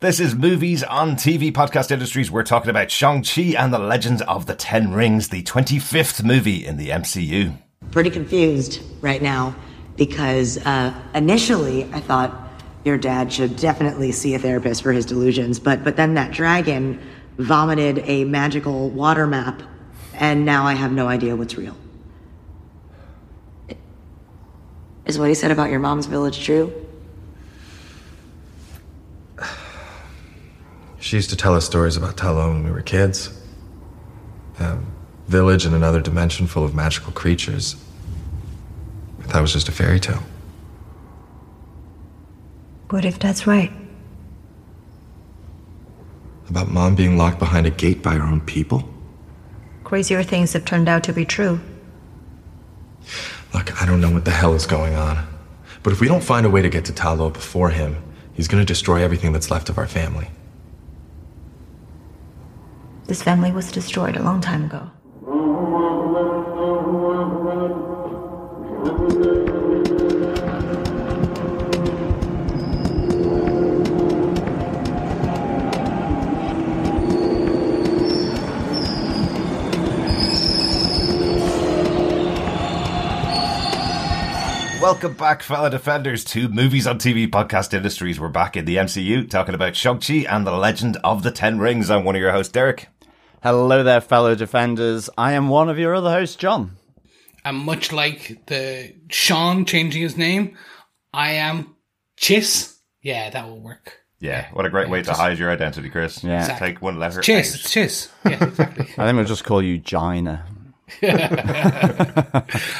This is Movies on TV Podcast Industries. We're talking about Shang-Chi and the Legend of the Ten Rings, the 25th movie in the MCU. Pretty confused right now because uh, initially I thought your dad should definitely see a therapist for his delusions, but but then that dragon vomited a magical water map, and now I have no idea what's real. Is what he said about your mom's village true? She used to tell us stories about Ta Lo when we were kids. A village in another dimension full of magical creatures. But that was just a fairy tale. What if that's right? About mom being locked behind a gate by her own people? Crazier things have turned out to be true. Look, I don't know what the hell is going on. But if we don't find a way to get to Ta Lo before him, he's gonna destroy everything that's left of our family. This family was destroyed a long time ago. Welcome back, fellow defenders, to Movies on TV Podcast Industries. We're back in the MCU talking about Shang-Chi and the Legend of the Ten Rings. I'm one of your hosts, Derek. Hello there, fellow defenders. I am one of your other hosts, John. And much like the Sean changing his name, I am Chiss. Yeah, that will work. Yeah, what a great way to hide your identity, Chris. Yeah. Exactly. Take one letter Chiss, out. it's Chiss. Yeah, exactly. I think we'll just call you Gina.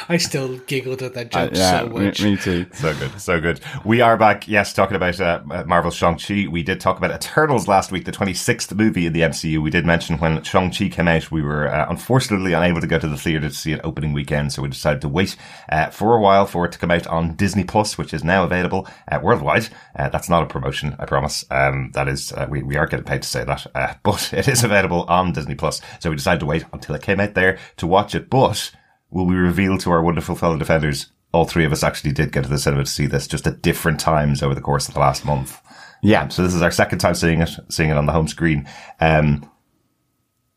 I still giggled at that Uh, joke yeah, so me, much. me too. So good, so good. We are back, yes, talking about uh, Marvel's Shang-Chi. We did talk about Eternals last week, the 26th movie in the MCU. We did mention when Shang-Chi came out, we were uh, unfortunately unable to go to the theatre to see it opening weekend, so we decided to wait uh, for a while for it to come out on Disney Plus, which is now available uh, worldwide. Uh, that's not a promotion, I promise. Um, that is, uh, we, we are getting paid to say that, uh, but it is available on Disney Plus, so we decided to wait until it came out there to watch it. But will we reveal to our wonderful fellow defenders all three of us actually did get to the cinema to see this just at different times over the course of the last month. Yeah. So this is our second time seeing it, seeing it on the home screen. Um,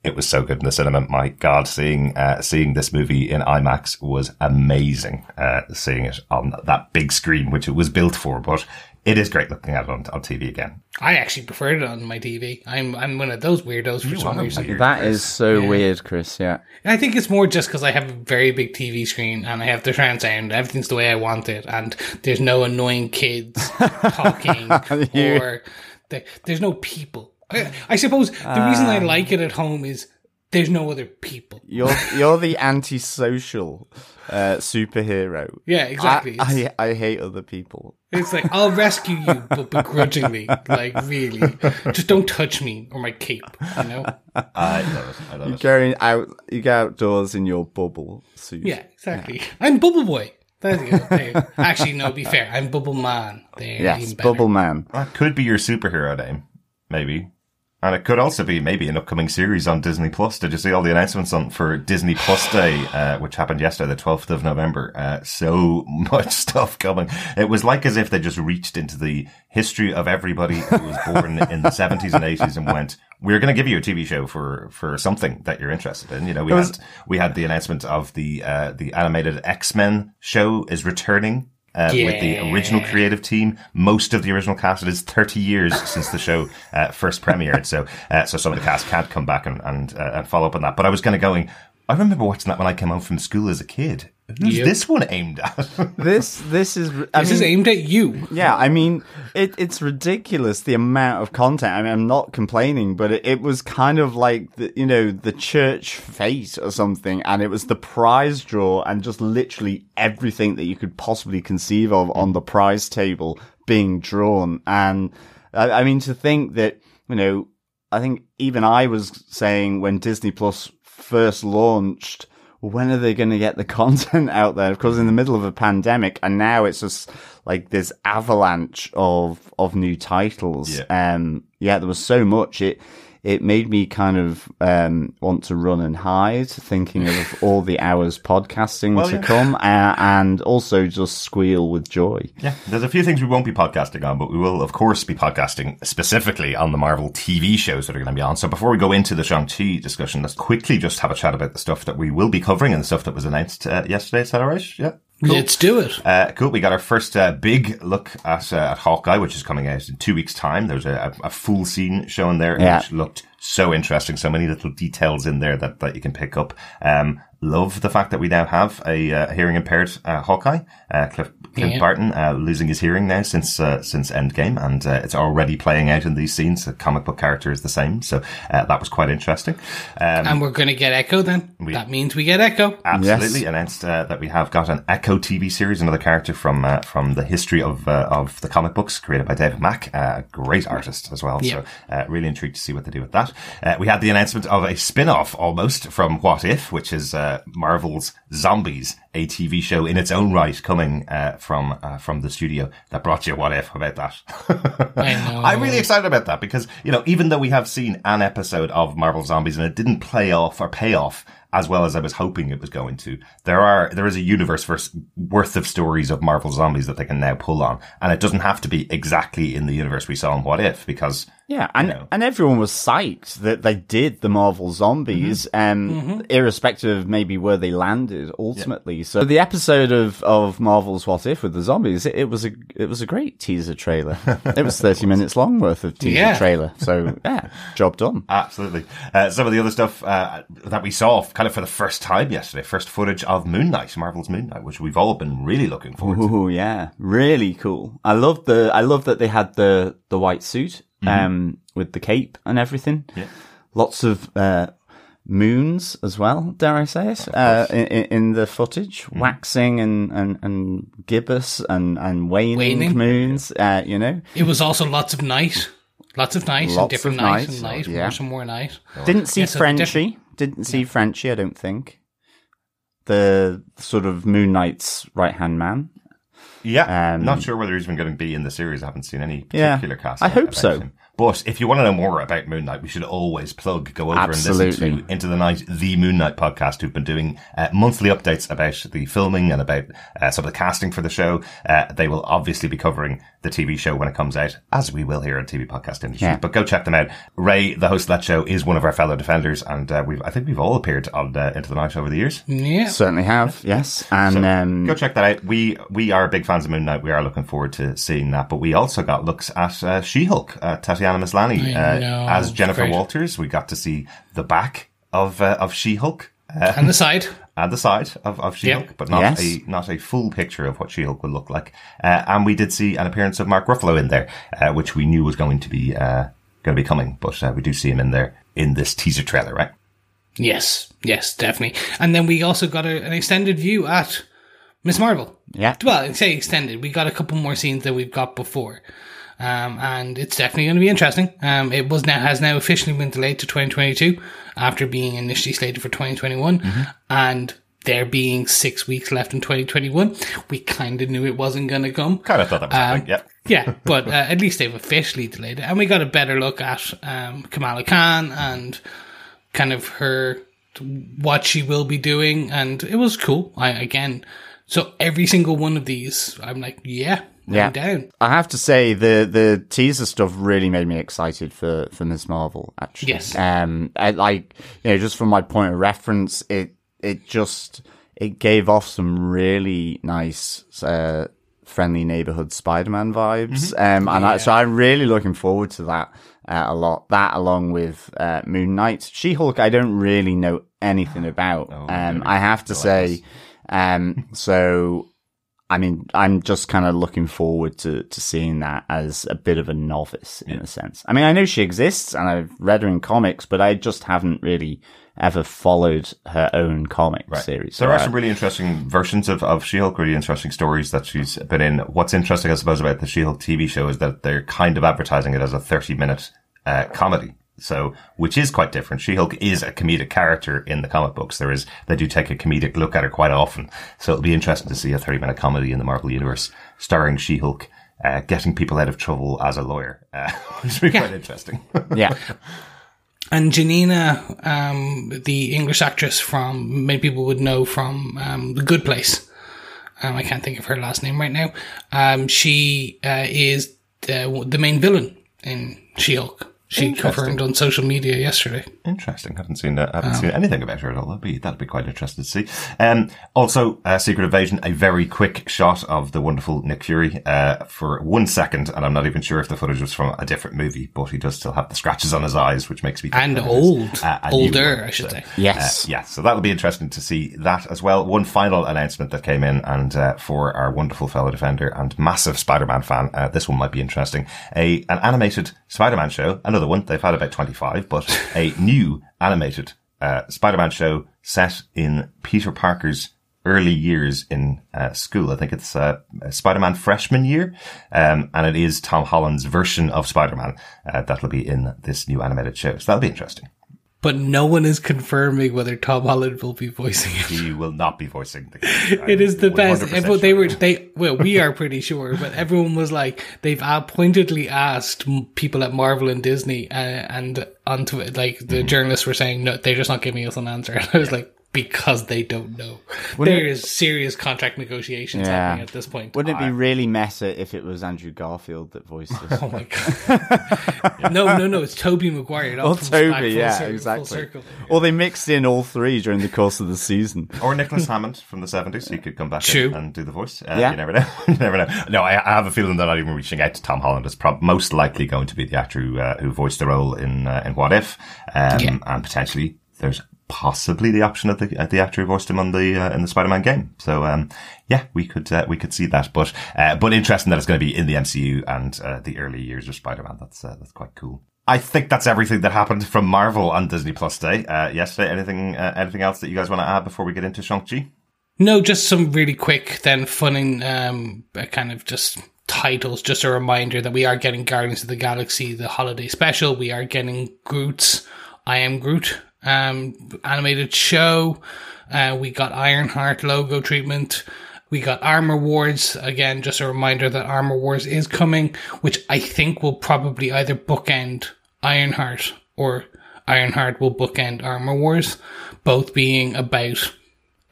it was so good in the cinema. My God, seeing uh, seeing this movie in IMAX was amazing. Uh, seeing it on that big screen, which it was built for, but it is great looking at it on, on TV again. I actually preferred it on my TV. I'm I'm one of those weirdos for some are reason. That is so Yeah. weird, Chris. Yeah. I think it's more just because I have a very big TV screen and I have the surround sound. Everything's the way I want it, and there's no annoying kids talking or the, there's no people. I, I suppose the reason I um, like it at home is there's no other people. You're you're the antisocial uh, superhero. Yeah, exactly. I, I I hate other people. It's like I'll rescue you, but begrudgingly. Like really, just don't touch me or my cape. You know? I love it. I love You it. go out. You go outdoors in your bubble suit. Yeah, exactly. I'm Bubble Boy. There you go. There you go. Actually, no. Be fair, I'm Bubble Man. There, Yes. Bubble Man. That could be your superhero name, maybe. And it could also be maybe an upcoming series on Disney Plus. Did you see all the announcements on for Disney Plus Day, uh, which happened yesterday, the 12th of November? Uh, so much stuff coming. It was like as if they just reached into the history of everybody who was born in the 70s and 80s and went, we're going to give you a TV show for, for something that you're interested in. You know, we was- had, we had the announcement of the, uh, the animated X-Men show is returning. Uh, with the original creative team, most of the original cast. It is 30 years since the show uh, first premiered, so uh, so some of the cast can't come back and and, uh, and follow up on that. But I was kind of going. I remember watching that when I came home from school as a kid. Who's Yep. this one aimed at? This this is. I This is aimed at you. Yeah, I mean, it, it's ridiculous the amount of content. I mean, I'm not complaining, but it, it was kind of like the, you know, the church fate or something, and it was the prize draw and just literally everything that you could possibly conceive of on the prize table being drawn. And I, I mean, to think that, you know, I think even I was saying when Disney Plus first launched, when are they going to get the content out there? Of course, in the middle of a pandemic, and now it's just like this avalanche of of new titles. Yeah. Um, yeah, there was so much. It it made me kind of um, want to run and hide, thinking of all the hours podcasting Well, to yeah. come, uh, and also just squeal with joy. Yeah, there's a few things we won't be podcasting on, but we will, of course, be podcasting specifically on the Marvel TV shows that are going to be on. So before we go into the Shang-Chi discussion, let's quickly just have a chat about the stuff that we will be covering and the stuff that was announced uh, yesterday. Is that all right? Yeah. Cool. Let's do it. Uh, cool. We got our first uh, big look at, uh, at Hawkeye, which is coming out in two weeks' time. There's a, a, full scene shown there, Yeah. which looked so interesting. So many little details in there that, that you can pick up. Um, love the fact that we now have a uh, hearing impaired uh, Hawkeye, uh, Cliff, Clint Yeah. Barton, uh, losing his hearing now since uh, since Endgame, and uh, it's already playing out in these scenes. The comic book character is the same, so uh, that was quite interesting. Um, and we're going to get Echo then. that means we get Echo. Absolutely Yes. announced uh, that we have got an Echo TV series, another character from uh, from the history of uh, of the comic books, created by David Mack, uh, a great artist as well. Yeah. So uh, really intrigued to see what they do with that. Uh, we had the announcement of a spin-off almost from What If, which is uh, Marvel's Zombies, a TV show in its own right, coming uh, from uh, from the studio that brought you What If. About that? I know. I'm really excited about that because, you know, even though we have seen an episode of Marvel Zombies and it didn't play off or pay off as well as I was hoping it was going to, there are, there is a universe vers- worth of stories of Marvel Zombies that they can now pull on. And it doesn't have to be exactly in the universe we saw in What If because Yeah, and know. and everyone was psyched that they did the Marvel zombies, Mm-hmm. um, irrespective of maybe where they landed ultimately. So the episode of, of Marvel's What If with the zombies, it, it was a it was a great teaser trailer. it was thirty minutes long worth of teaser Yeah. trailer. So yeah, job done. Absolutely. Uh, some of the other stuff uh, that we saw kind of for the first time yesterday, first footage of Moon Knight, Marvel's Moon Knight, which we've all been really looking forward to. Yeah, really cool. I love the I love that they had the the white suit um with the cape and everything. Yeah. Lots of uh moons as well, dare I say it, uh, in, in the footage, waxing and, and, and gibbous and, and waning, Waning. moons, uh, you know. It was also lots of night. Lots of night and Lots different of night and night. yeah. More some more night. Didn't see Yeah, so Frenchie. Didn't see Frenchie, I don't think. The sort of Moon Knight's right hand man. Yeah, Um, not sure whether he's even going to be in the series. I haven't seen any Yeah, particular cast. I hope so. him. But if you want to know more about Moon Knight, we should always plug, go over and listen to Into the Night, the Moon Knight podcast, who've been doing uh, monthly updates about the filming and about uh, some of the casting for the show. Uh, they will obviously be covering the TV show when it comes out, as we will here on TV Podcast Industry. Yeah. But go check them out. Ray, the host of that show, is one of our fellow defenders, and uh, we've I think we've all appeared on uh, Into the Night over the years. Yeah. Certainly have, yes. And So, um, go check that out. We we are big fans of Moon Knight. We are looking forward to seeing that. But we also got looks at uh, She Hulk, uh, Tatiana Maslany uh, as Jennifer Great. Walters. We got to see the back of uh, of She Hulk. Uh, And the side. and the side of, of She-Hulk, Yeah. but not Yes. a not a full picture of what She-Hulk will look like. Uh, and we did see an appearance of Mark Ruffalo in there, uh, which we knew was going to be uh, going to be coming, but uh, we do see him in there in this teaser trailer, right? Yes. Yes, definitely. And then we also got a, an extended view at Ms. Marvel. yeah. Well, say extended. We got a couple more scenes than we've got before. Um, and it's definitely going to be interesting. Um, it was now, has now officially been delayed to 2022 after being initially slated for 2021. And there being six weeks left in 2021, we kind of knew it wasn't going to come. Kind of thought that was happening. Yeah. Yeah, but uh, at least they've officially delayed it, and we got a better look at um, Kamala Khan and kind of her what she will be doing, and it was cool. I again, so every single one of these, I'm like, yeah, Yeah. I'm down. I have to say the the teaser stuff really made me excited for for Ms. Marvel. Actually, Yes. Um, I, like you know, just from my point of reference, it it just it gave off some really nice. Uh, friendly neighborhood spider-man vibes um and I, so i'm really looking forward to that uh, a lot that along with uh moon knight she-hulk i don't really know anything about um i have to say um so I mean, I'm just kind of looking forward to, to seeing that as a bit of a novice in a sense. I mean, I know she exists and I've read her in comics, but I just haven't really ever followed her own comic series. So there are some really interesting versions of, of She-Hulk, really interesting stories that she's been in. What's interesting, I suppose, about the She-Hulk TV show is that they're kind of advertising it as a 30 minute uh, comedy. So, which is quite different. She-Hulk is a comedic character in the comic books. There is, they do take a comedic look at her quite often. So it'll be interesting to see a 30 minute comedy in the Marvel Universe starring She-Hulk, uh, getting people out of trouble as a lawyer, uh, which will be quite interesting. yeah. and Jameela, um, the English actress from many people would know from um, The Good Place. Um, I can't think of her last name right now. Um, she uh, is the, the main villain in She Hulk. She confirmed on social media yesterday. Interesting. Haven't seen uh, haven't seen anything about her at all. That'd be that'd be quite interesting to see. Um, also, uh, Secret Invasion, a very quick shot of the wonderful Nick Fury uh, for one second, and I'm not even sure if the footage was from a different movie, but he does still have the scratches on his eyes, which makes me think And that it is, old. uh, Older, one. I should So, say. Yes. uh, yeah, so that'll be interesting to see that as well. One final announcement that came in, and uh, for our wonderful fellow defender and massive Spider-Man fan, uh, this one might be interesting. A an animated Spider-Man show, another one. They've had about twenty-five, but a new animated uh, Spider-Man show set in Peter Parker's early years in uh, school. I think it's uh, Spider-Man freshman year, um, and it is Tom Holland's version of Spider-Man uh, that'll be in this new animated show. So that'll be interesting. But no one is confirming whether Tom Holland will be voicing it. He will not be voicing the character. It is the best. 100% they were they well, we are pretty sure, but everyone was like they've pointedly asked people at Marvel and Disney, uh, and onto it, like the journalists were saying no, they're just not giving us an answer. And I was like, because they don't know. there is serious contract negotiations Yeah. happening at this point. Wouldn't it be really meta if it was Andrew Garfield that voiced this? Oh my god! no, no, no! It's Tobey Maguire. Or That Tobey, yeah, circle- exactly. Or they mixed in all three during the course of the season. Or Nicholas Hammond from the 70s. He could come back True. in and do the voice. Uh, Yeah. You never know. you never know. No, I, I have a feeling they're not even reaching out to Tom Holland. It's prob- most likely going to be the actor who, uh, who voiced the role in, uh, in What If. Um, Yeah. and potentially there's possibly the option of the, uh, the actor who voiced him on the, uh, in the Spider-Man game. So, um, yeah, we could, uh, we could see that. But, uh, but interesting that it's going to be in the MCU and, uh, the early years of Spider-Man. That's, uh, that's quite cool. I think that's everything that happened from Marvel on Disney Plus Day, yesterday. Anything, anything else that you guys want to add before we get into Shang-Chi? No, just some really quick, then funning, um, uh, kind of just titles. Just a reminder that we are getting Guardians of the Galaxy, the holiday special. We are getting Groot's I Am Groot, um, animated show. Uh, we got Ironheart logo treatment. We got Armor Wars. Again, just a reminder that Armor Wars is coming, which I think will probably either bookend Ironheart or Ironheart will bookend Armor Wars, both being about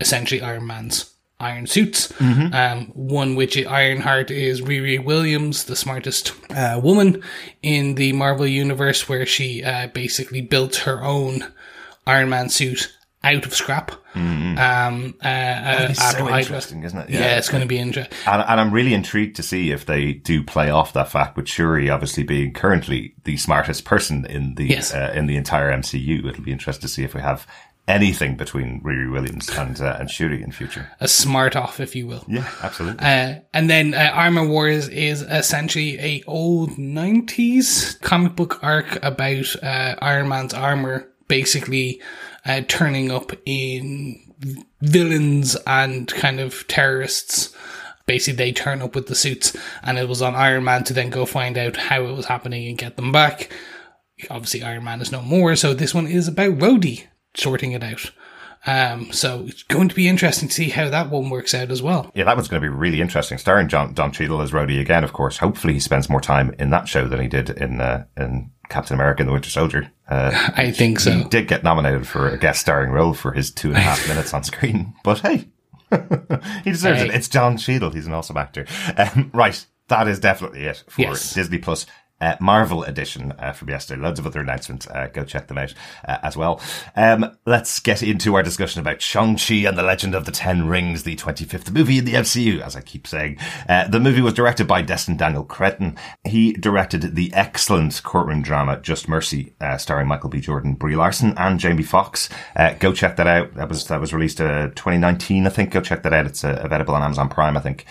essentially Iron Man's iron suits. Um, one which Ironheart is Riri Williams, the smartest uh, woman in the Marvel universe, where she uh, basically built her own Iron Man suit out of scrap. Um, uh, uh, so interesting, isn't it? Yeah, Yeah. it's going to be interesting. And, and I'm really intrigued to see if they do play off that fact with Shuri obviously being currently the smartest person in the Yes. uh, in the entire MCU. It'll be interesting to see if we have anything between Riri Williams and uh, and Shuri in future. A smart off, if you will. Yeah, absolutely. Uh, and then uh, Armor Wars is essentially a old 90s comic book arc about uh, Iron Man's armor basically uh, turning up in villains and kind of terrorists. Basically, they turn up with the suits, and it was on Iron Man to then go find out how it was happening and get them back. Obviously, Iron Man is no more, so this one is about Rhodey sorting it out. Um, so it's going to be interesting to see how that one works out as well. yeah, that one's going to be really interesting. Starring John Don Cheadle as Rhodey again, of course. Hopefully, he spends more time in that show than he did in uh, in Captain America and the Winter Soldier. Uh, I think so. He did get nominated for a guest starring role for his two and a half minutes on screen, but hey, he deserves Hey. it. It's John Cheadle. He's an awesome actor. Um, right, that is definitely it for Yes. Disney Plus. Uh, Marvel edition uh, from yesterday. Loads of other announcements. Uh, go check them out uh, as well. Um, let's get into our discussion about Shang-Chi and the Legend of the Ten Rings, the 25th movie in the MCU, as I keep saying. Uh, the movie was directed by Destin Daniel Cretton. He directed the excellent courtroom drama Just Mercy, uh, starring Michael B. Jordan, Brie Larson, and Jamie Foxx. Go check that out. That was that was released uh, 2019, I think. Go check that out. It's available on Amazon Prime, I think.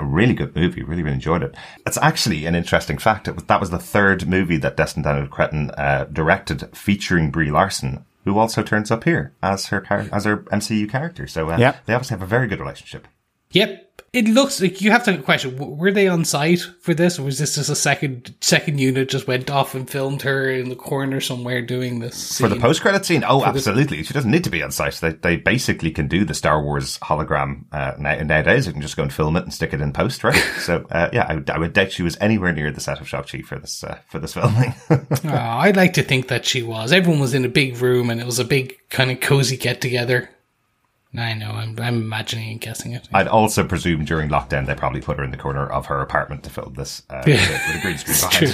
Really good movie. Really, really enjoyed it. It's actually an interesting fact. That was the third movie that Destin Daniel Cretton uh, directed featuring Brie Larson. Who also turns up here as her as her MCU character? So uh, Yep. they obviously have a very good relationship. Yep. It looks like you have to question: Were they on site for this, or was this just a second second unit just went off and filmed her in the corner somewhere doing this for the post credit scene? Oh, For absolutely. She doesn't need to be on site. They they basically can do the Star Wars hologram uh, now, nowadays. You can just go and film it and stick it in post, right? so uh, yeah, I, would- I would doubt she was anywhere near the set of Shang Chi for this uh, for this filming. Oh, I'd like to think that she was. Everyone was in a big room, and it was a big kind of cozy get together. I know. I'm I'm imagining and guessing it. I'd also presume during lockdown they probably put her in the corner of her apartment to film this uh, with, a, with a green screen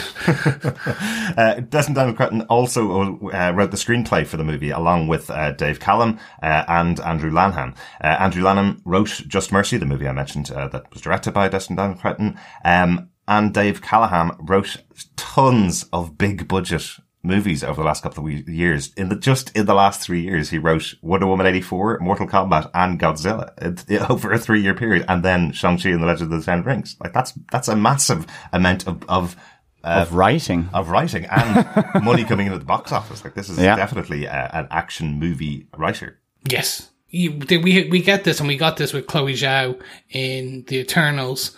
behind. uh, Desmond Daniel Cretton also uh, wrote the screenplay for the movie along with uh, Dave Callum uh, and Andrew Lanham. Uh, Andrew Lanham wrote Just Mercy, the movie I mentioned uh, that was directed by Desmond Daniel Cretton, um, and Dave Callaham wrote tons of big budget movies over the last couple of years. In the just in the last three years, he wrote Wonder Woman eighty four, Mortal Kombat, and Godzilla it- it- over a three year period, and then Shang Chi and the Legend of the Ten Rings. Like that's that's a massive amount of of uh, of writing. of writing and money coming in at the box office. Like this is Yeah. definitely a, an action movie writer. Yes. You, we we get this, and we got this with Chloe Zhao in the Eternals.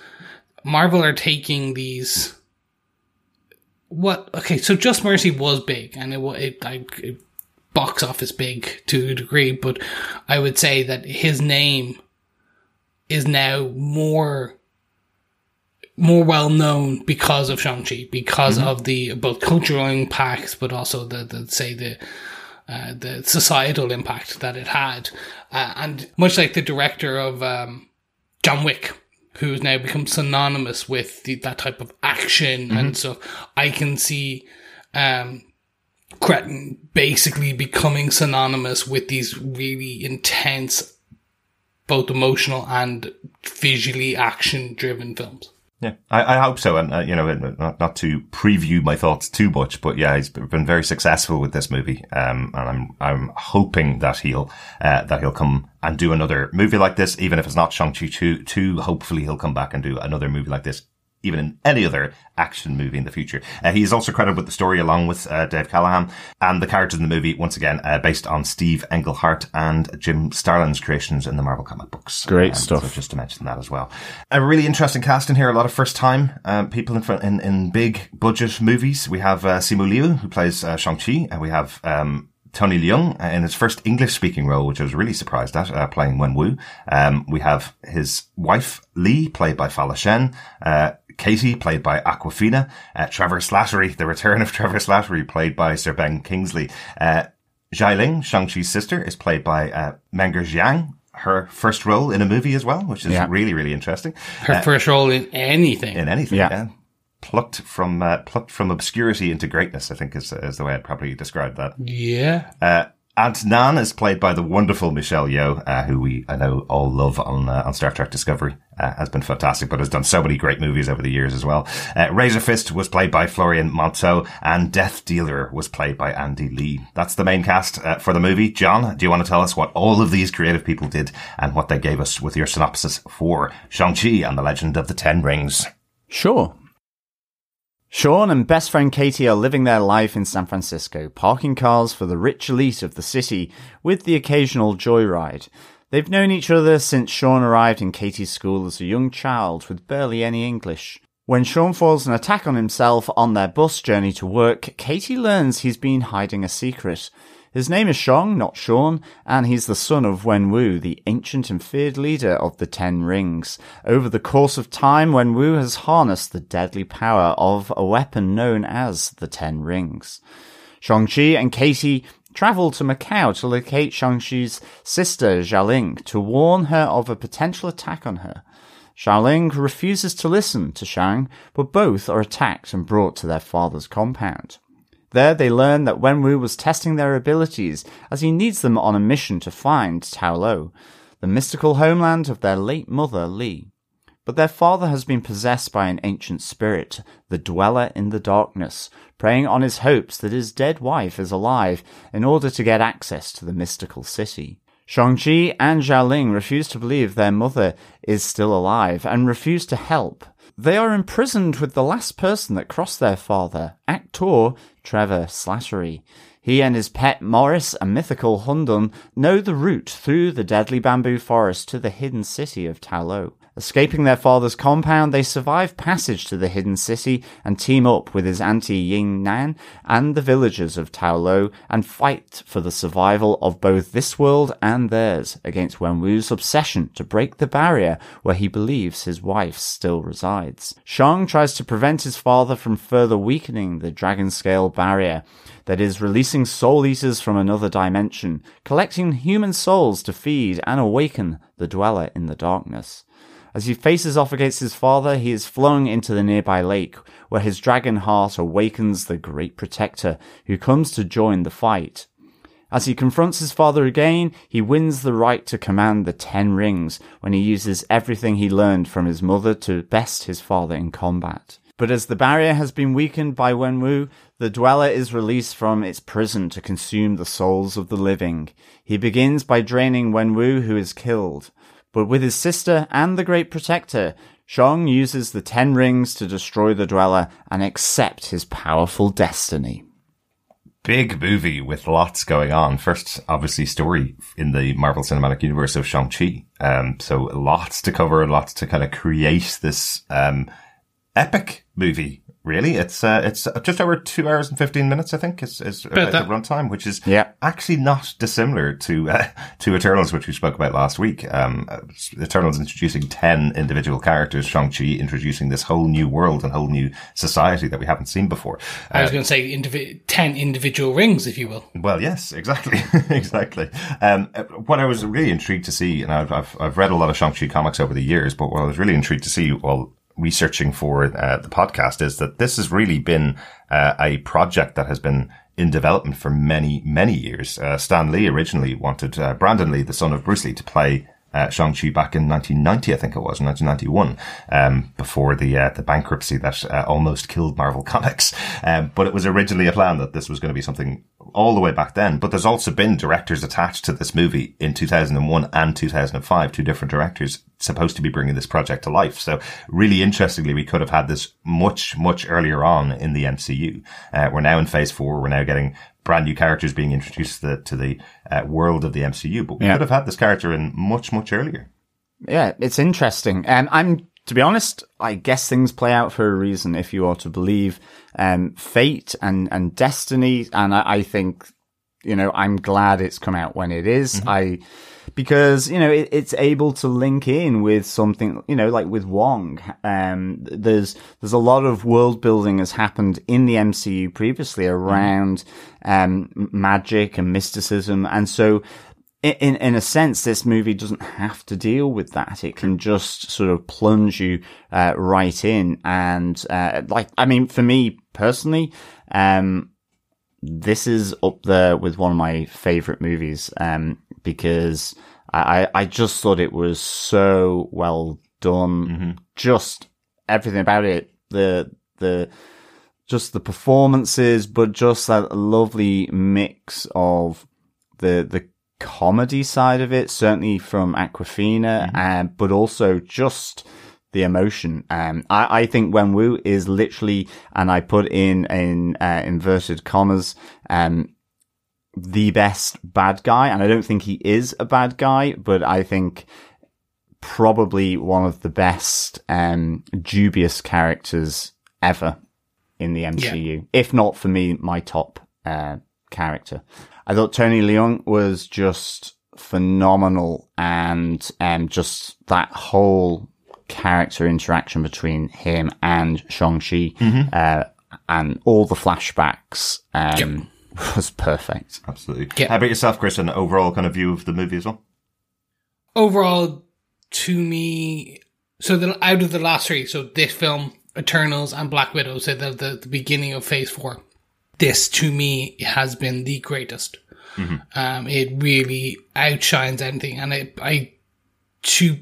Marvel are taking these. What? Okay, so Just Mercy was big, and it was it, I, it box office big to a degree, but I would say that his name is now more more well known because of Shang Chi, because of the both cultural impacts, but also the, the say the uh, the societal impact that it had, uh, and much like the director of um, John Wick, who's now become synonymous with the, that type of action and stuff, I can see um, Cretton basically becoming synonymous with these really intense, both emotional and visually action-driven films. Yeah, I, I hope so. And, uh, you know, not, not to preview my thoughts too much, but yeah, he's been very successful with this movie. Um, and I'm, I'm hoping that he'll, uh, that he'll come and do another movie like this, even if it's not Shang-Chi 2, 2, hopefully he'll come back and do another movie like this, even in any other action movie in the future. Uh, he is also credited with the story along with, uh, Dave Callaham and the characters in the movie, once again, uh, based on Steve Englehart and Jim Starlin's creations in the Marvel comic books. Great Um, stuff. so just to mention that as well. A really interesting cast in here. A lot of first time um, people in, front, in in big budget movies. We have uh, Simu Liu who plays uh, Shang Chi, and we have um, Tony Leung in his first English speaking role, which I was really surprised at, uh, playing Wen Wu. Um, we have his wife Li, played by Fala Chen. Uh, Katie, played by Awkwafina. Uh, Trevor Slattery, the return of Trevor Slattery, played by Sir Ben Kingsley. Uh, Xialing, Shang-Chi's sister, is played by uh, Meng'er Zhang. Her first role in a movie as well, which is Yeah. really, really interesting. Her first role in anything. In anything, Yeah. yeah. Plucked from uh, plucked from obscurity into greatness, I think is is the way I'd probably describe that. yeah. Uh, Aunt Nan is played by the wonderful Michelle Yeoh, uh, who we I know all love on uh, on Star Trek Discovery. Uh, has been fantastic, but has done so many great movies over the years as well. Uh, Razor Fist was played by Florian Munteanu, and Death Dealer was played by Andy Le. That's the main cast uh, for the movie. John, do you want to tell us what all of these creative people did and what they gave us with your synopsis for Shang Chi and the Legend of the Ten Rings? Sure. Sean and best friend Katie are living their life in San Francisco, parking cars for the rich elite of the city with the occasional joyride. They've known each other since Sean arrived in Katie's school as a young child with barely any English. When Sean falls an attack on himself on their bus journey to work, Katie learns he's been hiding a secret. His name is Shong, not Sean, and he's the son of Wen Wu, the ancient and feared leader of the Ten Rings. Over the course of time, Wen Wu has harnessed the deadly power of a weapon known as the Ten Rings. Shang-Chi and Katie travel to Macau to locate Shang-Chi's sister, Xialing, to warn her of a potential attack on her. Xialing refuses to listen to Shang, but both are attacked and brought to their father's compound. There they learn that Wenwu was testing their abilities as he needs them on a mission to find Ta Lo, the mystical homeland of their late mother Li. But their father has been possessed by an ancient spirit, the Dweller in the Darkness, preying on his hopes that his dead wife is alive in order to get access to the mystical city. Shang-Chi and Xialing refuse to believe their mother is still alive and refuse to help. They are imprisoned with the last person that crossed their father, actor Trevor Slattery. He and his pet Morris, a mythical Hundun, know the route through the deadly bamboo forest to the hidden city of Ta Lo. Escaping their father's compound, they survive passage to the hidden city and team up with his auntie Ying Nan and the villagers of Lo and fight for the survival of both this world and theirs against Wenwu's obsession to break the barrier where he believes his wife still resides. Shang tries to prevent his father from further weakening the dragon scale barrier that is releasing soul eaters from another dimension, collecting human souls to feed and awaken the dweller in the darkness. As he faces off against his father, he is flung into the nearby lake, where his dragon heart awakens the great protector, who comes to join the fight. As he confronts his father again, he wins the right to command the Ten Rings when he uses everything he learned from his mother to best his father in combat. But as the barrier has been weakened by Wenwu, the dweller is released from its prison to consume the souls of the living. He begins by draining Wenwu, who is killed. But with his sister and the Great Protector, Shang uses the Ten Rings to destroy the Dweller and accept his powerful destiny. Big movie with lots going on. First, obviously, story in the Marvel Cinematic Universe of Shang-Chi. Um, so lots to cover, lots to kind of create this, um, epic movie really. It's uh, it's just over two hours and fifteen minutes, I think, is is about the runtime, which is yeah. actually not dissimilar to uh, to Eternals, which we spoke about last week. Um, Eternals introducing ten individual characters, Shang Chi introducing this whole new world and whole new society that we haven't seen before. I was uh, going to say indivi- ten individual rings, if you will. Well, yes, exactly, exactly. Um, what I was really intrigued to see, and I've, I've I've read a lot of Shang Chi comics over the years, but what I was really intrigued to see, well researching for uh, the podcast is that this has really been uh, a project that has been in development for many, many years. Uh, Stan Lee originally wanted uh, Brandon Lee, the son of Bruce Lee, to play uh, Shang-Chi back in 1990, I think it was, 1991, um, before the uh, the bankruptcy that uh, almost killed Marvel Comics. Um, but it was originally a plan that this was going to be something all the way back then. But there's also been directors attached to this movie in 2001 and 2005, two different directors supposed to be bringing this project to life. So really interestingly, we could have had this much, much earlier on in the MCU. Uh, we're now in phase four. We're now getting brand new characters being introduced to the, to the uh, world of the MCU, but we yeah. could have had this character in much, much earlier. Yeah, it's interesting. And um, I'm, to be honest, I guess things play out for a reason if you are to believe um, fate and, and destiny. And I, I, think, you know, I'm glad it's come out when it is. Mm-hmm. I, because you know it, it's able to link in with something you know like with Wong. Um, there's there's a lot of world building has happened in the MCU previously around um, magic and mysticism, and so in in a sense, this movie doesn't have to deal with that. It can just sort of plunge you uh, right in, and uh, like I mean, for me personally, um, this is up there with one of my favorite movies. Um, because I, I just thought it was so well done. Mm-hmm. Just everything about it, the, the, just the performances, but just that lovely mix of the, the comedy side of it, certainly from Awkwafina, mm-hmm. uh, but also just, the emotion. Um, I, I think Wenwu is literally, and I put in in uh, inverted commas, um, the best bad guy, and I don't think he is a bad guy, but I think probably one of the best um, dubious characters ever in the MCU. Yeah. If not for me, my top uh, character. I thought Tony Leung was just phenomenal, and um, just that whole character interaction between him and Shang Chi, mm-hmm. uh, and all the flashbacks. Um, yep was perfect. Absolutely. Yeah. How about yourself, Chris, and overall kind of view of the movie as well? Overall, to me, so the, out of the last three, so this film, Eternals, and Black Widow, so the, the, the beginning of Phase Four, this to me has been the greatest. Mm-hmm. Um, it really outshines anything, and I, I, to,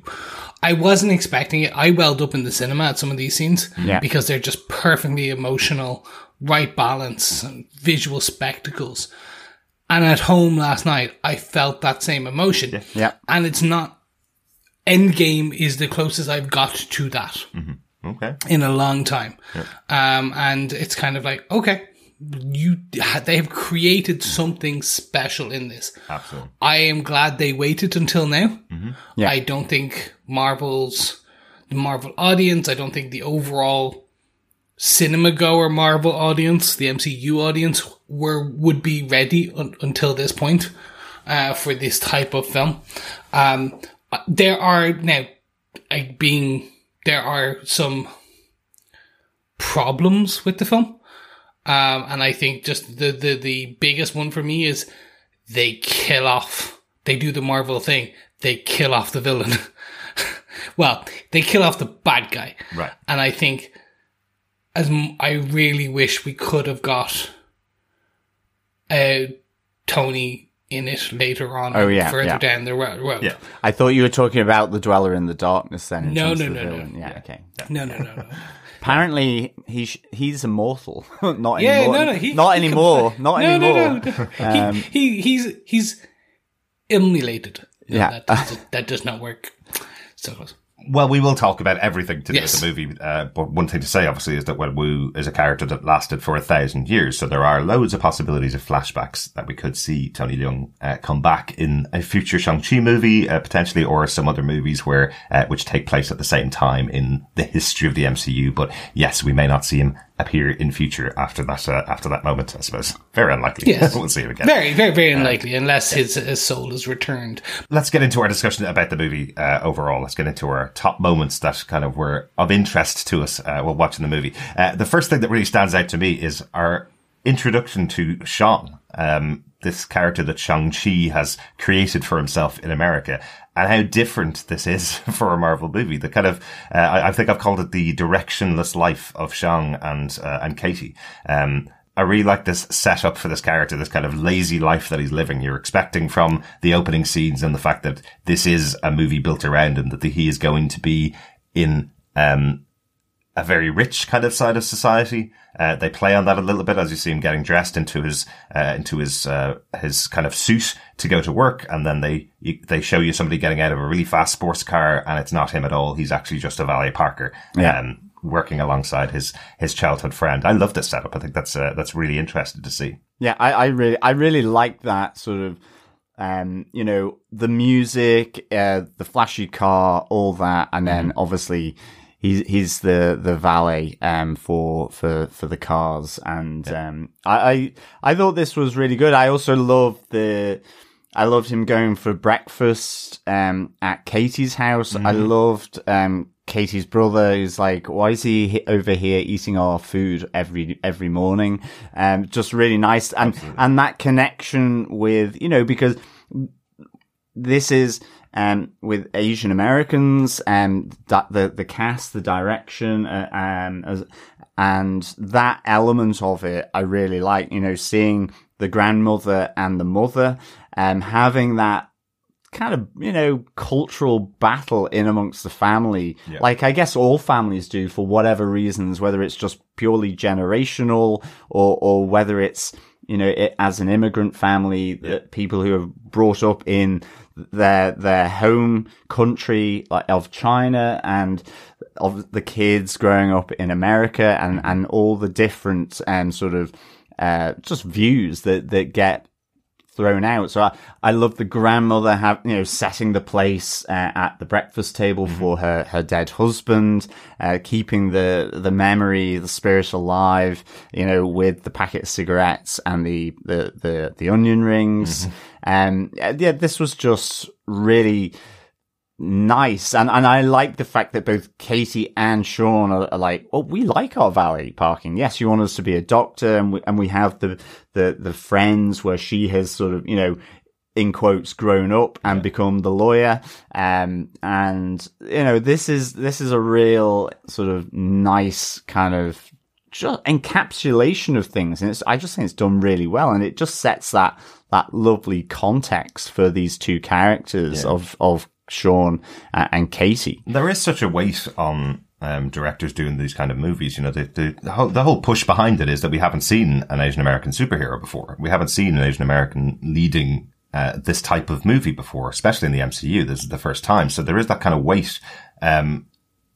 I wasn't expecting it. I welled up in the cinema at some of these scenes yeah. because they're just perfectly emotional right balance and visual spectacles. And at home last night, I felt that same emotion. Yeah. yeah. And it's not, Endgame is the closest I've got to that. Mm-hmm. Okay. In a long time. Yeah. Um, and it's kind of like, okay, you, they have created something special in this. Absolutely. I am glad they waited until now. Mm-hmm. Yeah. I don't think Marvel's the Marvel audience. I don't think the overall cinema goer Marvel audience, the MCU audience, were would be ready un- until this point uh, for this type of film. Um, there are now like being there are some problems with the film. Um, and I think just the, the, the biggest one for me is they kill off, they do the Marvel thing. They kill off the villain. well, they kill off the bad guy. Right. And I think as m- I really wish we could have got, uh, Tony in it later on. Oh, yeah, Further yeah. down the road. Well, Yeah. I thought you were talking about the Dweller in the Darkness then. No, no, the no, no. villain. Yeah, okay. No, no, no, no. Apparently, he sh- he's immortal. not Yeah, anymore. no, no, he, not he anymore. comes- not no, anymore. No, no, no. Um, he, he, he's he's emulated. No, Yeah. that, does, that does not work. So close. Well, we will talk about everything to do Yes. with the movie. Uh, but one thing to say, obviously, is that well, Wu is a character that lasted for a thousand years. So there are loads of possibilities of flashbacks that we could see Tony Leung uh, come back in a future Shang-Chi movie, uh, potentially, or some other movies where, uh, which take place at the same time in the history of the MCU. But yes, we may not see him appear in future after that, uh, after that moment, I suppose. Very unlikely. Yes. we'll see him again. Very, very, very unlikely unless his, his soul is returned. let's get into our discussion about the movie uh, overall. Let's get into our top moments that kind of were of interest to us uh, while watching the movie. Uh, the first thing that really stands out to me is our introduction to Sean, um, this character that Shang-Chi has created for himself in America, and how different this is for a Marvel movie. The kind of, uh, I, I think I've called it the directionless life of Shang and, uh, and Katie. Um, I really like this setup for this character, this kind of lazy life that he's living. You're expecting from the opening scenes and the fact that this is a movie built around him, that he is going to be in, um, a very rich kind of side of society. Uh, they play on that a little bit as you see him getting dressed into his, uh, into his, uh, his kind of suit to go to work. And then they, you, they show you somebody getting out of a really fast sports car and it's not him at all. He's actually just a valet parker. Yeah. Um, working alongside his, his childhood friend. I love this setup. I think that's, uh, that's really interesting to see. Yeah, I, I really, I really like that sort of, um, you know, the music, uh, the flashy car, all that, and then obviously he's he's the the valet um for for for the cars, and um, I, I I thought this was really good. I also loved the. I loved him going for breakfast um, at Katie's house. I loved um, Katie's brother. He's like, why is he he- over here eating our food every every morning? Um, just really nice, and and that connection with you know because this is um, with Asian Americans and that the the cast, the direction, uh, um, as, and that element of it, I really like. You know, seeing the grandmother and the mother, um, having that kind of you know cultural battle in amongst the family like i guess all families do for whatever reasons whether it's just purely generational or or whether it's you know it, as an immigrant family that people who have brought up in their their home country like of china and of the kids growing up in america and and all the different um sort of uh just views that that get thrown out. So I, I love the grandmother have you know setting the place uh, at the breakfast table for her her dead husband, uh, keeping the the memory, the spirit alive. You know, with the packet of cigarettes and the the the, the onion rings. And yeah, this was just really nice and and I like the fact that both Katie and Sean are, are like well we like our valet parking yes you want us to be a doctor and we, and we have the the the friends where she has sort of you know in quotes grown up and become the lawyer. Um and you know this is this is a real sort of nice kind of just encapsulation of things. And it's i just think it's done really well. And it just sets that that lovely context for these two characters of of sean uh, and katie. There is such a weight on um, directors doing these kind of movies. You know, the, the, the, whole, the whole push behind it is that we haven't seen an Asian American superhero before. We haven't seen an Asian American leading uh, this type of movie before, especially in the MCU. This is the first time. So there is that kind of weight um,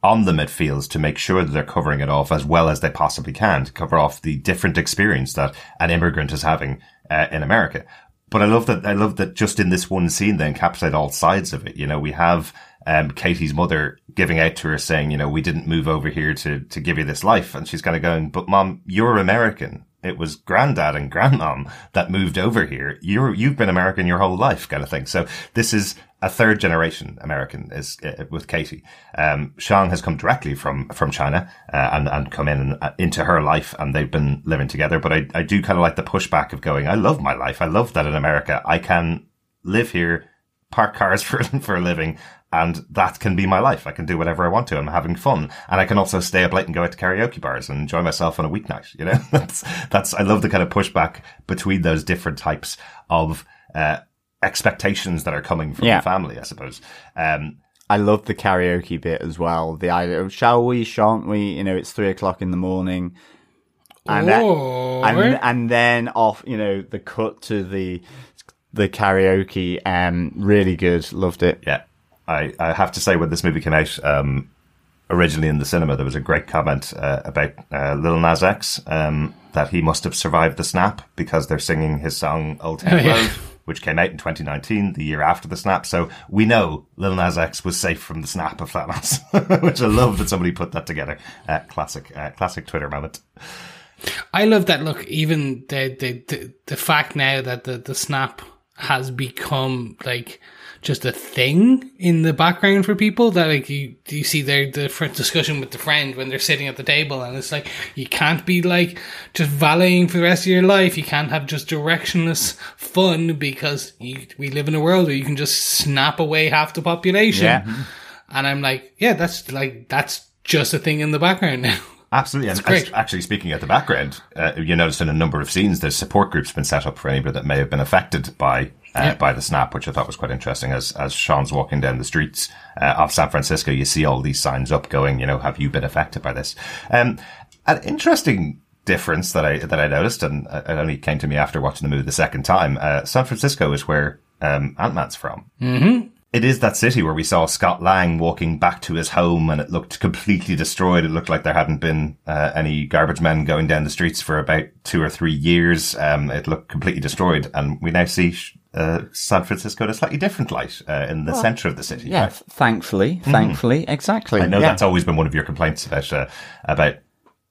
on them, it feels, to make sure that they're covering it off as well as they possibly can to cover off the different experience that an immigrant is having uh, in America. But I love that. I love that just in this one scene, they encapsulate all sides of it. You know, we have um, Katie's mother giving out to her saying, you know, we didn't move over here to, to give you this life. And she's kind of going, but mom, you're American. It was granddad and grandmom that moved over here. You're, you've been American your whole life kind of thing. So this is a third generation American is uh, with Katie. Um, Shang has come directly from, from China, uh, and, and come in and, uh, into her life and they've been living together. But I, I do kind of like the pushback of going, I love my life. I love that in America I can live here, park cars for, for a living and that can be my life. I can do whatever I want to. I'm having fun. And I can also stay up late and go out to karaoke bars and enjoy myself on a weeknight. You know, that's, that's, I love the kind of pushback between those different types of, uh, expectations that are coming from Yeah. the family, I suppose. Um, I love the karaoke bit as well. The idea of shall we, shan't we? You know, it's three o'clock in the morning. And, that- and and then off, you know, the cut to the the karaoke. Um, really good. Loved it. yeah, I, I have to say when this movie came out, um, originally in the cinema, there was a great comment uh, about uh, Lil Nas X um, that he must have survived the snap because they're singing his song "Old Town Oh, yeah. Road," which came out in 2019, the year after the snap. So we know Lil Nas X was safe from the snap of Thanos, which I love that somebody put that together. Uh, classic, uh, classic Twitter moment. I love that. Look, even the the the, the fact now that the the snap has become like just a thing in the background for people that like you you see their the discussion with the friend when they're sitting at the table and it's like you can't be like just valeting for the rest of your life you can't have just directionless fun because you, we live in a world where you can just snap away half the population Yeah. and I'm like yeah that's like that's just a thing in the background now Absolutely. And great. actually, speaking at the background, uh, you noticed in a number of scenes, there's support groups been set up for anybody that may have been affected by uh, by the snap, which I thought was quite interesting. As as Sean's walking down the streets uh, of San Francisco, you see all these signs up going, you know, have you been affected by this? Um, an interesting difference that I that I noticed, and uh, it only came to me after watching the movie the second time. Uh, San Francisco is where um, Ant Man's from. It is that city where we saw Scott Lang walking back to his home and it looked completely destroyed. It looked like there hadn't been uh, any garbage men going down the streets for about two or three years. Um, it looked completely destroyed. And we now see uh, San Francisco in a slightly different light uh, in the center of the city. Yeah. right? th- Thankfully, thankfully, exactly. I know yeah. that's always been one of your complaints about uh, about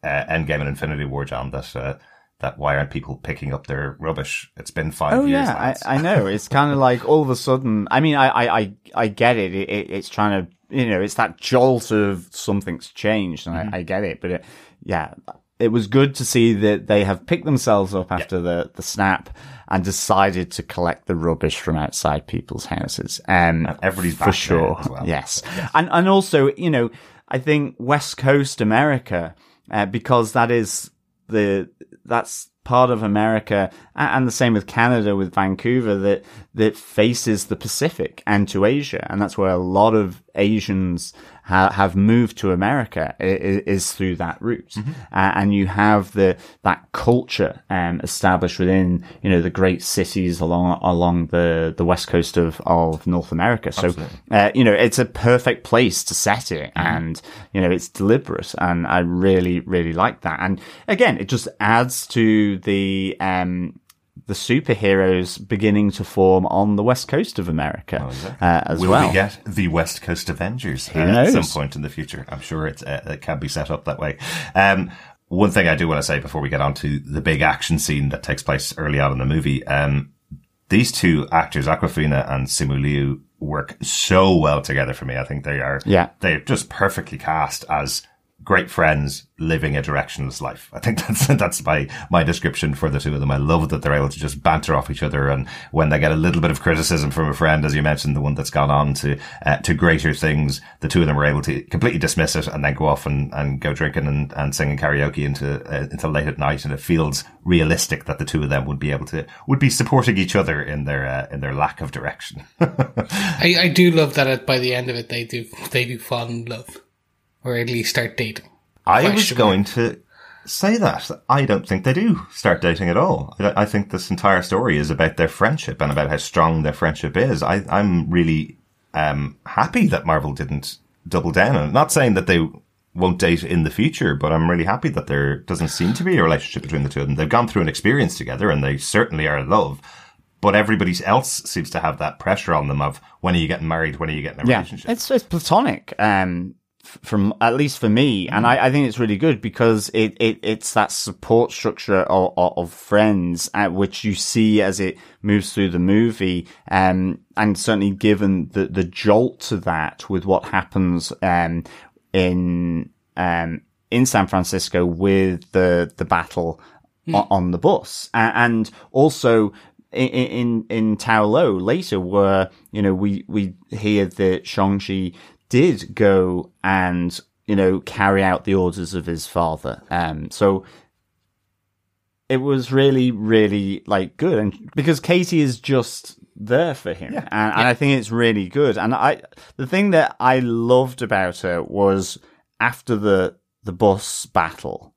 uh, Endgame and Infinity War, John. That uh, that why aren't people picking up their rubbish? It's been five Oh years. yeah, I. I know. It's kind of like all of a sudden. I mean, I, I, I, I get it. It, it. It's trying to, you know, it's that jolt of something's changed, and I, I get it. But it, yeah, it was good to see that they have picked themselves up after the the snap and decided to collect the rubbish from outside people's houses. Um, And everybody's for sure. as well. Yes, and and also, you know, I think West Coast America, uh, because that is the that's part of America, and the same with Canada, with Vancouver, that that faces the Pacific and to Asia, and that's where a lot of Asians ha- have moved to America i- i- is through that route, uh, and you have the that culture um, established within you know the great cities along along the the west coast of of North America. So uh, you know it's a perfect place to set it, and you know it's deliberate, and I really really like that. And again, it just adds to the um the superheroes beginning to form on the west coast of America uh, as Will well. we get the West Coast Avengers knows? at some point in the future? I'm sure it's, uh, it can be set up that way. Um, one thing I do want to say before we get on to the big action scene that takes place early on in the movie, um, these two actors, Awkwafina and Simu Liu, work so well together for me. I think they are, Yeah. they're just perfectly cast as great friends living a directionless life. I think that's, that's my, my description for the two of them. I love that they're able to just banter off each other. And when they get a little bit of criticism from a friend, as you mentioned, the one that's gone on to, uh, to greater things, the two of them are able to completely dismiss it and then go off and, and go drinking and, and singing karaoke into, uh, until late at night. And it feels realistic that the two of them would be able to, would be supporting each other in their, uh, in their lack of direction. I, I do love that by the end of it they do they do fall in love or at least start dating. I was going to say that. I don't think they do start dating at all. I, I think this entire story is about their friendship and about how strong their friendship is. I, I'm really um, happy that Marvel didn't double down on it. Not saying that they won't date in the future, but I'm really happy that there doesn't seem to be a relationship between the two of them. They've gone through an experience together and they certainly are in love. but everybody else seems to have that pressure on them of when are you getting married? When are you getting a yeah, relationship? it's it's platonic. Um, f- from at least for me, and I, I think it's really good because it, it it's that support structure of, of, of friends at which you see as it moves through the movie, um, and certainly given the the jolt to that with what happens um in um in San Francisco with the the battle o- on the bus, and also in in in Ta Lo later, where you know we we hear that Shang Chi did go and you know carry out the orders of his father. Um, so it was really really like good, and because Katie is just there for him, and, and I think it's really good. And I the thing that I loved about her was after the the bus battle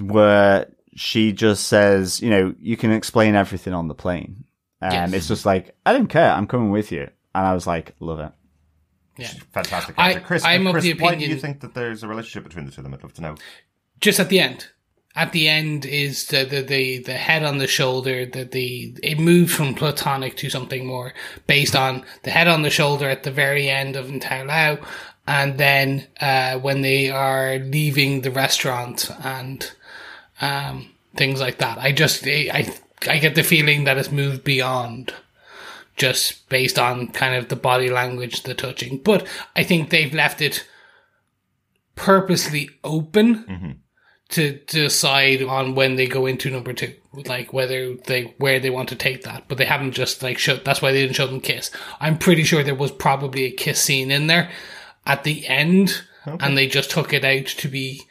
where she just says, you know, you can explain everything on the plane. Um, Yes. It's just like, I don't care. I'm coming with you. And I was like, love it. Yeah. Fantastic I- Chris, I'm uh, of Chris the why do you think that there's a relationship between the two of them? I'd love to know. just at the end. At the end is the the the, the head on the shoulder. The the it moved from platonic to something more based on the head on the shoulder at the very end of Ta Lo, and then uh, when they are leaving the restaurant and um, things like that. I just I I, I get the feeling that it's moved beyond just based on kind of the body language, the touching. But I think they've left it purposely open to decide on when they go into number two, like whether they where they want to take that. But they haven't just like showed. That's why they didn't show them kiss. I'm pretty sure there was probably a kiss scene in there at the end, and they just took it out to be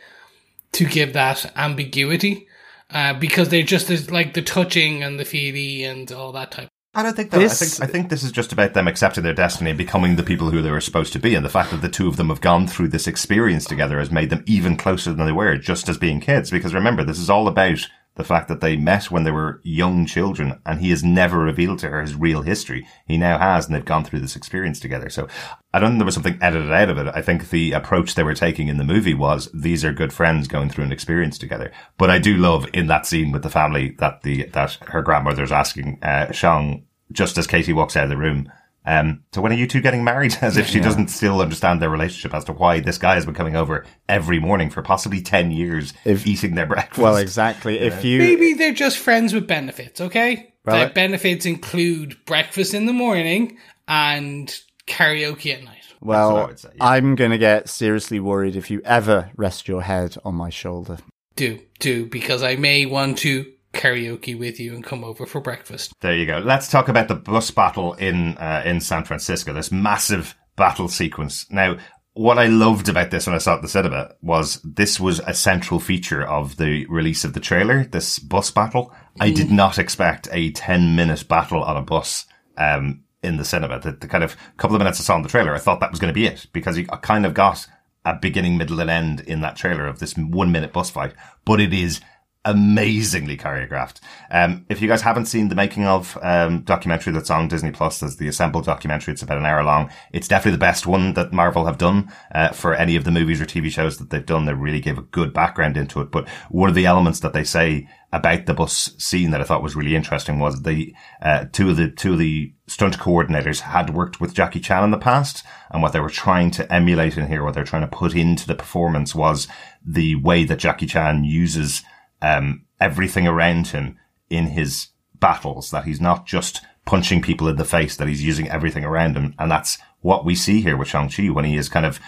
to give that ambiguity. Uh, because they're just like the touching and the feely and all that type. I don't think that. This- I think I think this is just about them accepting their destiny and becoming the people who they were supposed to be, and the fact that the two of them have gone through this experience together has made them even closer than they were, just as being kids. Because remember, this is all about the fact that they met when they were young children, and he has never revealed to her his real history. He now has, and they've gone through this experience together. So I don't think there was something edited out of it. I think the approach they were taking in the movie was these are good friends going through an experience together. But I do love in that scene with the family that the that her grandmother's asking uh, Shang just as Katie walks out of the room. Um, so when are you two getting married? As if she doesn't still understand their relationship as to why this guy has been coming over every morning for possibly 10 years eating their breakfast. Well, exactly. If you, Maybe they're just friends with benefits, okay? Well, the it- benefits include breakfast in the morning and karaoke at night. well, say, yeah. I'm going to get seriously worried if you ever rest your head on my shoulder. Do, do, because I may want to karaoke with you and come over for breakfast. There you go. Let's talk about the bus battle in uh, in San Francisco. This massive battle sequence. Now, what I loved about this when I saw it at the cinema was this was a central feature of the release of the trailer. This bus battle. I did not expect a ten minute battle on a bus. Um, in the cinema, the, the kind of couple of minutes I saw in the trailer, I thought that was going to be it because you kind of got a beginning, middle, and end in that trailer of this one minute bus fight. But it is amazingly choreographed. Um, if you guys haven't seen the making of um, documentary that's on Disney Plus, there's the assembled documentary. It's about an hour long. It's definitely the best one that Marvel have done uh, for any of the movies or TV shows that they've done. They really give a good background into it. But one of the elements that they say about the bus scene that I thought was really interesting was the uh, two of the two of the stunt coordinators had worked with Jackie Chan in the past, and what they were trying to emulate in here, what they're trying to put into the performance was the way that Jackie Chan uses um, everything around him in his battles. That he's not just punching people in the face; that he's using everything around him, and that's what we see here with Shang Chi when he is kind of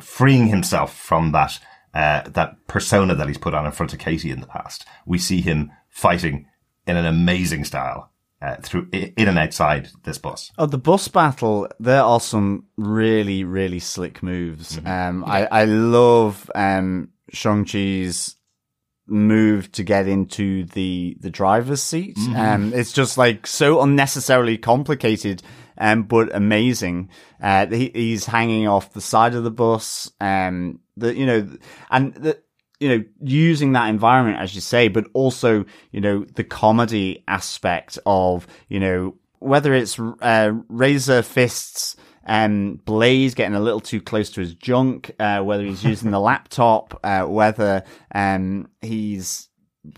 freeing himself from that uh, that persona that he's put on in front of Katie in the past. We see him fighting in an amazing style uh, through in and outside this bus. Oh, the bus battle, there are some really, really slick moves. Um, I, I love, um, Shang-Chi's move to get into the, the driver's seat. Um, it's just like so unnecessarily complicated, um, but amazing. Uh, he, he's hanging off the side of the bus. Um, the, you know, and the, you know, using that environment, as you say, but also, you know, the comedy aspect of, you know, whether it's uh, Razor Fists um, Blaze getting a little too close to his junk, uh, whether he's using the laptop, uh, whether um, he's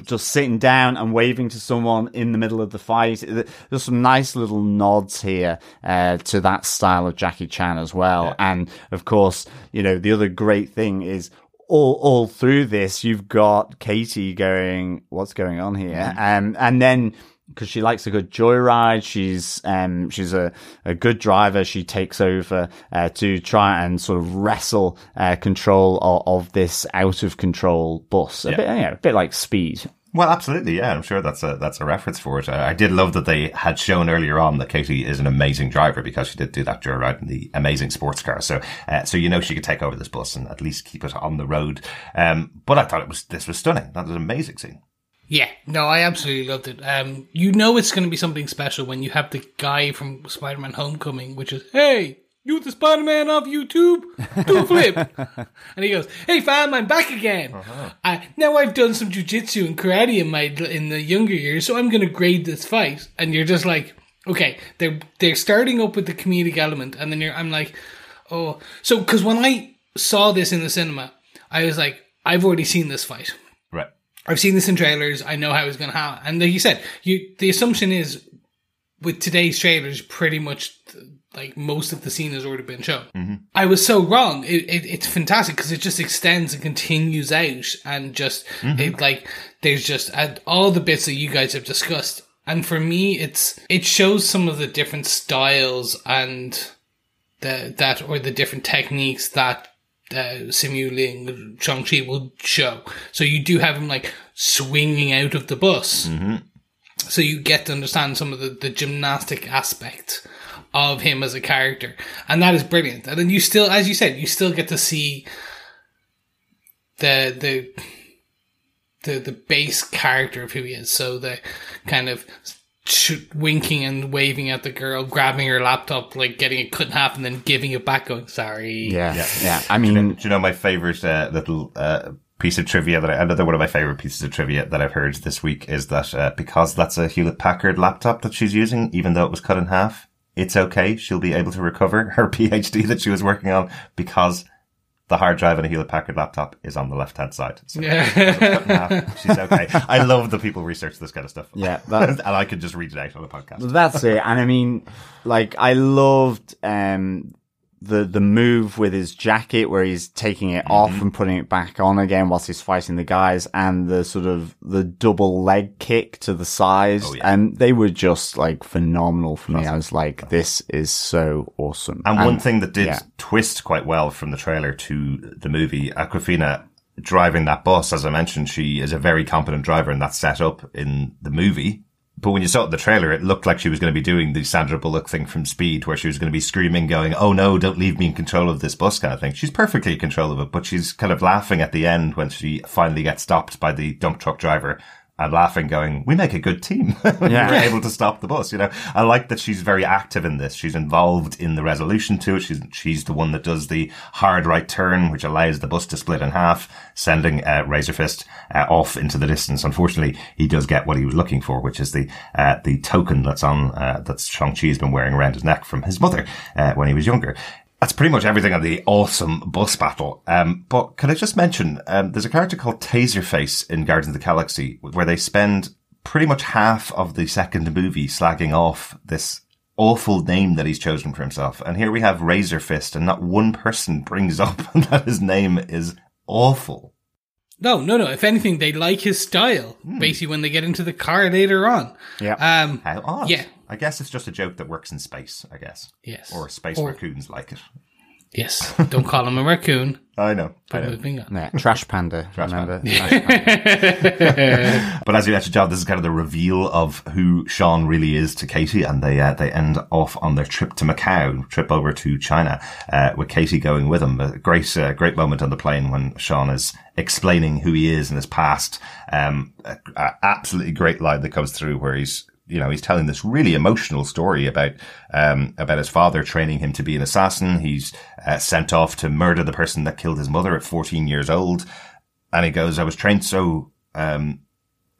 just sitting down and waving to someone in the middle of the fight. There's some nice little nods here uh, to that style of Jackie Chan as well. Yeah. And of course, you know, the other great thing is all all through this, you've got Katie going, "What's going on here?" Mm-hmm. Um, and then because she likes a good joyride. She's um she's a, a good driver. She takes over uh, to try and sort of wrestle uh, control of, of, this out of control bus. A yeah. bit you know, a bit like Speed. Well, absolutely, yeah. I'm sure that's a that's a reference for it. I, I, did love that they had shown earlier on that Katie is an amazing driver because she did do that joyride in the amazing sports car. So, uh, so you know she could take over this bus and at least keep it on the road. Um, but I thought it was this was stunning. That was an amazing scene. Yeah, no, I absolutely loved it. Um, you know it's going to be something special when you have the guy from Spider-Man: Homecoming, which is, "Hey, you the Spider-Man of YouTube? Do a flip." and he goes, "Hey, fam, I'm back again. Uh-huh. Uh, now I've done some jujitsu and karate in my in the younger years, so I'm going to grade this fight." And you're just like, "Okay, they're they're starting up with the comedic element, and then you're, I'm like, oh, so because when I saw this in the cinema, I was like, I've already seen this fight." I've seen this in trailers. I know how it's going to happen. And like you said, you the assumption is with today's trailers, pretty much like most of the scene has already been shown. Mm-hmm. I was so wrong. It, it, it's fantastic because it just extends and continues out, and just mm-hmm. it like there's just uh, all the bits that you guys have discussed. And for me, it's it shows some of the different styles and the that or the different techniques that uh, Simu Liu Shang-Chi will show. So you do have him like swinging out of the bus. Mm-hmm. So you get to understand some of the, the gymnastic aspect of him as a character. And that is brilliant. And then you still, as you said, you still get to see the, the, the, the base character of who he is. So the kind of winking and waving at the girl, grabbing her laptop, like getting it cut in half, and then giving it back, going "Sorry." Yeah, yeah. yeah. I mean, do you know, do you know my favorite uh, little uh, piece of trivia that I, another one of my favorite pieces of trivia that I've heard this week is that uh, because that's a Hewlett Packard laptop that she's using, even though it was cut in half, it's okay. She'll be able to recover her PhD that she was working on because the hard drive in a Hewlett Packard laptop is on the left hand side. So yeah. she's okay. I love that people research this kind of stuff. Yeah. and I could just read it out on the podcast. That's it. And I mean, like, I loved, um, the the move with his jacket where he's taking it mm-hmm. off and putting it back on again whilst he's fighting the guys and the sort of the double leg kick to the sides oh, yeah. and they were just like phenomenal for me. I was like, this is so awesome. And, and one thing that did yeah. twist quite well from the trailer to the movie, Awkwafina driving that bus, as I mentioned, she is a very competent driver and that's set up in the movie but when you saw the trailer, it looked like she was going to be doing the Sandra Bullock thing from Speed, where she was going to be screaming, going, "Oh no, don't leave me in control of this bus," kind of thing. She's perfectly in control of it, but she's kind of laughing at the end when she finally gets stopped by the dump truck driver and laughing, going, "We make a good team. yeah. We're able to stop the bus." You know, I like that she's very active in this. She's involved in the resolution to it. She's she's the one that does the hard right turn, which allows the bus to split in half, sending uh, Razor Fist uh, off into the distance. Unfortunately, he does get what he was looking for, which is the uh, the token that's on uh, that Shang Chi has been wearing around his neck from his mother uh, when he was younger that's pretty much everything on the awesome bus battle. Um, but can I just mention, um, there's a character called Taserface in Guardians of the Galaxy where they spend pretty much half of the second movie slagging off this awful name that he's chosen for himself. And here we have Razor Fist and not one person brings up that his name is awful. No, no, no. If anything, they like his style. Hmm. Basically, when they get into the car later on. Yeah. Um, How odd. Yeah. I guess it's just a joke that works in space. I guess. Yes. Or space or, raccoons like it. Yes. Don't call him a raccoon. I know. I know. Yeah, trash panda. Trash remember? Panda. Trash panda. but as you mentioned, John, this is kind of the reveal of who Sean really is to Katie, and they uh, they end off on their trip to Macau, trip over to China, uh, with Katie going with them. A great uh, great moment on the plane when Sean is explaining who he is and his past. Um, a, a absolutely great line that comes through where he's you know, he's telling this really emotional story about, um, about his father training him to be an assassin. He's uh, sent off to murder the person that killed his mother at 14 years old. And he goes, I was trained so, um,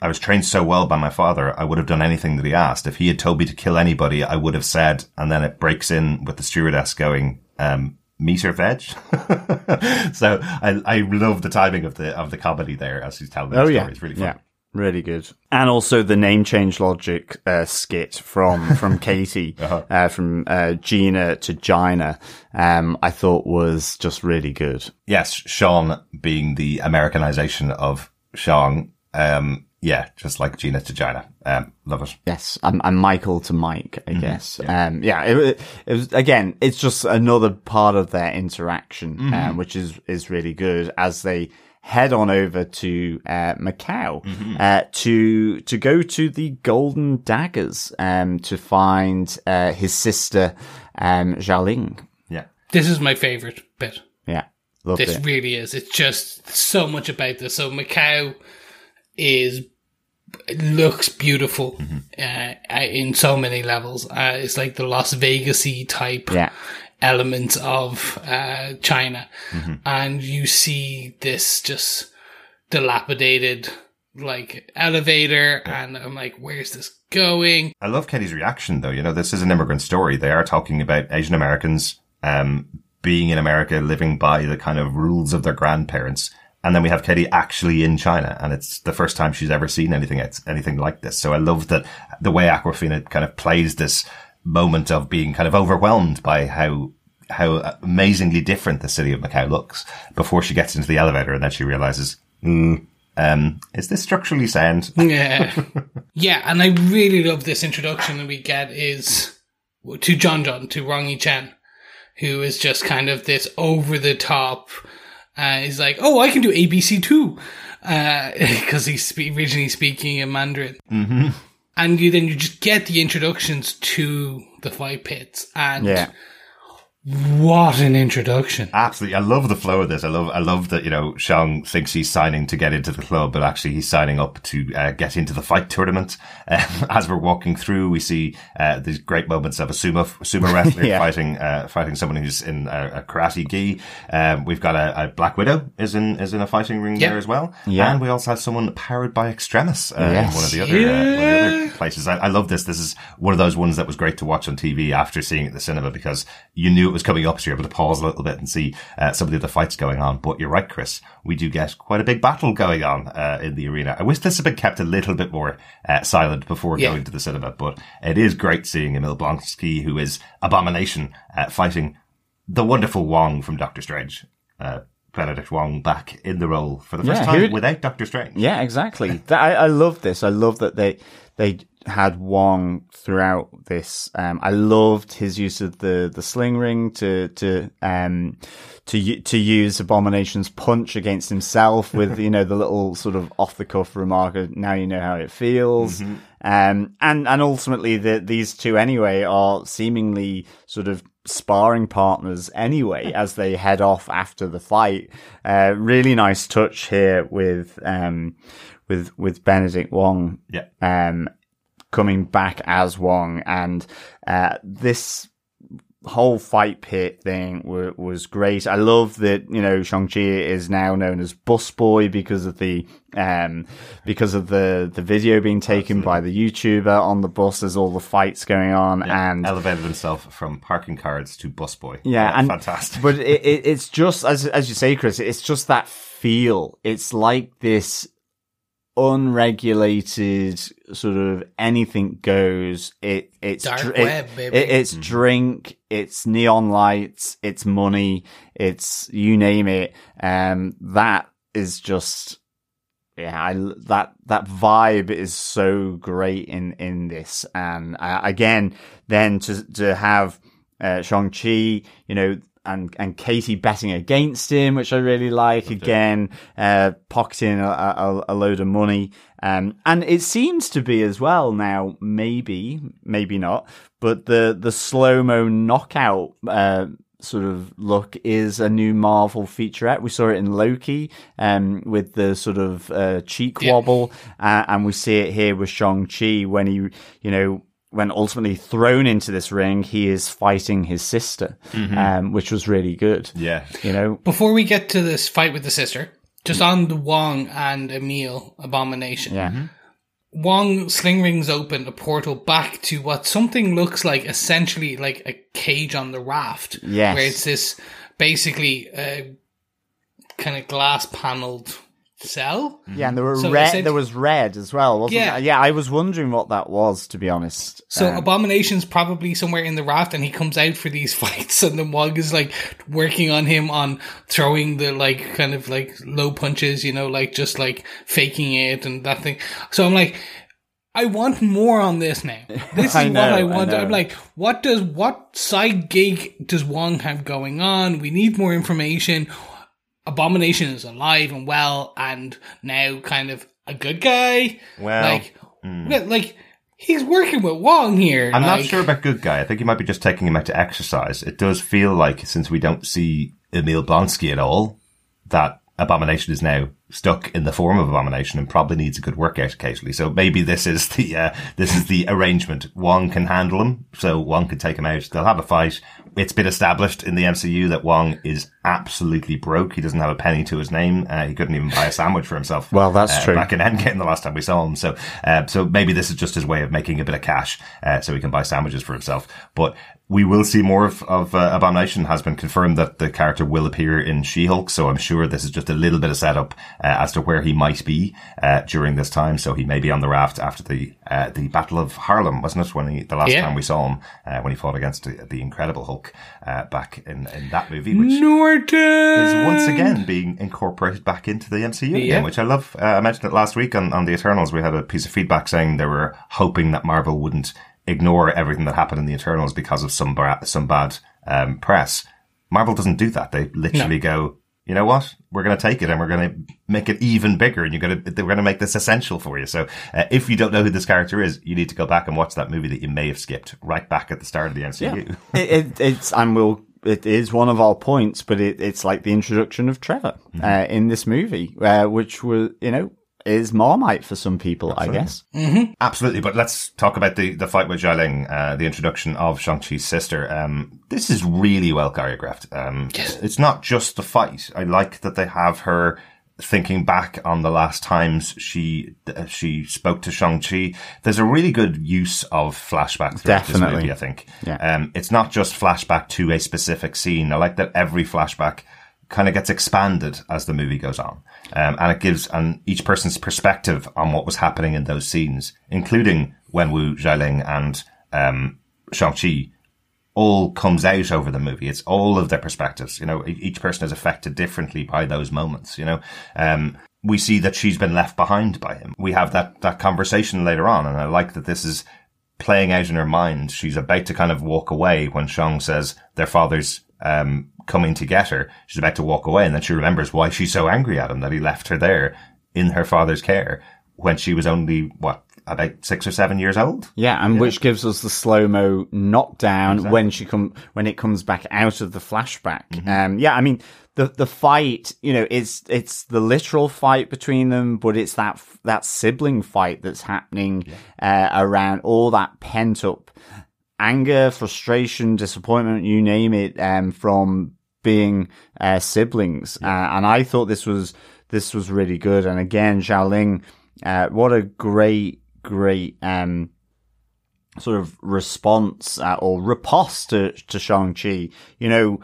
I was trained so well by my father, I would have done anything that he asked. If he had told me to kill anybody, I would have said, and then it breaks in with the stewardess going, um, meat or veg. so I, I love the timing of the, of the comedy there as he's telling the oh, story. Yeah. It's really fun. Yeah. Really good. And also the name change logic uh, skit from from Katie, uh from uh, Gina to Gina, um, I thought was just really good. Yes, Sean being the Americanization of Sean. Um, yeah, just like Gina to Gina. Um, love it. Yes, and, and Michael to Mike, I guess. Yeah. Um, yeah, it, it, was again. It's just another part of their interaction, um, which is is really good as they head on over to uh, Macau uh, to to go to the Golden Daggers um, to find uh, his sister um, Xialing. Yeah. This is my favorite bit. Yeah, loved This it. really is. It's just so much about this. So Macau is it looks beautiful uh, in so many levels. Uh, it's like the Las Vegasy type Yeah. Elements of uh, China, and you see this just dilapidated like elevator, and I'm like, where's this going? I love Katie's reaction though. You know, this is an immigrant story. They are talking about Asian Americans, um, being in America, living by the kind of rules of their grandparents. And then we have Katie actually in China and it's the first time she's ever seen anything, anything like this. So I love that the way Awkwafina kind of plays this moment of being kind of overwhelmed by how how amazingly different the city of Macau looks before she gets into the elevator and then she realizes, mm, um, is this structurally sound? Yeah, yeah, and I really love this introduction that we get is to John John to Wang Yi Chen, who is just kind of this over the top. Uh, he's like, oh, I can do ABC too, because he's spe- originally speaking in Mandarin. Mm-hmm. And you then you just get the introductions to the fight pits, and Yeah. What an introduction! Absolutely. I love the flow of this. I love, I love that, you know, Shang thinks he's signing to get into the club, but actually he's signing up to uh, get into the fight tournament. Um, as we're walking through, we see, uh, these great moments of a sumo, sumo wrestler Yeah. fighting, uh, fighting someone who's in a, a karate gi. Um, we've got a, a Black Widow is in, is in a fighting ring Yeah. there as well. Yeah. And we also have someone powered by Extremis, uh, Yes. in one of the other, uh, one of the other places. I, I love this. This is one of those ones that was great to watch on TV after seeing it at the cinema because you knew it was coming up, so you're able to pause a little bit and see uh, some of the other fights going on. But you're right, Chris. We do get quite a big battle going on uh, in the arena. I wish this had been kept a little bit more uh, silent before Yeah. going to the cinema, but it is great seeing Emil Blonsky, who is Abomination, uh, fighting the wonderful Wong from Doctor Strange. Uh, Benedict Wong back in the role for the first Yeah, time without Doctor Strange. Yeah, exactly. I, I love this. I love that they they had Wong throughout this. Um, I loved his use of the the sling ring to to um to to use Abomination's punch against himself with you know the little sort of off the cuff remark of now you know how it feels. Um, and and ultimately the, these two anyway are seemingly sort of sparring partners anyway as they head off after the fight. Uh, really nice touch here with um with with Benedict Wong Yeah. um coming back as Wong and uh this whole fight pit thing w- was great. I love that, you know, Shang-Chi is now known as Busboy because of the, um, because of the, the video being taken by the YouTuber on the bus as all the fights going on and elevated himself from parking cards to busboy. yeah, Uh, and fantastic. But it, it, it's just as as you say, Chris. It's just that feel. It's like this unregulated sort of anything goes. It it's Dark dr- it- web, baby. it- it's drink. It's neon lights. It's money. It's you name it. Um, that is just yeah, I, that that vibe is so great in in this, and uh, again, then to to have uh, Shang Chi, you know, and and Katie betting against him, which I really like. again, uh, pocketing a, a, a load of money, um, and it seems to be as well now. Maybe, maybe not, but the the slow mo knockout. Uh, sort of look is a new Marvel featurette. We saw it in Loki, um, with the sort of uh, cheek Yeah. wobble, uh, and we see it here with Shang Chi when he, you know, when ultimately thrown into this ring, he is fighting his sister, um, which was really good. yeah. You know, Before we get to this fight with the sister, just on the Wong and Emil abomination. yeah, Wong sling rings open a portal back to what something looks like essentially like a cage on the raft. Yes. Where it's this basically uh, kind of glass paneled cell. Yeah, and there were So red. There was red as well, wasn't Yeah. there? Yeah, I was wondering what that was, to be honest. So Um, Abomination's probably somewhere in the raft, and he comes out for these fights, and then Wong is like working on him on throwing the like kind of like low punches, you know, like just like faking it and that thing. So I'm like, I want more on this now. This is I know, what I I want. know. I'm like, what does what side gig does Wong have going on? We need more information. Abomination is alive and well, and now kind of a good guy. Well, like, yeah, like he's working with Wong here. I'm not sure about good guy. I think he might be just taking him out to exercise. It does feel like, since we don't see Emil Blonsky at all, that Abomination is now stuck in the form of Abomination and probably needs a good workout occasionally. So maybe this is the uh, this is the arrangement. Wong can handle him, so Wong can take him out. They'll have a fight. It's been established in the MCU that Wong is absolutely broke. He doesn't have a penny to his name. Uh, he couldn't even buy a sandwich for himself. Well, that's uh, true. Back in Endgame, the last time we saw him. So, uh, so maybe this is just his way of making a bit of cash, uh, so he can buy sandwiches for himself. But we will see more of, of uh, Abomination. Has been confirmed that the character will appear in She-Hulk. So I'm sure this is just a little bit of setup uh, as to where he might be uh, during this time. So he may be on the raft after the uh, the Battle of Harlem, wasn't it? When he the last Yeah. time we saw him uh, when he fought against the, the Incredible Hulk uh, back in in that movie, which Norton is once again being incorporated back into the MCU Yeah. again, which I love. Uh, I mentioned it last week on, on the Eternals. We had a piece of feedback saying they were hoping that Marvel wouldn't ignore everything that happened in the Eternals because of some bra- some bad um, press. Marvel doesn't do that. They literally go, you know what? We're going to take it and we're going to make it even bigger, and you're going to we're going to make this essential for you. So, uh, if you don't know who this character is, you need to go back and watch that movie that you may have skipped right back at the start of the MCU. it, it, it's and we'll it is one of our points, but it, it's like the introduction of Trevor uh, in this movie, uh, which was you know is Marmite for some people, I guess. Absolutely, but let's talk about the, the fight with Xialing, uh, the introduction of Shang-Chi's sister. Um, this is really well choreographed. Um, yes. it's not just the fight. I like that they have her thinking back on the last times she, uh, she spoke to Shang-Chi. There's a really good use of flashback throughout this Definitely. movie, I think. Yeah. Um, it's not just flashback to a specific scene. I like that every flashback kind of gets expanded as the movie goes on. Um, and it gives an, each person's perspective on what was happening in those scenes, including when Wu Xialing and, um, Shang-Chi all comes out over the movie. It's all of their perspectives. You know, each person is affected differently by those moments, you know. Um, we see that she's been left behind by him. We have that, that conversation later on. And I like that this is playing out in her mind. She's about to kind of walk away when Shang says their father's, um, coming to get her. She's about to walk away and then she remembers why she's so angry at him that he left her there in her father's care when she was only, what, about six or seven years old? Yeah, and which gives us the slow mo knockdown when she come when it comes back out of the flashback. Um, yeah, I mean the the fight, you know, it's it's the literal fight between them, but it's that that sibling fight that's happening uh, around all that pent up anger, frustration, disappointment, you name it, um, from being uh, siblings. Uh, and I thought this was this was really good. And again, Xialing, uh, what a great, great um, sort of response uh, or riposte to, to Shang Chi. You know,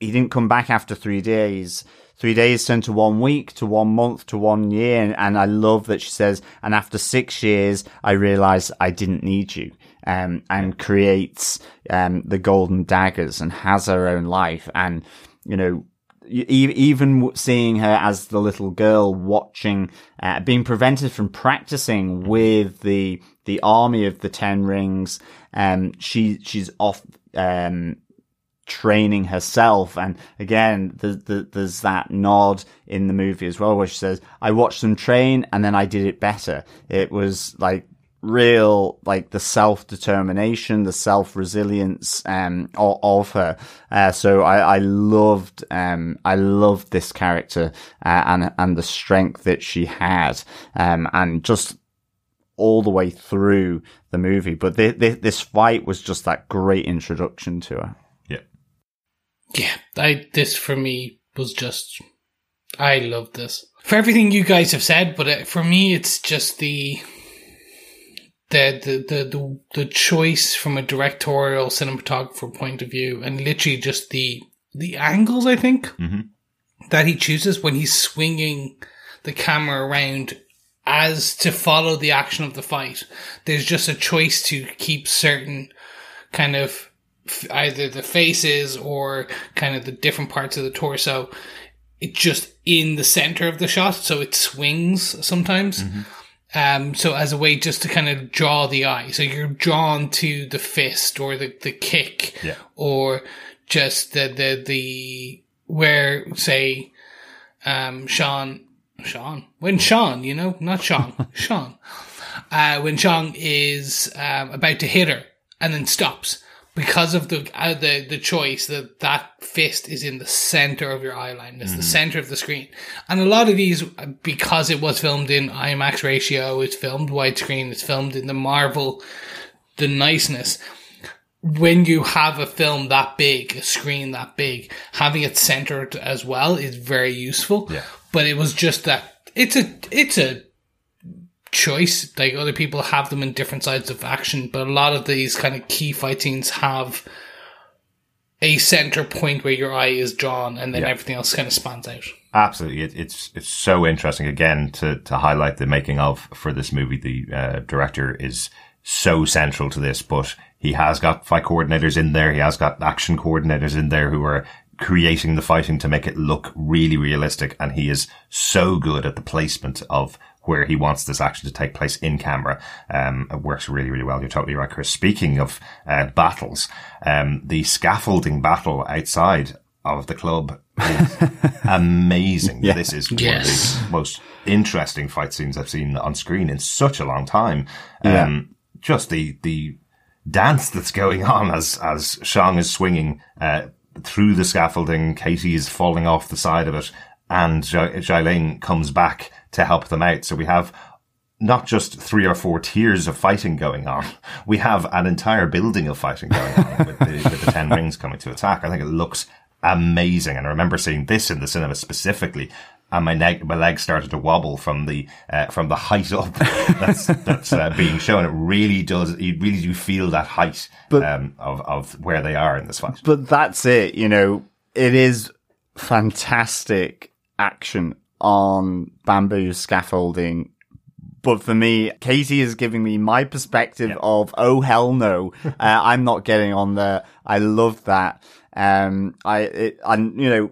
he didn't come back after three days. Three days turned to one week, to one month, to one year. And, and I love that she says, and after six years, I realized I didn't need you. Um, and creates, um, the golden daggers and has her own life. And, you know, even seeing her as the little girl watching, uh, being prevented from practicing with the, the army of the Ten Rings, um, she, she's off, um, training herself. And again, the, the, there's that nod in the movie as well, where she says, I watched them train and then I did it better. It was like, real like the self determination, the self resilience um of, of her. Uh, so I, I loved um I loved this character uh, and and the strength that she had um and just all the way through the movie. But th- th- this fight was just that great introduction to her. Yeah. Yeah, I this for me was just I love this for everything you guys have said, but uh, for me it's just the the the the the, the choice from a directorial cinematographer point of view, and literally just the the angles I think Mhm. that he chooses when he's swinging the camera around as to follow the action of the fight. There's just a choice to keep certain kind of either the faces or kind of the different parts of the torso it just in the center of the shot, so it swings sometimes. Um, so as a way just to kind of draw the eye. So you're drawn to the fist or the, the kick Yeah. or just the, the, the, where say, um, Sean, Sean, when Sean, you know, not Sean, Sean, uh, when Sean is, um, about to hit her and then stops because of the, uh, the, the choice that that fist is in the center of your eye line. It's the center of the screen. And a lot of these, because it was filmed in IMAX ratio, it's filmed widescreen, it's filmed in the Marvel, the niceness when you have a film that big, a screen that big, having it centered as well is very useful. Yeah. But it was just that it's a it's a choice. Like other people have them in different sides of action, but a lot of these kind of key fight scenes have a center point where your eye is drawn, and then Yeah. everything else kind of spans out. Absolutely, it, it's it's so interesting again to to highlight the making of for this movie. The uh, director is so central to this, but he has got fight coordinators in there. He has got action coordinators in there who are creating the fighting to make it look really realistic. And he is so good at the placement of where he wants this action to take place in camera. Um, it works really, really well. You're totally right, Chris. Speaking of uh, battles, um, the scaffolding battle outside of the club is amazing. This is one of the most interesting fight scenes I've seen on screen in such a long time. Um, just the, the dance that's going on as, as Shang is swinging, uh, through the scaffolding. Katie is falling off the side of it and Xialing comes back to help them out. So we have not just three or four tiers of fighting going on. We have an entire building of fighting going on with the, with the Ten Rings coming to attack. I think it looks amazing. And I remember seeing this in the cinema specifically. And my leg, my legs started to wobble from the, uh, from the height up that's, that's, uh, being shown. It really does, you really do feel that height, um, of, of where they are in this fight. But that's it, you know, it is fantastic action on bamboo scaffolding. But for me, Katie is giving me my perspective of, oh hell no, uh, I'm not getting on there. I love that. Um, I, it, and you know,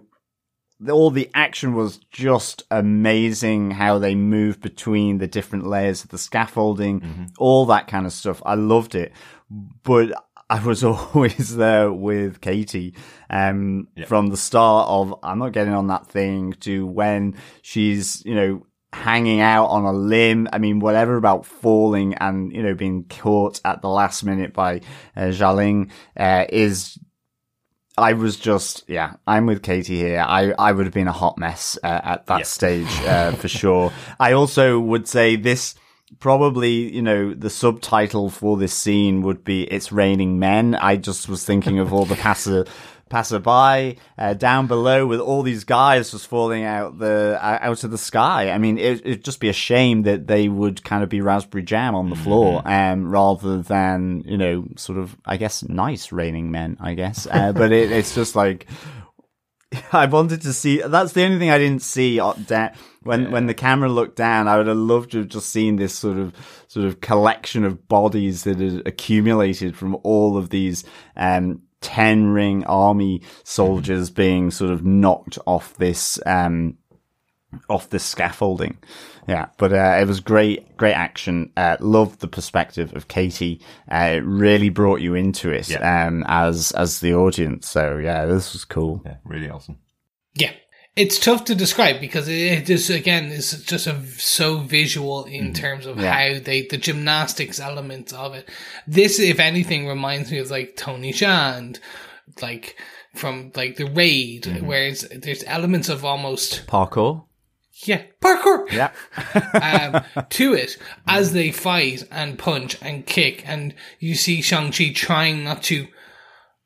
the- all the action was just amazing how they moved between the different layers of the scaffolding, all that kind of stuff. I loved it. But I was always there with Katie, um, from the start of, I'm not getting on that thing to when she's, you know, hanging out on a limb. I mean, whatever about falling and, you know, being caught at the last minute by, uh, Xialing, uh, is I was just, yeah, I'm with Katie here. I, I would have been a hot mess uh, at that Yeah. stage uh, for sure. I also would say this probably, you know, the subtitle for this scene would be "It's Raining Men." I just was thinking of all the passer passerby uh, down below with all these guys just falling out the uh, out of the sky. I mean, it, it'd just be a shame that they would kind of be raspberry jam on the floor, um, rather than you know, sort of, I guess, nice raining men. I guess, uh, but it, it's just like. I wanted to see. That's the only thing I didn't see da- when when the camera looked down. I would have loved to have just seen this sort of sort of collection of bodies that had accumulated from all of these um, ten ring army soldiers being sort of knocked off this um, off this scaffolding. Yeah, but uh, it was great, great action. Uh, loved the perspective of Katie. Uh, it really brought you into it Yeah. um, as as the audience. So yeah, this was cool. Yeah, really awesome. Yeah. It's tough to describe because it is again is just a, so visual in terms of Yeah. how they the gymnastics elements of it. This, if anything, reminds me of like Tony Shand, like from like the raid, whereas there's elements of almost Parkour. Yeah parkour Yeah. um, to it as they fight and punch and kick, and you see Shang Chi trying not to,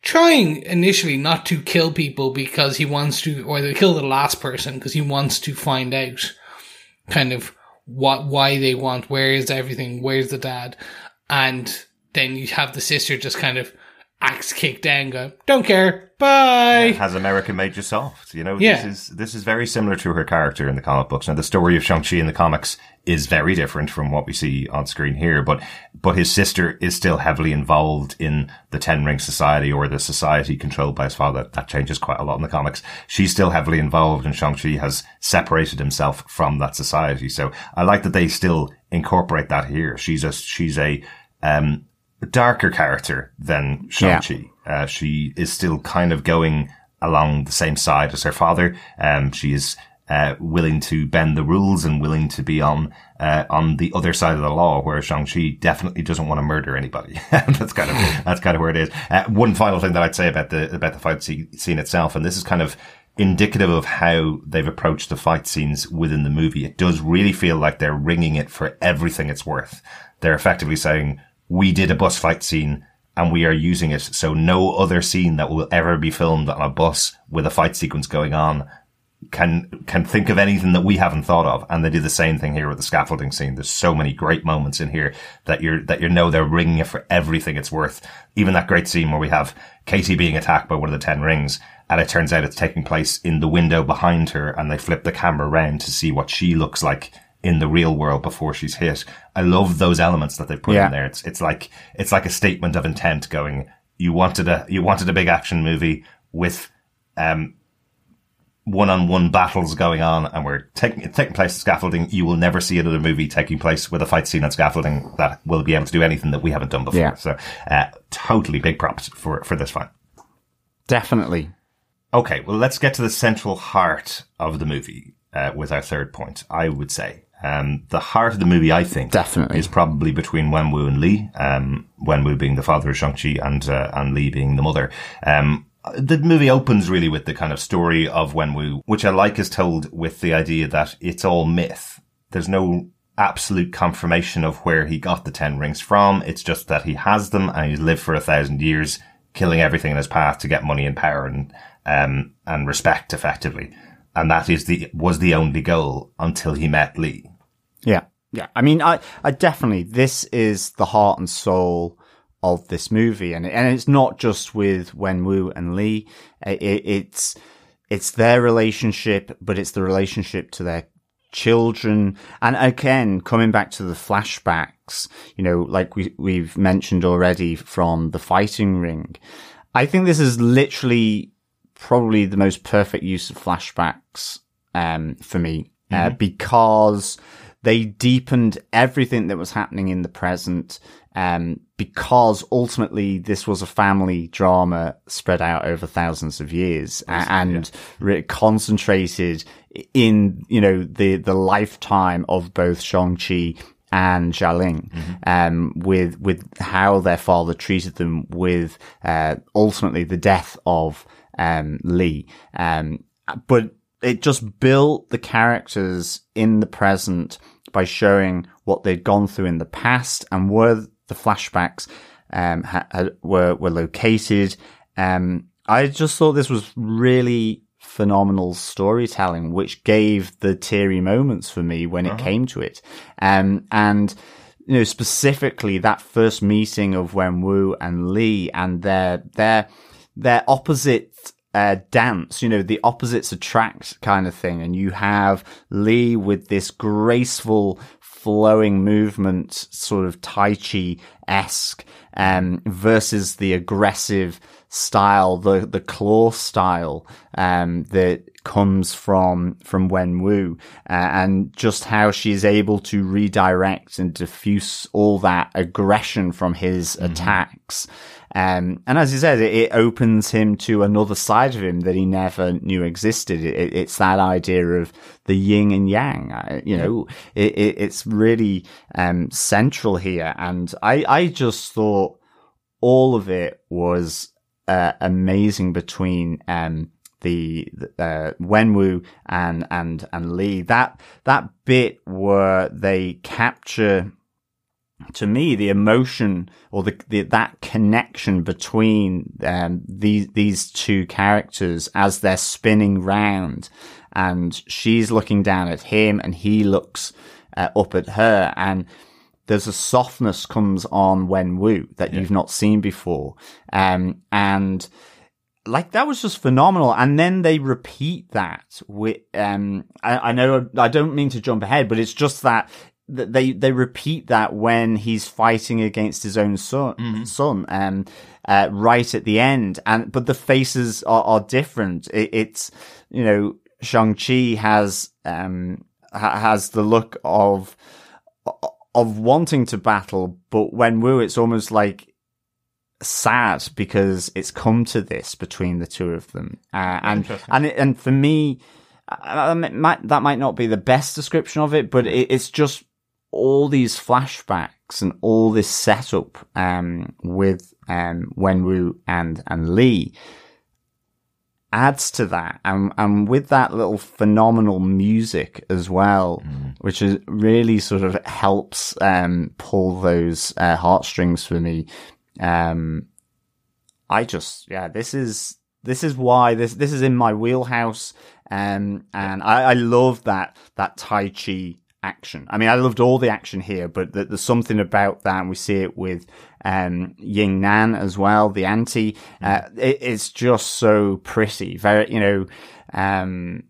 trying initially not to kill people because he wants to, or they kill the last person because he wants to find out, kind of what why they want, where is everything, where's the dad, and then you have the sister just kind of axe kicked down, going, "Don't care, bye." Has America made you soft? You know, Yeah. this is this is very similar to her character in the comic books. Now, the story of Shang Chi in the comics is very different from what we see on screen here, but but his sister is still heavily involved in the Ten Ring Society or the society controlled by his father. That changes quite a lot in the comics. She's still heavily involved, and Shang Chi has separated himself from that society. So I like that they still incorporate that here. She's a she's a um, darker character than Shang-Chi. Uh, she is still kind of going along the same side as her father. Um, she is, uh, willing to bend the rules and willing to be on, uh, on the other side of the law, where Shang-Chi definitely doesn't want to murder anybody. that's kind of, that's kind of where it is. Uh, one final thing that I'd say about the, about the fight scene scene itself, and this is kind of, indicative of how they've approached the fight scenes within the movie. It does really feel like they're wringing it for everything it's worth. They're effectively saying, we did a bus fight scene and we are using it. So no other scene that will ever be filmed on a bus with a fight sequence going on can can think of anything that we haven't thought of. And they do the same thing here with the scaffolding scene. There's so many great moments in here that you're that you know they're wringing it for everything it's worth. Even that great scene where we have Katie being attacked by one of the ten rings, and it turns out it's taking place in the window behind her, and they flip the camera around to see what she looks like in the real world before she's hit. I love those elements that they put Yeah. in there. It's it's like it's like a statement of intent going, you wanted a you wanted a big action movie with um one-on-one battles going on and we're taking taking place at scaffolding you will never see another movie taking place with a fight scene on scaffolding that will be able to do anything that we haven't done before Yeah. so uh, totally big props for for this fight Definitely. okay well let's get to the central heart of the movie uh, with our third point i would say um, the heart of the movie, I think, Definitely. is probably between Wenwu and Li. Um, Wenwu being the father of Shang-Chi and, uh, and Li being the mother. Um, the movie opens really with the kind of story of Wenwu, which I like is told with the idea that it's all myth. There's no absolute confirmation of where he got the ten rings from. It's just that he has them and he's lived for a thousand years, killing everything in his path to get money and power and, um, and respect effectively. And that is the, was the only goal until he met Li. Yeah. Yeah. I mean, I, I definitely, this is the heart and soul of this movie. And, and it's not just with Wenwu and Li. It, it's, it's their relationship, but it's the relationship to their children. And again, coming back to the flashbacks, you know, like we, we've mentioned already from the fighting ring. I think this is literally probably the most perfect use of flashbacks, um, for me, uh, because they deepened everything that was happening in the present. Um, because ultimately this was a family drama spread out over thousands of years and re- concentrated in, you know, the, the lifetime of both Shang-Chi and Xialing, um, with, with how their father treated them with, uh, ultimately the death of, um, Li. Um, but it just built the characters in the present by showing what they'd gone through in the past and where the flashbacks um, ha- were were located. Um, I just thought this was really phenomenal storytelling, which gave the teary moments for me when it came to it. Um, and you know, specifically that first meeting of Wenwu and Li and their their their opposite uh, dance, you know, the opposites attract kind of thing. And you have Li with this graceful, flowing movement, sort of Tai Chi esque, um, versus the aggressive style, the, the claw style, um, that comes from, from Wenwu, uh, and just how she is able to redirect and diffuse all that aggression from his attacks. Um, and as he said, it, it opens him to another side of him that he never knew existed. It, it's that idea of the yin and yang. You know, it, it, it's really um, central here, and I, I just thought all of it was uh, amazing between um, the uh, Wenwu and and and Li. That that bit where they capture to me the emotion or the, the that connection between um, these these two characters as they're spinning round and she's looking down at him and he looks uh, up at her and there's a softness comes on Wenwu that you've not seen before. Um, and like that was just phenomenal. And then they repeat that with, um, I, I know I don't mean to jump ahead, but it's just that th- they, they repeat that when he's fighting against his own son, son, um, uh, right at the end. And, but the faces are, are different. It, it's, you know, Shang-Chi has, um, ha- has the look of, of wanting to battle, but Wenwu, it's almost like sad because it's come to this between the two of them. Uh, and, and, it- and for me, uh, that might, that might not be the best description of it, but it, it's just all these flashbacks and all this setup, um, with, um, Wenwu and, and Li adds to that. And, and with that little phenomenal music as well, which is really sort of helps, um, pull those, uh, heartstrings for me. Um, I just, yeah, this is, this is why this, this is in my wheelhouse. Um, and I, I love that, that Tai Chi action. I mean, I loved all the action here, but th- there's something about that. And we see it with, um, Ying Nan as well, the anti, uh, it, it's just so pretty, very, you know, um,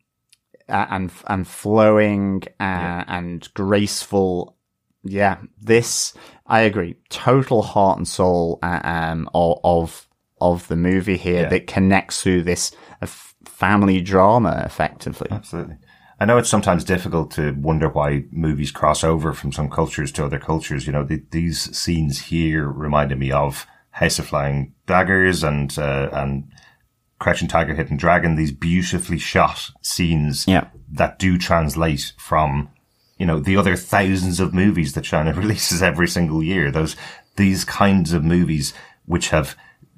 and, and flowing, uh, and graceful. Yeah, this, I agree. Total heart and soul, uh, um, of, of, the movie here Yeah. that connects through this uh, f- family drama effectively. Absolutely. I know it's sometimes difficult to wonder why movies cross over from some cultures to other cultures. You know, the, these scenes here reminded me of House of Flying Daggers and, uh, and Crouching Tiger, Hidden Dragon, these beautifully shot scenes Yeah. that do translate from, you know, the other thousands of movies that China releases every single year. Those, these kinds of movies which have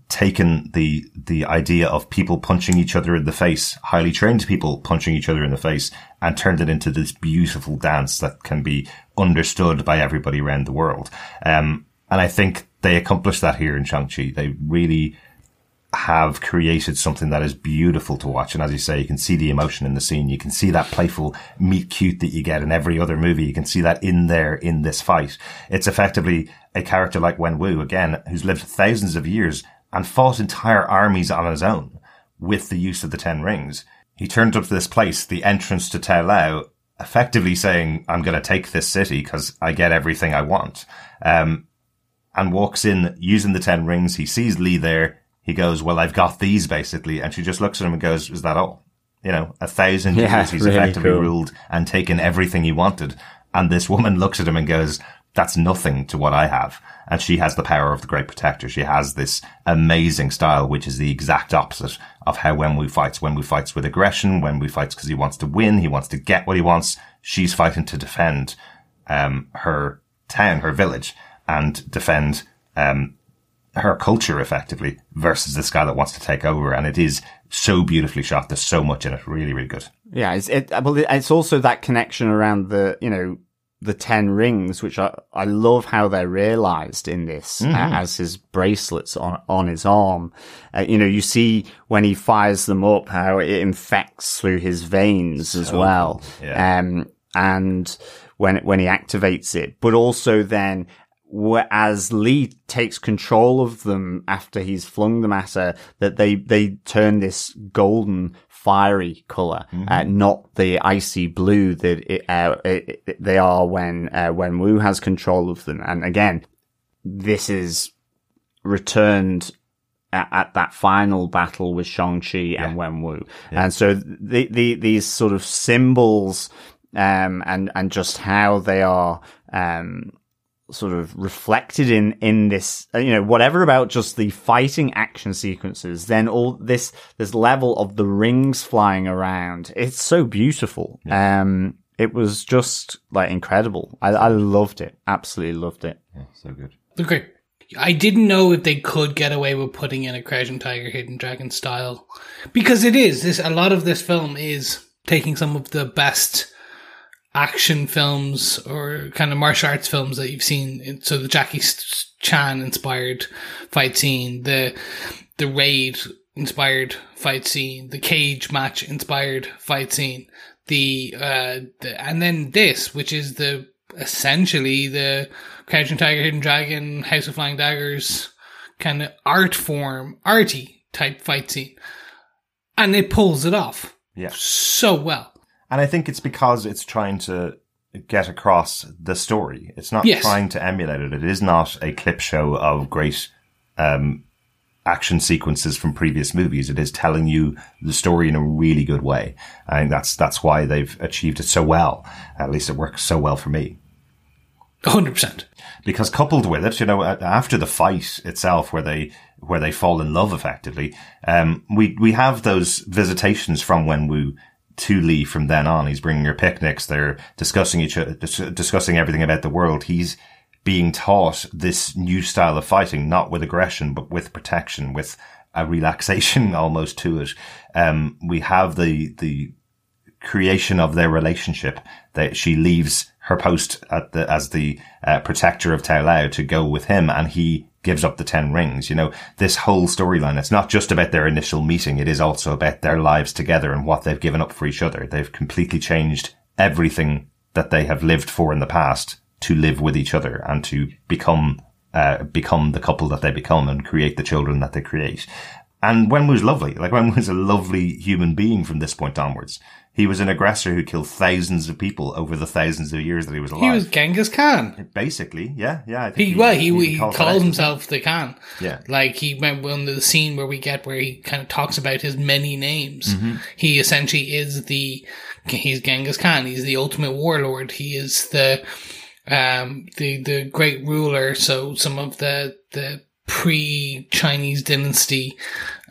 taken the, the idea of people punching each other in the face, highly trained people punching each other in the face and turned it into this beautiful dance that can be understood by everybody around the world. Um, and I think they accomplished that here in Shang-Chi. They really, have created something that is beautiful to watch. And as you say, you can see the emotion in the scene. You can see that playful meet cute that you get in every other movie. You can see that in there in this fight. It's effectively a character like Wenwu, again, who's lived thousands of years and fought entire armies on his own with the use of the Ten Rings. He turned up to this place, the entrance to Ta Lo, effectively saying, I'm going to take this city because I get everything I want. Um, and walks in using the Ten Rings. He sees Li there. He goes, well, I've got these basically. And she just looks at him and goes, is that all? You know, a thousand Yeah, years he's really effectively cool. ruled and taken everything he wanted. And this woman looks at him and goes, that's nothing to what I have. And she has the power of the great protector. She has this amazing style, which is the exact opposite of how Wenwu fights. Wenwu fights with aggression. Wenwu fights because he wants to win. He wants to get what he wants. She's fighting to defend, um, her town, her village and defend, um, her culture effectively versus this guy that wants to take over. And it is so beautifully shot. There's so much in it. Really, really good. Yeah, it's it, well, it's also that connection around the you know the ten rings, which I I love how they're realized in this uh, as his bracelets on on his arm. Uh, you know, you see when he fires them up how it infects through his veins as well. Yeah. Um, and when when he activates it, but also then. As Li takes control of them after he's flung them at her, that they, they turn this golden fiery color, uh, not the icy blue that it, uh, it, it- they are when, uh, Wenwu has control of them. And again, this is returned at, at that final battle with Shang-Chi and Wenwu. And so the, the, these sort of symbols, um, and, and just how they are, um, sort of reflected in in this uh, you know whatever about just the fighting action sequences then all this this level of the rings flying around it's so beautiful um it was just like incredible i i loved it absolutely loved it Yeah, so good. Okay. I didn't know if they could get away with putting in a Crouching Tiger, Hidden Dragon style, because it is this. A lot of this film is taking some of the best action films or kind of martial arts films that you've seen. So the Jackie Chan inspired fight scene, the the raid inspired fight scene, the cage match inspired fight scene, the uh, the, and then this, which is the essentially the Crouching Tiger, Hidden Dragon, House of Flying Daggers kind of art form, arty type fight scene. And it pulls it off Yeah. so well. And I think it's because it's trying to get across the story. It's not Yes. trying to emulate it. It is not a clip show of great um, action sequences from previous movies. It is telling you the story in a really good way. I think that's that's why they've achieved it so well. At least it works so well for me. 100%. because coupled with it, you know, after the fight itself, where they where they fall in love effectively, um, we we have those visitations from Wenwu to Li from then on. He's bringing her picnics. They're discussing each other, discussing everything about the world. He's being taught this new style of fighting, not with aggression, but with protection, with a relaxation almost to it. Um, we have the the creation of their relationship that she leaves her post at the, as the uh, protector of Ta Lo to go with him and he gives up the 10 rings. You know, this whole storyline, it's not just about their initial meeting. It is also about their lives together and what they've given up for each other. They've completely changed everything that they have lived for in the past to live with each other and to become, uh, become the couple that they become and create the children that they create. And Wen was lovely. Like Wen was a lovely human being from this point onwards. He was an aggressor who killed thousands of people over the thousands of years that he was alive. He was Genghis Khan. basically, yeah, yeah. I think He, well, he, he, calls himself the Khan. Yeah. Like he went on the scene where we get where he kind of talks about his many names. Mm-hmm. He essentially is the, he's Genghis Khan. He's the ultimate warlord. He is the, um, the, the great ruler. So some of the, the pre-Chinese dynasty,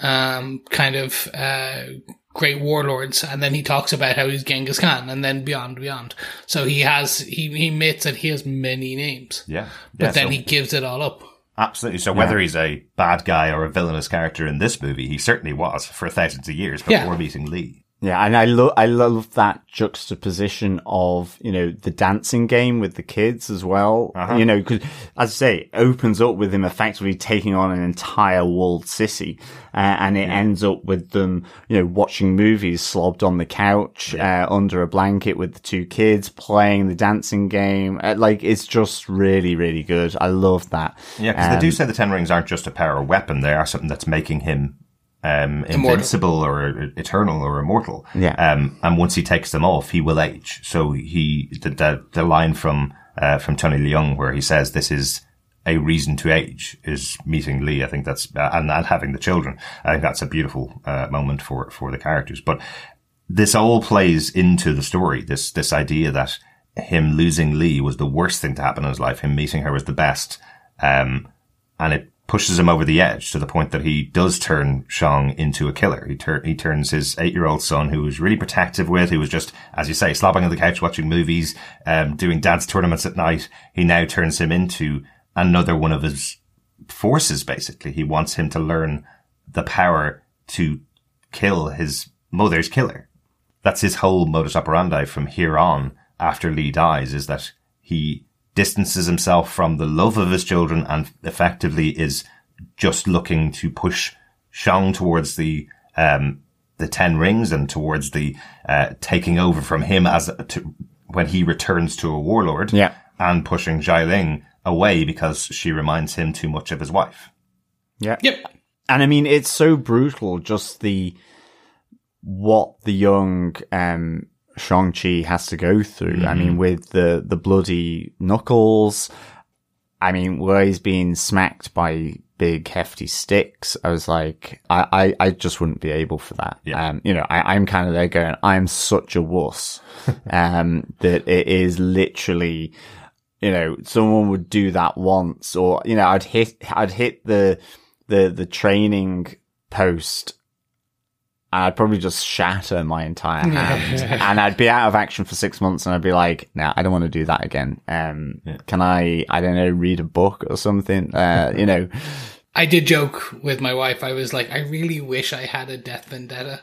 um, kind of, uh, great warlords. And then he talks about how he's Genghis Khan and then beyond, beyond. So he has, he, he admits that he has many names. Yeah, But yeah, then so- he gives it all up. absolutely. So whether he's a bad guy or a villainous character in this movie, he certainly was for thousands of years before Yeah. meeting Li. Yeah, and I love I love that juxtaposition of you know the dancing game with the kids as well. Uh-huh. You know, because as I say, it opens up with him effectively taking on an entire walled city, uh, and it ends up with them you know watching movies slobbed on the couch uh, under a blanket with the two kids playing the dancing game. Uh, like it's just really really good. I love that. Yeah, because they do Um, say the Ten Rings aren't just a power weapon; they are something that's making him um, invincible or eternal or immortal. Yeah. Um, and once he takes them off, he will age. So he the the, the line from uh, from Tony Leung where he says this is a reason to age is meeting Li. I think that's uh, and and having the children. I think that's a beautiful uh, moment for for the characters. But this all plays into the story. This this idea that him losing Li was the worst thing to happen in his life. Him meeting her was the best. Um, and it pushes him over the edge to the point that he does turn Shang into a killer. He, tur- he turns his eight-year-old son, who was really protective with, who was just, as you say, slobbing on the couch watching movies, um, doing dance tournaments at night. He now turns him into another one of his forces, basically. He wants him to learn the power to kill his mother's killer. That's his whole modus operandi from here on after Li dies is that he distances himself from the love of his children and effectively is just looking to push Shang towards the, um, the Ten Rings and towards the, uh, taking over from him as, to, when he returns to a warlord. Yeah. And pushing Xialing away because she reminds him too much of his wife. Yeah. Yep. And I mean, it's so brutal, just the, what the young, um, Shang-Chi has to go through. I mean, with the, the bloody knuckles, I mean, where he's being smacked by big hefty sticks, I was like, I, I, I just wouldn't be able for that. Yeah. Um, you know, I, I'm kind of there going, I'm such a wuss, um, that it is literally, you know, someone would do that once or, you know, I'd hit, I'd hit the, the, the training post I'd probably just shatter my entire hand and I'd be out of action for six months and I'd be like, nah, I don't want to do that again. Um, can I, I don't know, read a book or something? Uh, you know, I did joke with my wife. I was like, I really wish I had a death vendetta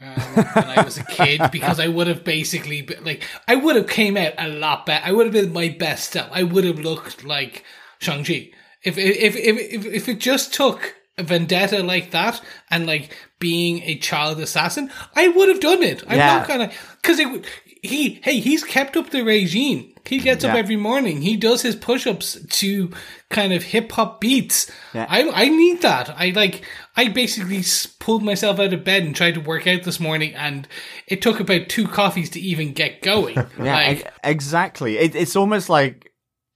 um, when I was a kid because I would have basically been, like I would have came out a lot better. I would have been my best self. I would have looked like Shang Chi if if if if if it just took a vendetta like that and like being a child assassin, I would have done it. I'm Yeah. not gonna because it. he hey he's kept up the regime. He gets up every morning. He does his push-ups to kind of hip hop beats. Yeah. I I need that. I like I basically pulled myself out of bed and tried to work out this morning, and it took about two coffees to even get going. Yeah, like, exactly. It, it's almost like,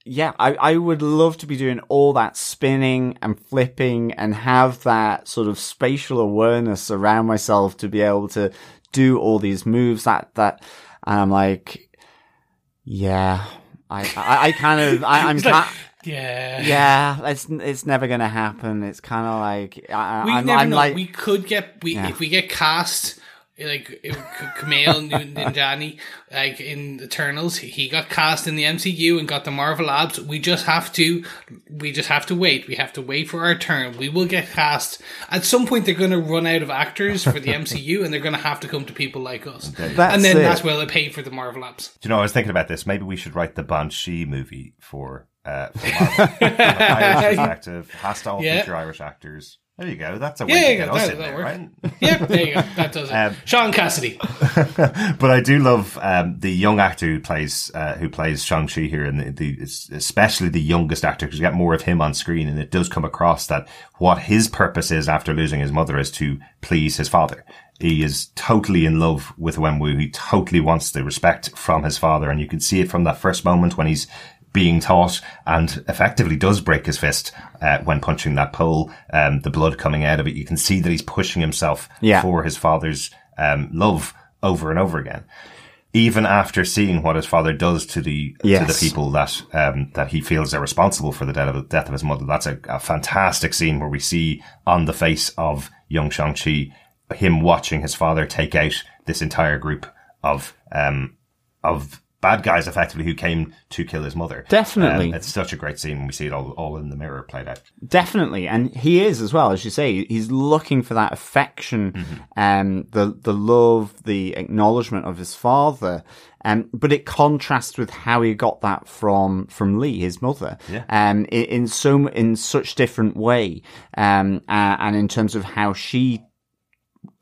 yeah, I, I would love to be doing all that spinning and flipping and have that sort of spatial awareness around myself to be able to do all these moves that, that, and I'm like, yeah, I, I, I kind of, I, I'm, like, yeah. yeah, it's, it's never going to happen. It's kind of like, I, we I'm, never I'm know. like, we could get we Yeah. if we get cast like Kumail Nanjiani like in Eternals. He got cast in the MCU and got the Marvel Labs. We just have to we just have to wait. We have to wait for our turn. We will get cast at some point. They're going to run out of actors for the MCU, and they're going to have to come to people like us. That's and then it. that's where they pay for the Marvel Labs. Do you know, I was thinking about this. Maybe we should write the Banshee movie for, uh. From Irish perspective. Has to all Yeah. feature Irish actors. There you go. That's a way Yeah, to yeah, get us that, in that there, right? Yep, there you go. That does it. Um, Sean Cassidy. but I do love um, the young actor who plays uh, who plays Shang Chi here, and the, the especially the youngest actor because you get more of him on screen, and it does come across that what his purpose is after losing his mother is to please his father. He is totally in love with Wenwu. He totally wants the respect from his father, and you can see it from that first moment when he's being taught and effectively does break his fist uh, when punching that pole. Um, the blood coming out of it, you can see that he's pushing himself Yeah. for his father's um, love over and over again. Even after seeing what his father does to the to the people that um, that he feels are responsible for the death of, death of his mother, that's a, a fantastic scene where we see on the face of young Shang Chi him watching his father take out this entire group of um, of bad guys, effectively who came to kill his mother. Definitely. Um, it's such a great scene when we see it all all in the mirror played out. Definitely, and he is as well, as you say. He's looking for that affection, um, the the love, the acknowledgement of his father. Um, but it contrasts with how he got that from from Li, his mother, Yeah. um, in, in so in such different way, um, uh, and in terms of how she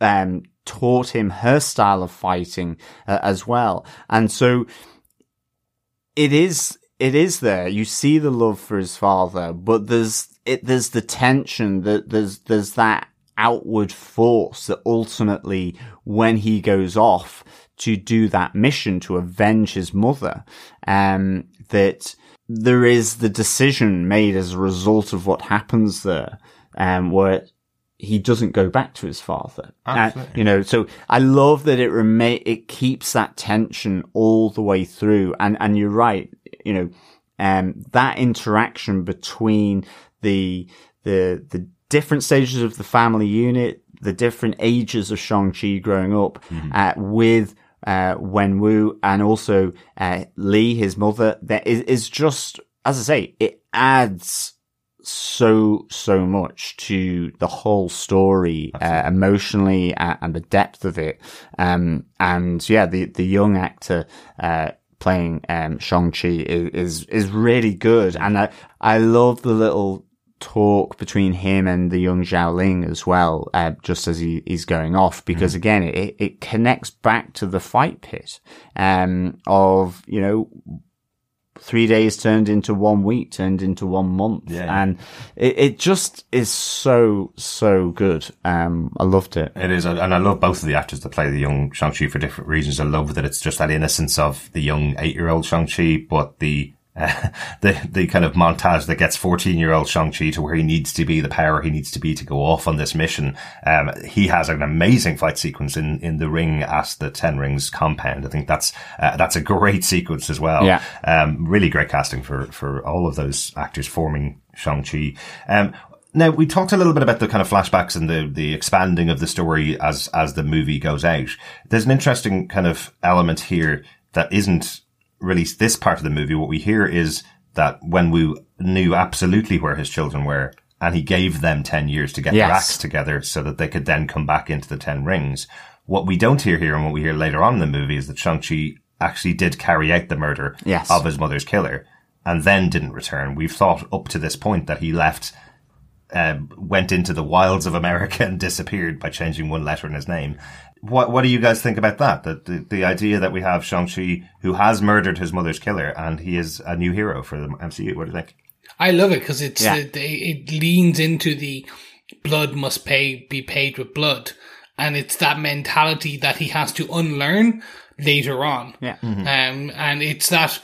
um, taught him her style of fighting uh, as well. And so it is it is there. You see the love for his father, but there's it there's the tension that there's there's that outward force that ultimately when he goes off to do that mission to avenge his mother, um, that there is the decision made as a result of what happens there, um, where he doesn't go back to his father. Uh, Absolutely. you know, so I love that it remain, it keeps that tension all the way through. And, and you're right, you know, um, that interaction between the, the, the different stages of the family unit, the different ages of Shang-Chi growing up, uh, with, uh, Wenwu and also, uh, Li, his mother, that is, is just, as I say, it adds so so much to the whole story uh, emotionally uh, and the depth of it. Um and yeah the the young actor uh playing um Shang-Chi is is, is really good. And I I love the little talk between him and the young Xialing as well, uh, just as he, he's going off, because again, it, it connects back to the fight pit, um, of, you know, three days turned into one week, turned into one month. Yeah. And it, it just is so, so good. Um, I loved it. It is, and I love both of the actors that play the young Shang-Chi for different reasons. I love that it's just that innocence of the young eight-year-old Shang-Chi, but the, uh, the, the kind of montage that gets 14-year-old Shang-Chi to where he needs to be, the power he needs to be to go off on this mission. Um, he has an amazing fight sequence in, in the ring at the Ten Rings compound. I think that's, uh, that's a great sequence as well. Yeah. Um, really great casting for, for all of those actors forming Shang-Chi. Um, now we talked a little bit about the kind of flashbacks and the, the expanding of the story as, as the movie goes out. There's an interesting kind of element here that isn't really this part of the movie. What we hear is that when Wenwu knew absolutely where his children were and he gave them 10 years to get their acts together so that they could then come back into the 10 rings. What we don't hear here and what we hear later on in the movie is that Shang-Chi actually did carry out the murder Yes. of his mother's killer and then didn't return. We've thought up to this point that he left um, went into the wilds of America and disappeared by changing one letter in his name. What What do you guys think about that? That the, the idea that we have Shang Chi who has murdered his mother's killer and he is a new hero for the MCU. What do you think? I love it because it's Yeah. it, it leans into the blood must pay be paid with blood, and it's that mentality that he has to unlearn later on. Yeah. Um, and it's that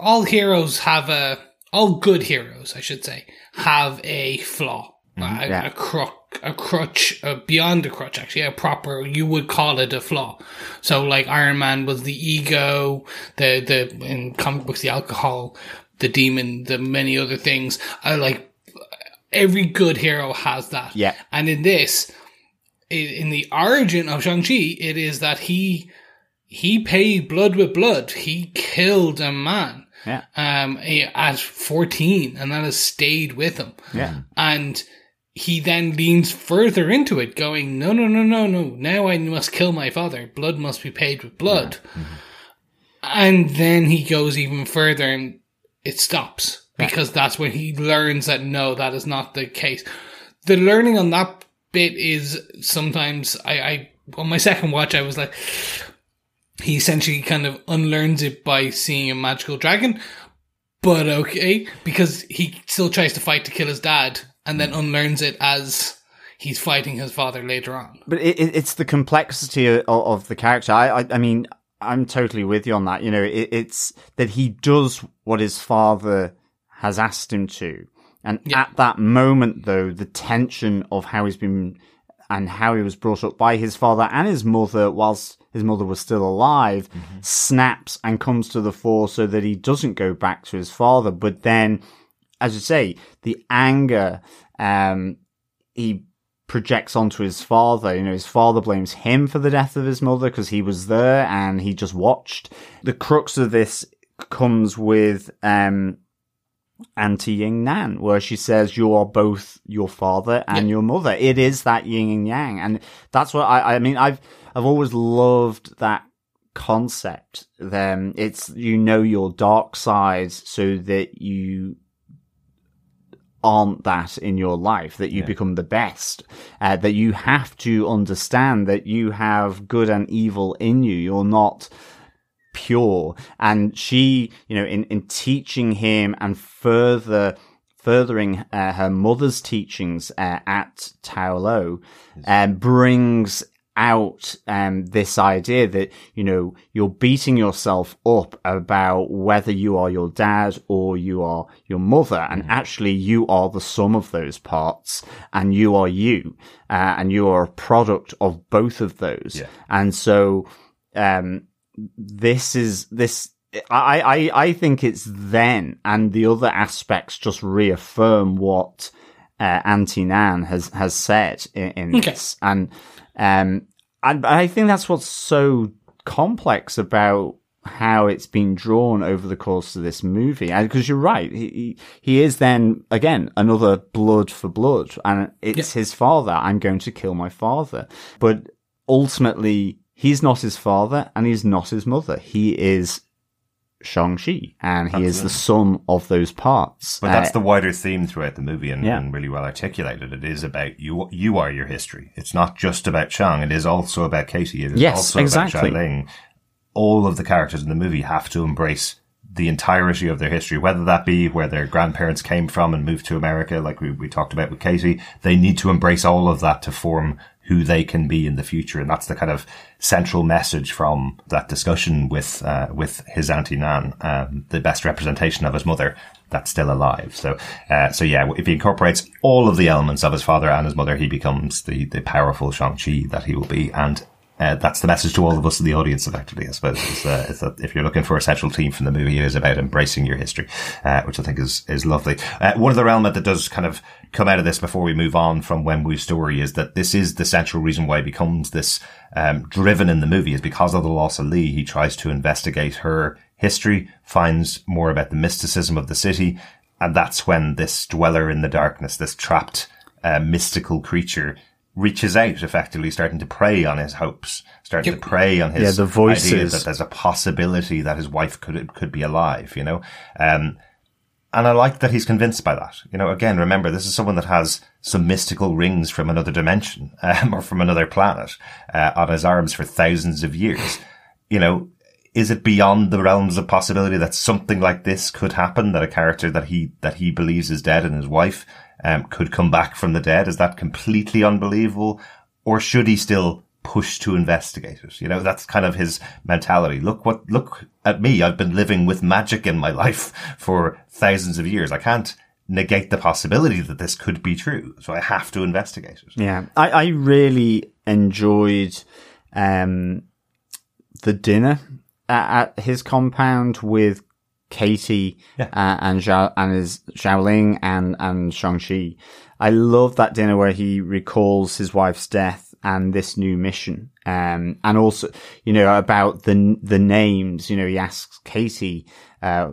all heroes have a all good heroes, I should say, have a flaw, a, Yeah. a crutch, a crutch, uh, beyond a crutch, actually, a proper. You would call it a flaw. So, like Iron Man was the ego, the the in comic books the alcohol, the demon, the many other things. I like every good hero has that. Yeah. And in this, in the origin of Shang Chi, it is that he he paid blood with blood. He killed a man Yeah. um, at 14 and that has stayed with him. Yeah. And he then leans further into it going, no, no, no, no, no. Now I must kill my father. Blood must be paid with blood. Mm-hmm. And then he goes even further and it stops because that's when he learns that no, that is not the case. The learning on that bit is sometimes I, I on my second watch I was like he essentially kind of unlearns it by seeing a magical dragon. But okay, because he still tries to fight to kill his dad and then unlearns it as he's fighting his father later on. But it, it, it's the complexity of, of the character. I, I, I mean, I'm totally with you on that. You know, it, it's that he does what his father has asked him to. And Yeah. at that moment, though, the tension of how he's been and how he was brought up by his father and his mother whilst his mother was still alive mm-hmm. snaps and comes to the fore so that he doesn't go back to his father. But then, as you say, the anger, um, he projects onto his father. You know, his father blames him for the death of his mother because he was there and he just watched. The crux of this comes with, um, anti Ying Nan, where she says you are both your father and your mother. It is that yin and yang, and that's what I. I mean, I've I've always loved that concept. Then it's you know your dark side so that you aren't that in your life that you become the best uh, that you have to understand that you have good and evil in you. You're not pure. And she you know in in teaching him and further furthering uh, her mother's teachings uh, at Ta Lo um, brings out um, this idea that you know you're beating yourself up about whether you are your dad or you are your mother and actually you are the sum of those parts and you are you uh, and you are a product of both of those Yeah. and so um this is this I, I I think it's then and the other aspects just reaffirm what uh, Auntie Nan has has said in, in Okay. this and um and I think that's what's so complex about how it's been drawn over the course of this movie. Because you're right he, he he is then again another blood for blood. And it's his father. I'm going to kill my father. But ultimately he's not his father and he's not his mother. He is Shang-Chi and he is the sum of those parts. But that's Uh, the wider theme throughout the movie and, Yeah. and really well articulated. It is about you. You are your history. It's not just about Shang. It is also about Katie. It is Yes, also exactly. about Xialing. All of the characters in the movie have to embrace the entirety of their history, whether that be where their grandparents came from and moved to America, like we, we talked about with Katie. They need to embrace all of that to form who they can be in the future. And that's the kind of central message from that discussion with, uh, with his auntie Nan, um, the best representation of his mother that's still alive. So, uh, so yeah, if he incorporates all of the elements of his father and his mother, he becomes the, the powerful Shang-Chi that he will be. And, uh, that's the message to all of us in the audience, effectively, I suppose, is, uh, is that if you're looking for a central theme from the movie, it is about embracing your history, uh, which I think is, is lovely. Uh, one other element that does kind of come out of this before we move on from Wenwu's story is that this is the central reason why he becomes this, um, driven in the movie is because of the loss of Li. He tries to investigate her history, finds more about the mysticism of the city, and that's when this dweller in the darkness, this trapped, uh, mystical creature reaches out, effectively starting to prey on his hopes, starting Yep. to prey on his Yeah, the idea voices. that there's a possibility that his wife could could be alive, you know. Um, and I like that he's convinced by that. You know, again, remember, this is someone that has some mystical rings from another dimension, um, or from another planet, uh, on his arms for thousands of years. You know, is it beyond the realms of possibility that something like this could happen? That a character that he, that he believes is dead and his wife, um, could come back from the dead? Is that completely unbelievable? Or should he still push to investigate it? You know, that's kind of his mentality. Look what, look at me. I've been living with magic in my life for thousands of years. I can't negate the possibility that this could be true. So I have to investigate it. Yeah. I, I really enjoyed, um, the dinner at, at his compound with Katie Yeah. uh, and Zhao, and his Xialing and and Shang-Chi. I love that dinner where he recalls his wife's death and this new mission. Um, and also, you know, about the the names. You know, he asks Katie, uh,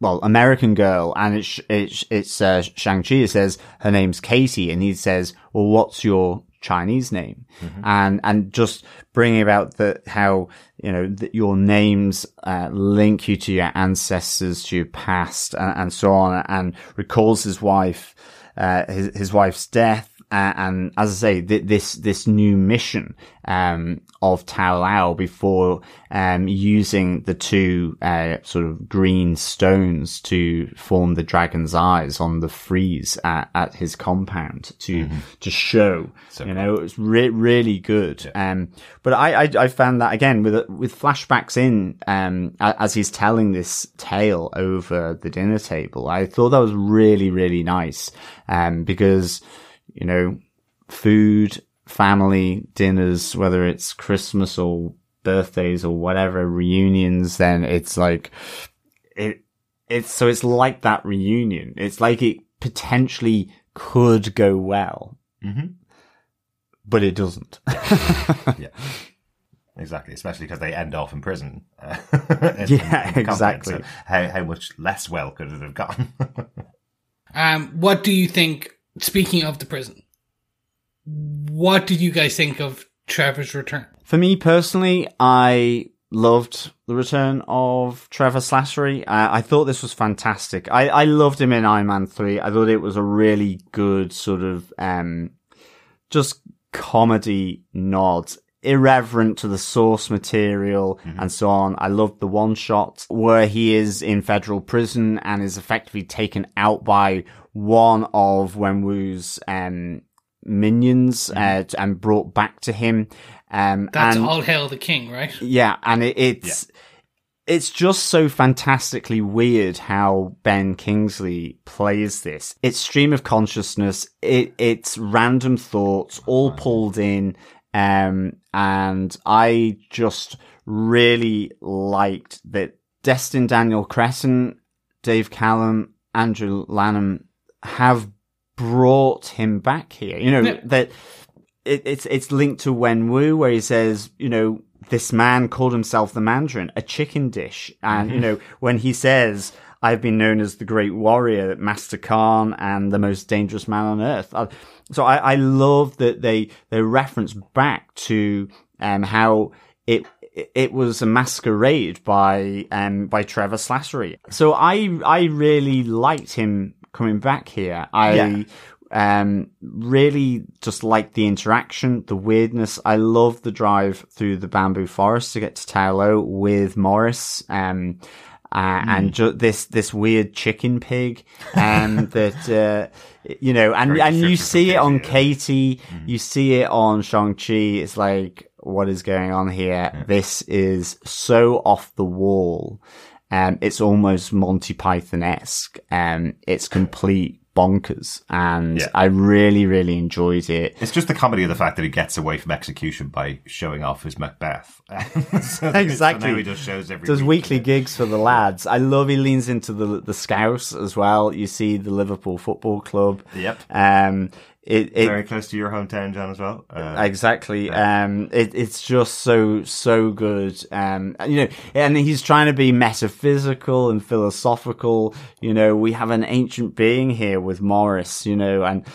well, American girl, and it's it's it's uh, Shang Chi. It says her name's Katie, and he says, "Well, what's your Chinese name?" And and just bringing about the how you know that your names uh, link you to your ancestors, to your past, and, and so on, and recalls his wife, uh, his his wife's death. Uh, and as I say, th- this this new mission um, of Ta Lo before um, using the two uh, sort of green stones to form the dragon's eyes on the frieze at, at his compound to to show. you know, it was re- really good. Um, but I, I I found that again with with flashbacks in um, as he's telling this tale over the dinner table. I thought that was really really nice um, because you know, food, family, dinners, whether it's Christmas or birthdays or whatever, reunions, then it's like, it, it's, so it's like that reunion. It's like it potentially could go well, Mm-hmm. but it doesn't. yeah. Exactly, especially because they end off in prison. uh, in- Yeah, in exactly. So how how much less well could it have gone? Um, what do you think? Speaking of the prison, what did you guys think of Trevor's return? For me personally, I loved the return of Trevor Slattery. I, I thought this was fantastic. I, I loved him in Iron Man 3. I thought it was a really good sort of, um, just comedy nod. Irreverent to the source material and so on. I loved the one shot where he is in federal prison and is effectively taken out by one of Wenwu's, um, minions, uh, and brought back to him. Um, That's and- all hail the king, right? yeah, and it, it's it's just so fantastically weird how Ben Kingsley plays this. It's stream of consciousness. It it's random thoughts all pulled in, um, and I just really liked that. Destin Daniel Cretton, Dave Callaham, Andrew Lanham have brought him back here. You know Yeah. that it, it's it's linked to Wenwu, where he says, you know, this man called himself the Mandarin, a chicken dish, and you know, when he says, "I've been known as the Great Warrior, Master Khan, and the most dangerous man on earth," Uh, so I, I love that they they reference back to um how it it was a masquerade by um by Trevor Slattery. So I I really liked him coming back here. I Yeah. um really just like the interaction, the weirdness. I love the drive through the bamboo forest to get to Ta Lo with Morris. Um uh, and ju- this this weird chicken pig, and that uh, you know, and Very and you see it on Katie, you see it on Shang Chi. It's like, what is going on here? This is so off the wall. Um, it's almost Monty Python esque. Um, it's complete bonkers, and Yeah. I really, really enjoyed it. It's just the comedy of the fact that he gets away from execution by showing off his Macbeth. So- Exactly. So he just shows every Does week. weekly gigs for the lads. I love he leans into the the Scouse as well. You see the Liverpool Football Club. Yep. Um, it, it Very close to your hometown, John, as well. Uh, Exactly. Um, it, it's just so, so good. Um, you know, and he's trying to be metaphysical and philosophical. You know, we have an ancient being here with Morris, you know, and,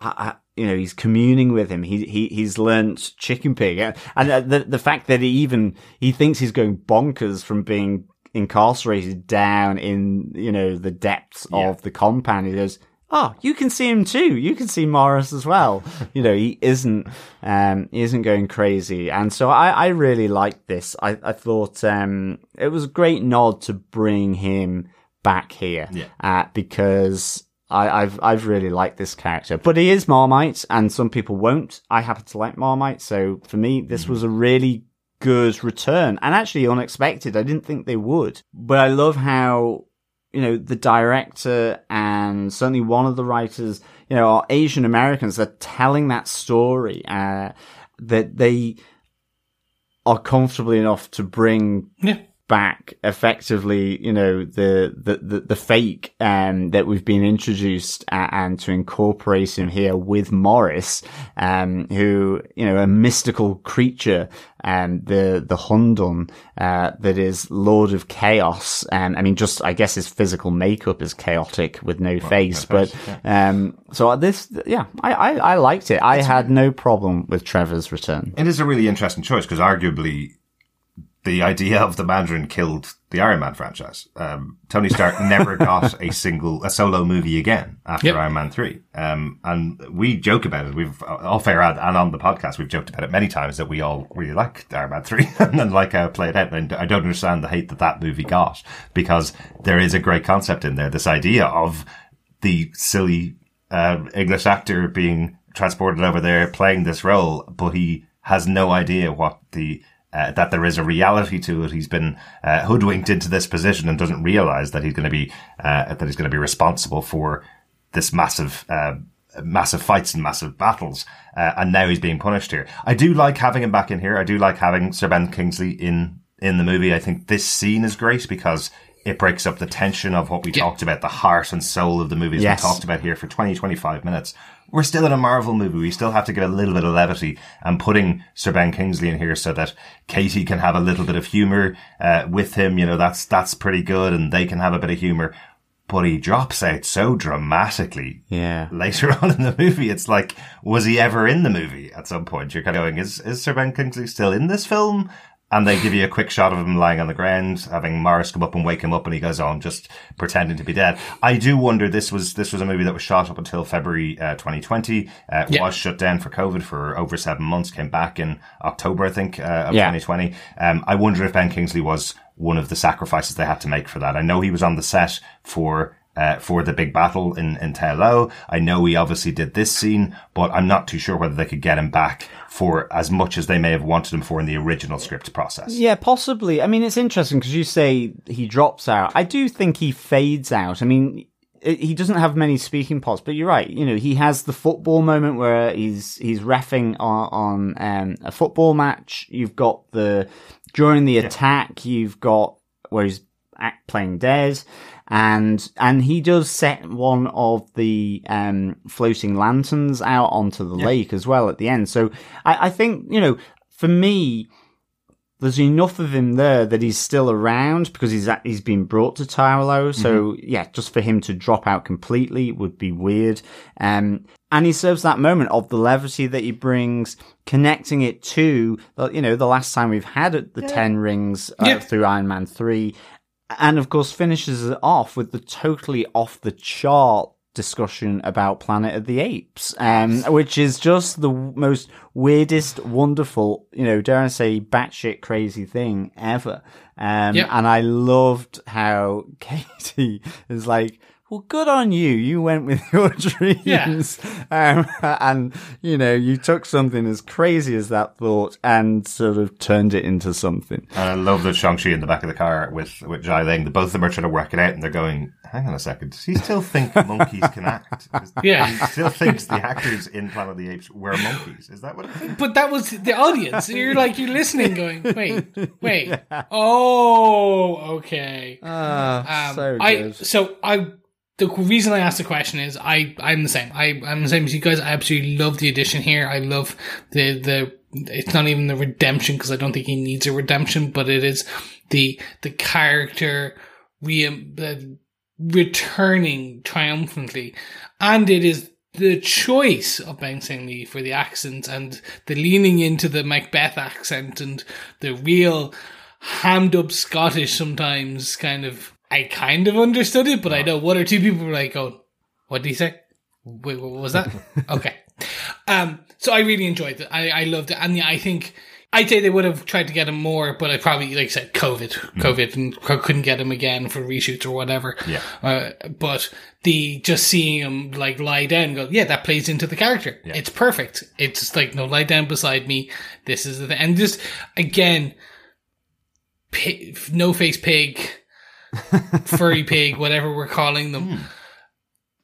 I, I, you know, he's communing with him. He, he, he's learnt chicken pig. And uh, the, the fact that he even, he thinks he's going bonkers from being incarcerated down in, you know, the depths of the compound. He goes, Oh, you can see him too. You can see Morris as well. you know, he isn't, um, he isn't going crazy. And so I, I really liked this. I, I thought, um, it was a great nod to bring him back here. Yeah. Uh, because I, I've I've really liked this character, but he is Marmite, and some people won't. I happen to like Marmite, so for me, this was a really good return, and actually unexpected. I didn't think they would, but I love how you know the director and certainly one of the writers, you know, are Asian Americans. They're telling that story uh, that they are comfortable enough to bring Yeah. Back effectively, you know, the, the, the, the fake, um, that we've been introduced uh, and to incorporate him here with Morris, um, who, you know, a mystical creature, um, the, the Hundun, uh, that is Lord of Chaos. Um, I mean, just, I guess his physical makeup is chaotic with no face, but, um, so this, yeah, I, I, I liked it. I had no problem with Trevor's return. It is a really interesting choice because arguably the idea of the Mandarin killed the Iron Man franchise. Um, Tony Stark never got a single, a solo movie again after Yep. Iron Man 3. Um, and we joke about it. We've, off air and and on the podcast, we've joked about it many times that we all really like Iron Man 3 and like how it played out. And I don't understand the hate that that movie got because there is a great concept in there. This idea of the silly uh, English actor being transported over there playing this role, but he has no idea what the uh, that there is a reality to it. He's been uh, hoodwinked into this position and doesn't realize that he's going to be uh, that he's going to be responsible for this massive. Uh, massive fights and massive battles, uh, and now he's being punished here. I do like having him back in here. I do like having Sir Ben Kingsley in in the movie. I think this scene is great because it breaks up the tension of what we talked about, the heart and soul of the movie Yes. we talked about here for 20, 25 minutes. We're still in a Marvel movie. We still have to give a little bit of levity and putting Sir Ben Kingsley in here so that Katie can have a little bit of humor, uh, with him. You know, that's, that's pretty good and they can have a bit of humor. But he drops out so dramatically Yeah. later on in the movie. It's like, was he ever in the movie at some point? You're kind of going, is, is Sir Ben Kingsley still in this film? And they give you a quick shot of him lying on the ground, having Morris come up and wake him up, and he goes on just pretending to be dead. I do wonder this was this was a movie that was shot up until February uh, 2020. Uh, Yeah. Was shut down for COVID for over seven months. Came back in October, I think, uh, of Yeah. 2020. Um, I wonder if Ben Kingsley was one of the sacrifices they had to make for that. I know he was on the set for uh, for the big battle in, in Ta Lo. I know he obviously did this scene, but I'm not too sure whether they could get him back for as much as they may have wanted him for in the original script process. Yeah, possibly. I mean, it's interesting because you say he drops out. I do think he fades out. I mean, it- he doesn't have many speaking parts, but you're right. You know, he has the football moment where he's he's refing on, on um, a football match. You've got the during the attack. You've got where he's act playing dead. And and he does set one of the um, floating lanterns out onto the lake as well at the end. So I, I think you know, for me, there's enough of him there that he's still around because he's at, he's been brought to Ta Lo. So yeah, just for him to drop out completely would be weird. Um, and he serves that moment of the levity that he brings, connecting it to you know the last time we've had the Ten Rings uh, Yeah. through Iron Man three, and of course finishes it off with the totally off the chart discussion about Planet of the Apes, um, which is just the most weirdest, wonderful, you know, dare I say, batshit crazy thing ever. Um, Yep. and I loved how Katie is like, well, good on you. You went with your dreams. Um, and, you know, you took something as crazy as that thought and sort of turned it into something. And I love that Shang-Chi in the back of the car with, with Xialing. The both of them are trying to work it out and they're going, hang on a second, does he still think monkeys can act? Yeah. He still thinks the actors in Planet of the Apes were monkeys. Is that what it is? But that was the audience. You're like you're listening, going, wait, wait, oh, okay. Um, so I so I the reason I asked the question is I I'm the same. I I'm the same as you guys. I absolutely love the addition here. I love the the. It's not even the redemption because I don't think he needs a redemption, but it is the the character re the returning triumphantly, and it is the choice of Ben Lee for the accent and the leaning into the Macbeth accent and the real hammed up Scottish sometimes kind of I kind of understood it, but I know one or two people were like "Oh, What did he say? Wait, what was that? okay. Um so I really enjoyed it. I, I loved it. And yeah, I think I'd say they would have tried to get him more, but I probably, like I said, COVID, COVID, and c- couldn't get him again for reshoots or whatever. Yeah. Uh, but the just seeing him like lie down, and go, yeah, that plays into the character. It's perfect. It's just like, no, lie down beside me. This is the thing. And just again, pi- no face pig, furry pig, whatever we're calling them.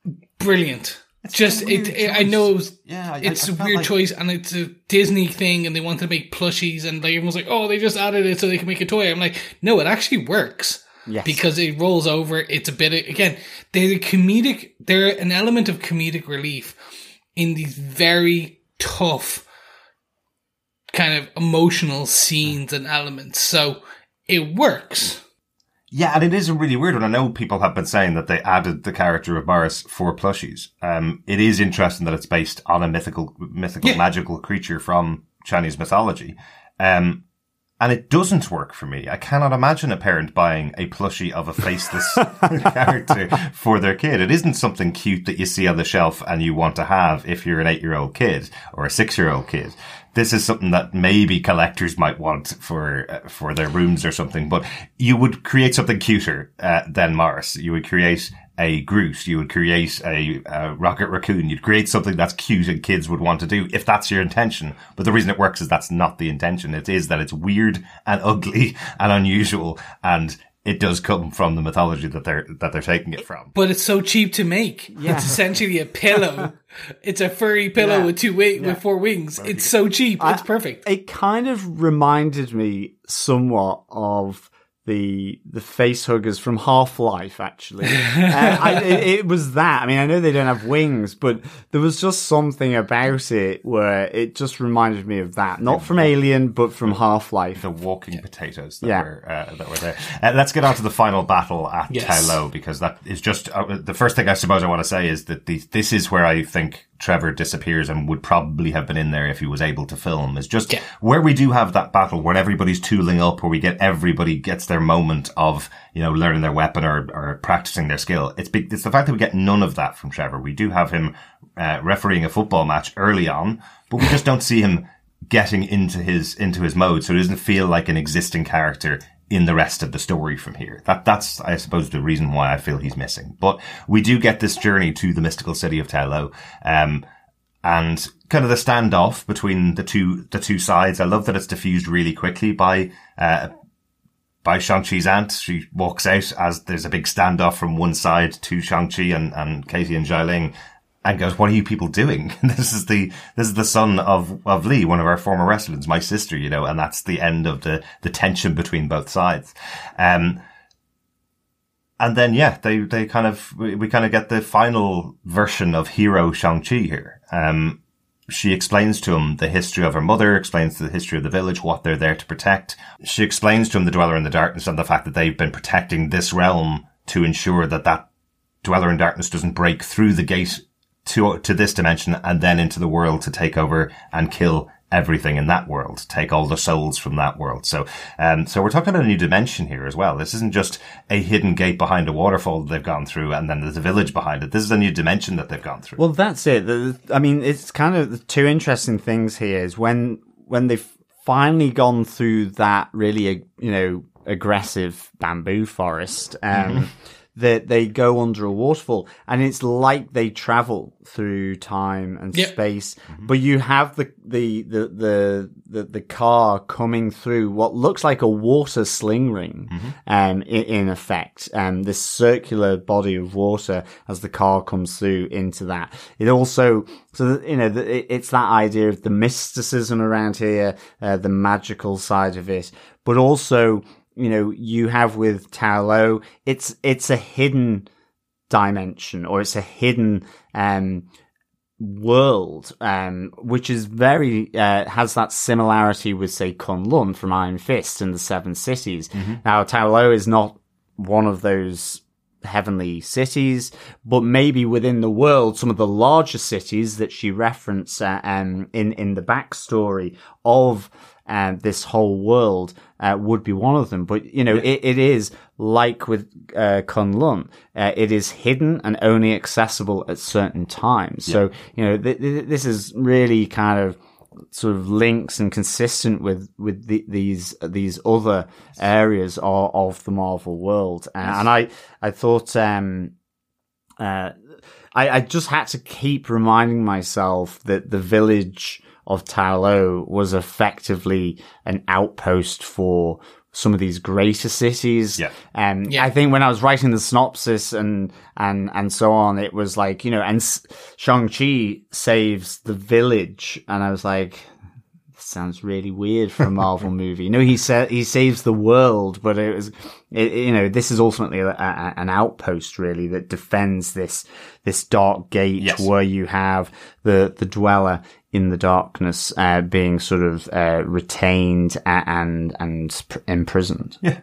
Hmm. Brilliant. just a weird it, I know it was, Yeah, I- I- it's I a felt weird like- choice, and it's a Disney thing, and they wanted to make plushies, and like everyone's like, "Oh, they just added it so they can make a toy." I'm like, no, it actually works. Yes. Because it rolls over. It's a bit of, again, they're a comedic, they're an element of comedic relief in these very tough kind of emotional hmm. scenes and elements. So it works. Yeah, and it is a really weird one. I know people have been saying that they added the character of Morris for plushies. Um, it is interesting that it's based on a mythical, mythical, Yeah. magical creature from Chinese mythology. Um, and it doesn't work for me. I cannot imagine a parent buying a plushie of a faceless character for their kid. It isn't something cute that you see on the shelf and you want to have if you're an eight year old kid or a six year old kid. This is something that maybe collectors might want for uh, for their rooms or something. But you would create something cuter uh, than Morris. You would create a Groot. You would create a, uh Rocket Raccoon. You'd create something that's cute and kids would want to do if that's your intention. But the reason it works is that's not the intention. It is that it's weird and ugly and unusual and it does come from the mythology that they're, that they're taking it from. But it's so cheap to make. It's essentially a pillow. it's a furry pillow Yeah. with two wi- with four wings. It's so cheap. it's perfect. It kind of reminded me somewhat of the the face huggers from Half Life. Actually, uh, I, it, it was that. I mean, I know they don't have wings, but there was just something about it where it just reminded me of that. Not from Alien, but from Half Life. the walking potatoes that Yeah. were uh, that were there. Uh, let's get on to the final battle at Yes. Tai because that is just uh, the first thing I suppose I want to say is that the, this is where I think Trevor disappears and would probably have been in there if he was able to film. Is just Yeah. where we do have that battle where everybody's tooling up, where we get everybody gets their moment of you know learning their weapon or, or practicing their skill. It's big, it's the fact that we get none of that from Trevor. We do have him uh, refereeing a football match early on, but we just don't see him getting into his into his mode, so it doesn't feel like an existing character in the rest of the story from here. That that's I suppose the reason why I feel he's missing. But we do get this journey to the mystical city of Ta Lo. Um and kind of the standoff between the two the two sides. I love that it's diffused really quickly by uh by Shang-Chi's aunt. She walks out as there's a big standoff from one side to Shang-Chi and, and Katie and Xialing and goes, what are you people doing? this is the, this is the son of, of Li, one of our former wrestlers, my sister, you know, and that's the end of the, the tension between both sides. Um, and then, yeah, they, they kind of, we, we kind of get the final version of hero Shang-Chi here. Um, she explains to him the history of her mother, explains the history of the village, what they're there to protect. She explains to him the Dweller in the Darkness and the fact that they've been protecting this realm to ensure that that Dweller in Darkness doesn't break through the gate to, to this dimension and then into the world to take over and kill everything in that world, take all the souls from that world. So, um, so we're talking about a new dimension here as well. This isn't just a hidden gate behind a waterfall that they've gone through and then there's a village behind it. This is a new dimension that they've gone through. Well, that's it. I mean, it's kind of the two interesting things here is when when they've finally gone through that really, you know, aggressive bamboo forest. Um, That they go under a waterfall, and it's like they travel through time and Yep. space. But you have the, the the the the the car coming through what looks like a water sling ring, um, in, in effect, um, this circular body of water as the car comes through into that. It also, so that, you know, the, it's that idea of the mysticism around here, uh, the magical side of it, but also, you know, you have with Ta Lo it's, it's a hidden dimension or it's a hidden, um, world, um, which is very, uh, has that similarity with, say, Kunlun from Iron Fist and the Seven Cities. Now, Ta Lo is not one of those heavenly cities, but maybe within the world, some of the larger cities that she referenced uh, um, in in the backstory of uh, this whole world uh, would be one of them. But you know, it, it is like with uh, Kunlun, uh, it is hidden and only accessible at certain times. So you know, th- th- this is really kind of sort of links and consistent with with the, these these other areas of, of the Marvel world, and, and I I thought um uh I, I just had to keep reminding myself that the village of Ta Lo was effectively an outpost for some of these greater cities. Yeah. Um, Yeah. I think when I was writing the synopsis and, and, and so on, it was like, you know, and S- Shang-Chi saves the village. And I was like, sounds really weird for a Marvel movie. You know, he said he saves the world, but it was, it, you know, this is ultimately a, a, an outpost really that defends this, this dark gate Yes. where you have the, the dweller in the darkness, uh, being sort of, uh, retained and, and pr- imprisoned. Yeah.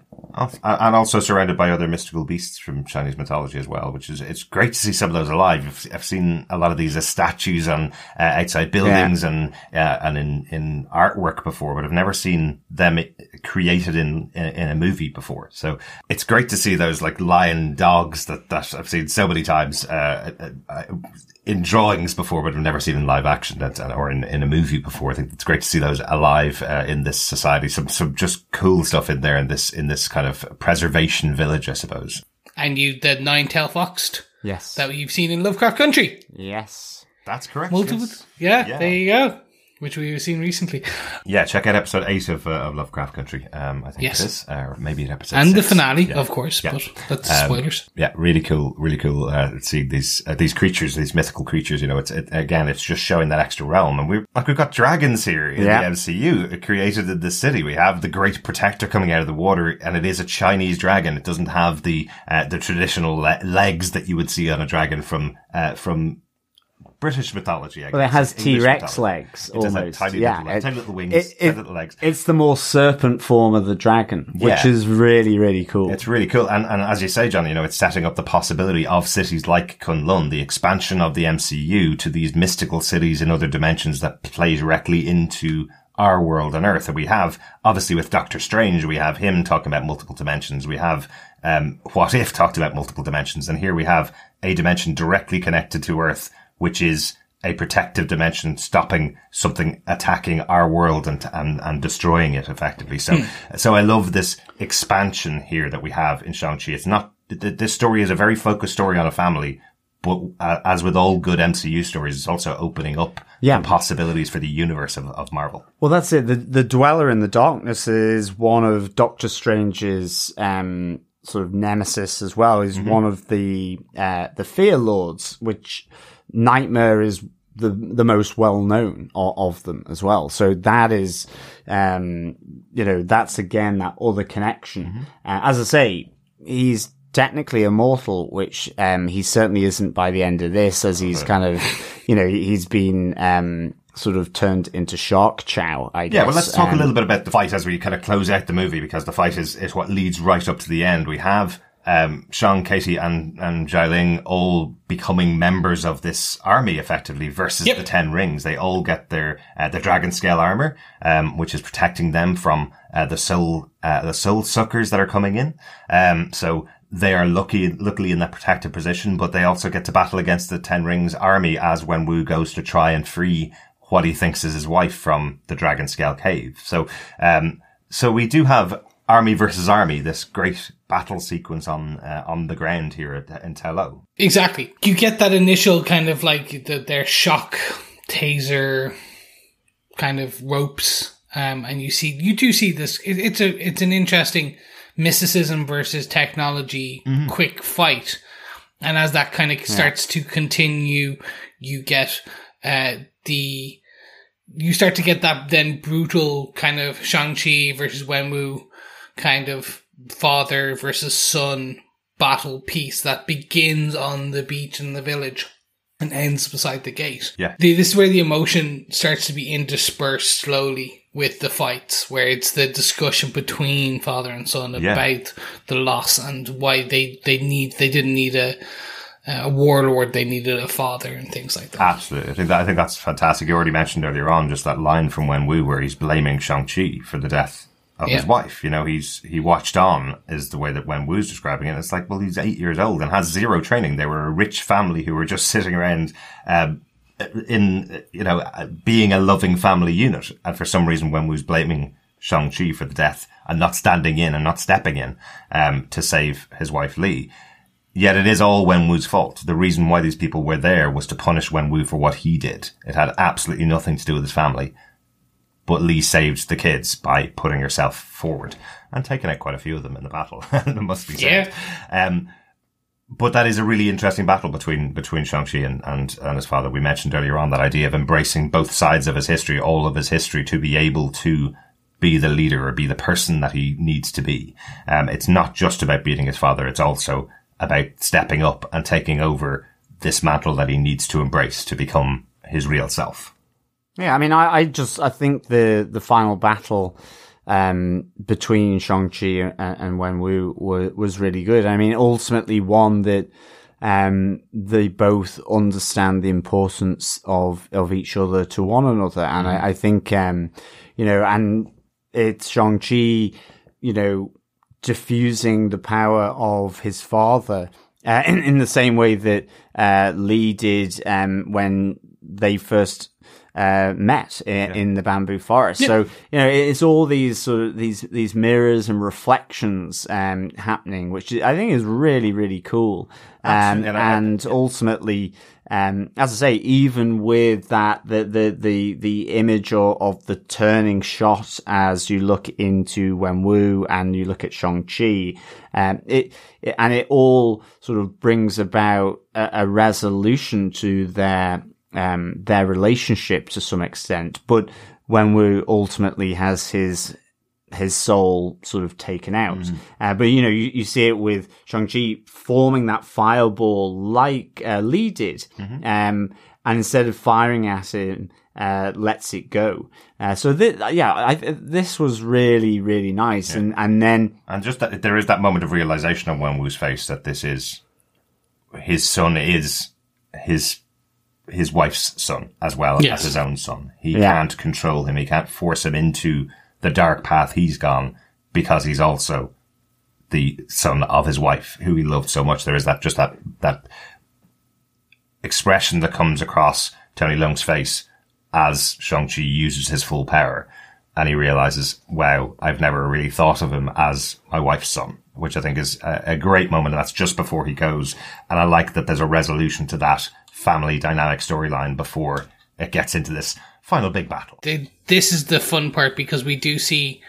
And also surrounded by other mystical beasts from Chinese mythology as well, which is, it's great to see some of those alive. I've, seen a lot of these as statues on uh, outside buildings and, uh, and in, in artwork before, but I've never seen them created in, in, in a movie before. So it's great to see those like lion dogs that, that I've seen so many times, uh, uh, uh, in drawings before, but I've never seen in live action that, or in, in a movie before. I think it's great to see those alive uh, in this society. Some some just cool stuff in there in this in this kind of preservation village, I suppose. And you, the nine tail foxed Yes. that you've seen in Lovecraft Country. yes. That's correct. Multiple, yeah, Yeah. there you go. Which we've seen recently. Yeah, check out episode eight of, uh, of Lovecraft Country. Um, I think Yes. it is, or maybe an episode and the finale, Yeah. of course, Yeah. but that's Um, spoilers. Yeah, really cool, really cool. Uh, to see these uh, these creatures, these mythical creatures. You know, it's it, again, it's just showing that extra realm, and we like we've got dragons here in Yeah. the MCU created in the city. We have the Great Protector coming out of the water, and it is a Chinese dragon. It doesn't have the uh, the traditional le- legs that you would see on a dragon from uh, from. British mythology, I guess. Well, it has T Rex legs It does have almost. tiny yeah, little, tiny little wings, it- tiny little legs. It's the more serpent form of the dragon, which Yeah. is really, really cool. It's really cool. And, and as you say, John, you know, it's setting up the possibility of cities like Kunlun, the expansion of the MCU to these mystical cities in other dimensions that play directly into our world on Earth. And we have, obviously with Doctor Strange, we have him talking about multiple dimensions. We have, um, What If talked about multiple dimensions. And here we have a dimension directly connected to Earth, which is a protective dimension stopping something attacking our world and, and, and destroying it effectively. So, so I love this expansion here that we have in Shang-Chi. It's not, th- th- this story is a very focused story on a family, but uh, as with all good MCU stories, it's also opening up Yeah. the possibilities for the universe of, of Marvel. Well, that's it. The, the Dweller in the Darkness is one of Doctor Strange's um, sort of nemesis as well. Is one of the uh, the Fear Lords, which Nightmare is the the most well known of, of them as well. So that is, um, you know, that's again that other connection. Uh, as I say, he's technically immortal, which um, he certainly isn't by the end of this, as he's kind of, you know, he's been um, sort of turned into Shark Chow. I guess. Yeah, well, let's talk Um, a little bit about the fight as we kind of close out the movie because the fight is, is what leads right up to the end. We have um, Sean, Katie, and and Xialing all becoming members of this army effectively versus Yep. the Ten Rings. They all get their uh, their dragon scale armor, um, which is protecting them from uh, the soul uh, the soul suckers that are coming in. Um, so. They are lucky, luckily in that protected position, but they also get to battle against the Ten Rings army as Wenwu goes to try and free what he thinks is his wife from the Dragon Scale Cave. So, um, so we do have army versus army, this great battle sequence on uh, on the ground here at, in Ta Lo. Exactly. You get that initial kind of like the, their shock taser kind of ropes, um, and you see you do see this. It, it's a it's an interesting mysticism versus technology quick fight, and as that kind of starts to continue, you get uh, the you start to get that then brutal kind of Shang Chi versus Wenwu kind of father versus son battle piece that begins on the beach in the village and ends beside the gate. Yeah. The, this is where the emotion starts to be interspersed slowly with the fights, where it's the discussion between father and son Yeah. about the loss and why they, they need they didn't need a a warlord, they needed a father and things like that. Absolutely. I think that, I think that's fantastic. You already mentioned earlier on just that line from Wenwu where he's blaming Shang-Chi for the death of his wife. You know, he's, he watched on is the way that Wenwu's describing it. It's like, well, he's eight years old and has zero training. They were a rich family who were just sitting around, um, in, you know, being a loving family unit. And for some reason, Wenwu's blaming Shang-Chi for the death and not standing in and not stepping in, um, to save his wife Li. Yet it is all Wenwu's fault. The reason why these people were there was to punish Wenwu for what he did. It had absolutely nothing to do with his family. But Li saved the kids by putting herself forward and taking out quite a few of them in the battle. it must be said. Um, but that is a really interesting battle between between Shang-Chi and, and, and his father. We mentioned earlier on that idea of embracing both sides of his history, all of his history, to be able to be the leader or be the person that he needs to be. Um, it's not just about beating his father. It's also about stepping up and taking over this mantle that he needs to embrace to become his real self. Yeah, I mean, I, I just I think the the final battle um, between Shang Chi and, and Wenwu was, really good. I mean, ultimately one that um, they both understand the importance of of each other to one another, and I, I think um, you know, and it's Shang Chi, you know, diffusing the power of his father. Uh, in, in the same way that uh, Li did um, when they first uh, met in, in the bamboo forest. So you know, it's all these sort of these these mirrors and reflections um, happening, which I think is really really cool. Um, and and ultimately, um, as I say, even with that, the the the the image of, of the turning shot as you look into Wenwu and you look at Shang Chi, um, it, it and it all sort of brings about a, a resolution to their um, their relationship to some extent. But Wenwu ultimately has his his soul sort of taken out. Uh, but you know, you, you see it with Shang-Chi forming that fireball like uh, Li did. Um, and instead of firing at him, uh, lets it go. Uh, so th- yeah, I, this was really, really nice. And, and then, And just that there is that moment of realization on Wenwu's face that this is his son is his his wife's son as well Yes. as his own son. He Yeah. can't control him. He can't force him into the dark path he's gone because he's also the son of his wife who he loved so much. There is that just that that expression that comes across Tony Leung's face as Shang-Chi uses his full power and he realizes, wow, I've never really thought of him as my wife's son, which I think is a, a great moment. And that's just before he goes. And I like that there's a resolution to that family dynamic storyline before it gets into this final big battle. this is the fun part because we do see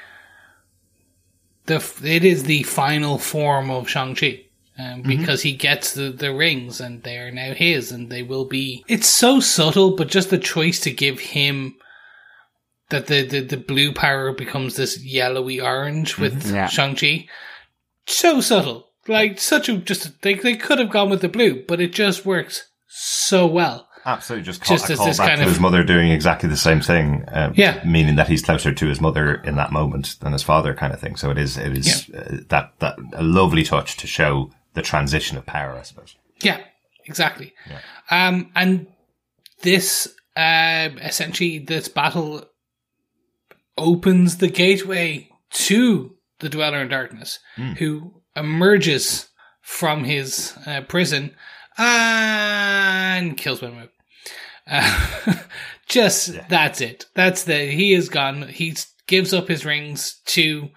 the it is the final form of Shang Chi. Um, because he gets the, the rings and they are now his and they will be. It's so subtle, but just the choice to give him that the, the, the blue power becomes this yellowy orange with Yeah. Shang-Chi. So subtle. Like, such a, just, they, they could have gone with the blue, but it just works so well. Absolutely, just call, Just a as call this back kind to of- his mother doing exactly the same thing. Um, Yeah. meaning that he's closer to his mother in that moment than his father, kind of thing. So it is, it is uh, that that a lovely touch to show the transition of power, I suppose. Yeah, exactly. Um, and this, uh, essentially, this battle opens the gateway to the Dweller in Darkness, who emerges from his uh, prison and kills Wenwu. Uh, just that's it. That's the he is gone. He gives up his rings to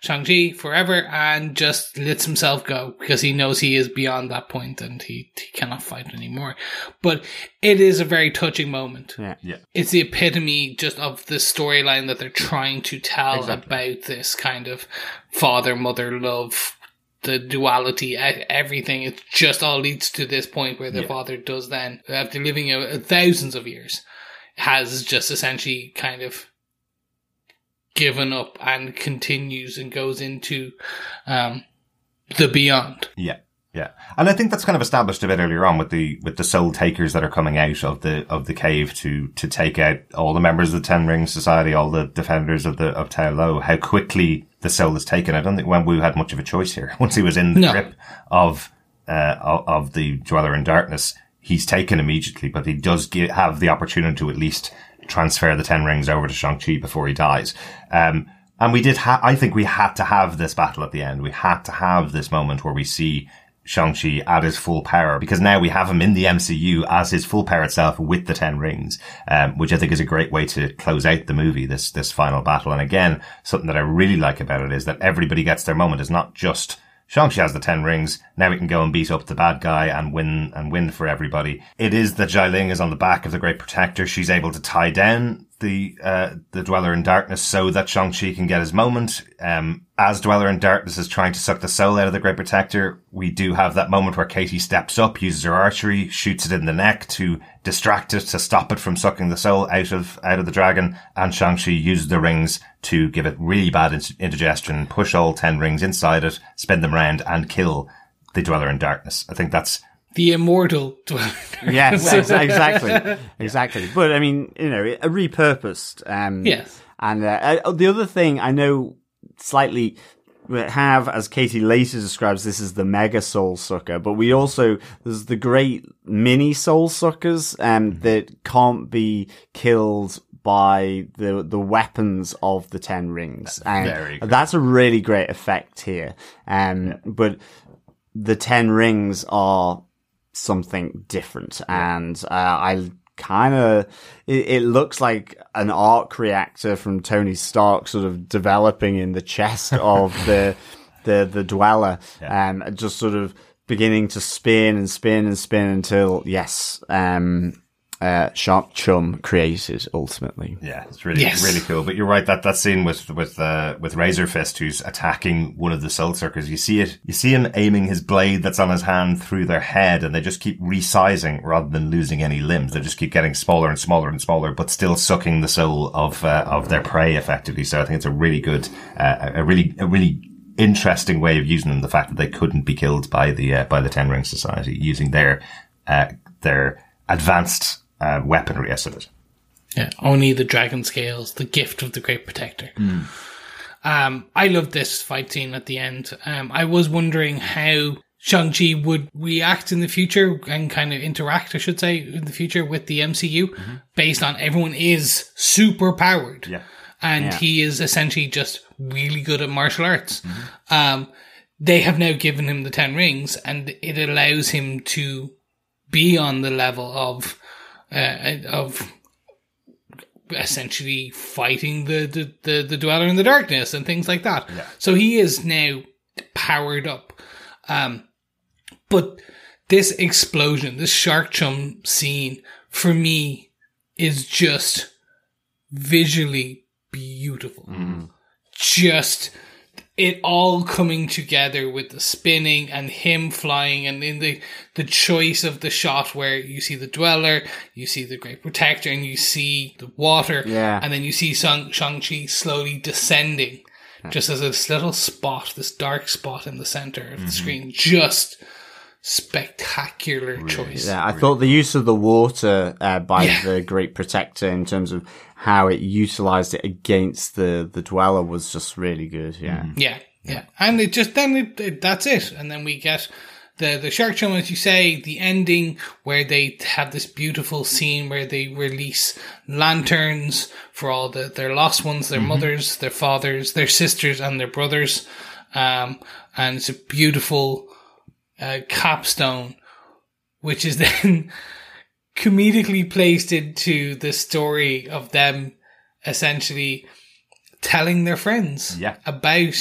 Shang-Chi forever and just lets himself go because he knows he is beyond that point and he, he cannot fight anymore. But it is a very touching moment. yeah. Yeah. It's the epitome just of the storyline that they're trying to tell about this kind of father mother love, the duality, everything. It just all leads to this point where the father does then, after living a, thousands of years, has just essentially kind of given up and continues and goes into um, the beyond. Yeah. Yeah, and I think that's kind of established a bit earlier on with the with the soul takers that are coming out of the of the cave to to take out all the members of the Ten Ring Society, all the defenders of the of Tai Lo. How quickly the soul is taken. I don't think Wenwu had much of a choice here. Once he was in the No. grip of uh, of, the Dweller in Darkness, he's taken immediately. But he does have the opportunity to at least transfer the Ten Rings over to Shang Chi before he dies. Um, and we did. Ha- I think we had to have this battle at the end. We had to have this moment where we see Shang-Chi at his full power because now we have him in the MCU as his full power itself with the Ten Rings, um, which I think is a great way to close out the movie, this, this final battle. And again, something that I really like about it is that everybody gets their moment. It's not just Shang-Chi has the Ten Rings. Now we can go and beat up the bad guy and win, and win for everybody. It is that Xialing is on the back of the Great Protector. She's able to tie down the, uh, the Dweller in Darkness so that Shang-Chi can get his moment. Um, as Dweller in Darkness is trying to suck the soul out of the Great Protector, we do have that moment where Katie steps up, uses her archery, shoots it in the neck to distract it, to stop it from sucking the soul out of, out of the dragon. And Shang-Chi uses the rings to give it really bad indigestion, push all 10 rings inside it, spin them round and kill the Dweller in Darkness. I think that's, The immortal dweller. Yes, ex- exactly, exactly. But I mean, you know, a repurposed. Um, Yes. And uh, uh, the other thing I know slightly have, as Katie later describes, this is the mega soul sucker, but we also there's the great mini soul suckers um, that can't be killed by the the weapons of the ten rings, and that's a really great effect here. Um, but the ten rings are something different, and uh, I kind of it, it looks like an arc reactor from Tony Stark, sort of developing in the chest of the the the dweller, um, just sort of beginning to spin and spin and spin until yes, um, uh, Shark Chum created ultimately. Yeah, it's really Yes. really cool. But you're right that that scene with with uh, with Razor Fist, who's attacking one of the Soul Suckers, you see it. You see him aiming his blade that's on his hand through their head, and they just keep resizing rather than losing any limbs. They just keep getting smaller and smaller and smaller, but still sucking the soul of uh, of their prey effectively. So I think it's a really good, uh, a really a really interesting way of using them. The fact that they couldn't be killed by the uh, by the Ten Ring Society using their uh, their advanced uh, weaponry, I suppose. Yeah, only the dragon scales, the gift of the great protector. Um, I love this fight scene at the end. Um, I was wondering how Shang-Chi would react in the future and kind of interact, I should say, in the future with the MCU based on everyone is super powered. Yeah. And he is essentially just really good at martial arts. Um, they have now given him the 10 rings and it allows him to be on the level of, uh, of essentially fighting the, the, the, the dweller in the darkness and things like that. So he is now powered up. Um, but this explosion, this shark chum scene for me is just visually beautiful. Just it all coming together with the spinning and him flying and in the the choice of the shot where you see the dweller, you see the great protector, and you see the water, Yeah. and then you see Shang Chi slowly descending, just as this little spot, this dark spot in the center of the screen, just spectacular choice. Yeah, I thought the use of the water uh, by Yeah. the Great Protector in terms of how it utilized it against the the Dweller was just really good. Yeah, Yeah, yeah, and it just then it, it, that's it, and then we get the the shark chum, as you say, the ending where they have this beautiful scene where they release lanterns for all the their lost ones, their mothers, their fathers, their sisters, and their brothers, um, and it's a beautiful uh, capstone, which is then comedically placed into the story of them essentially telling their friends Yeah. about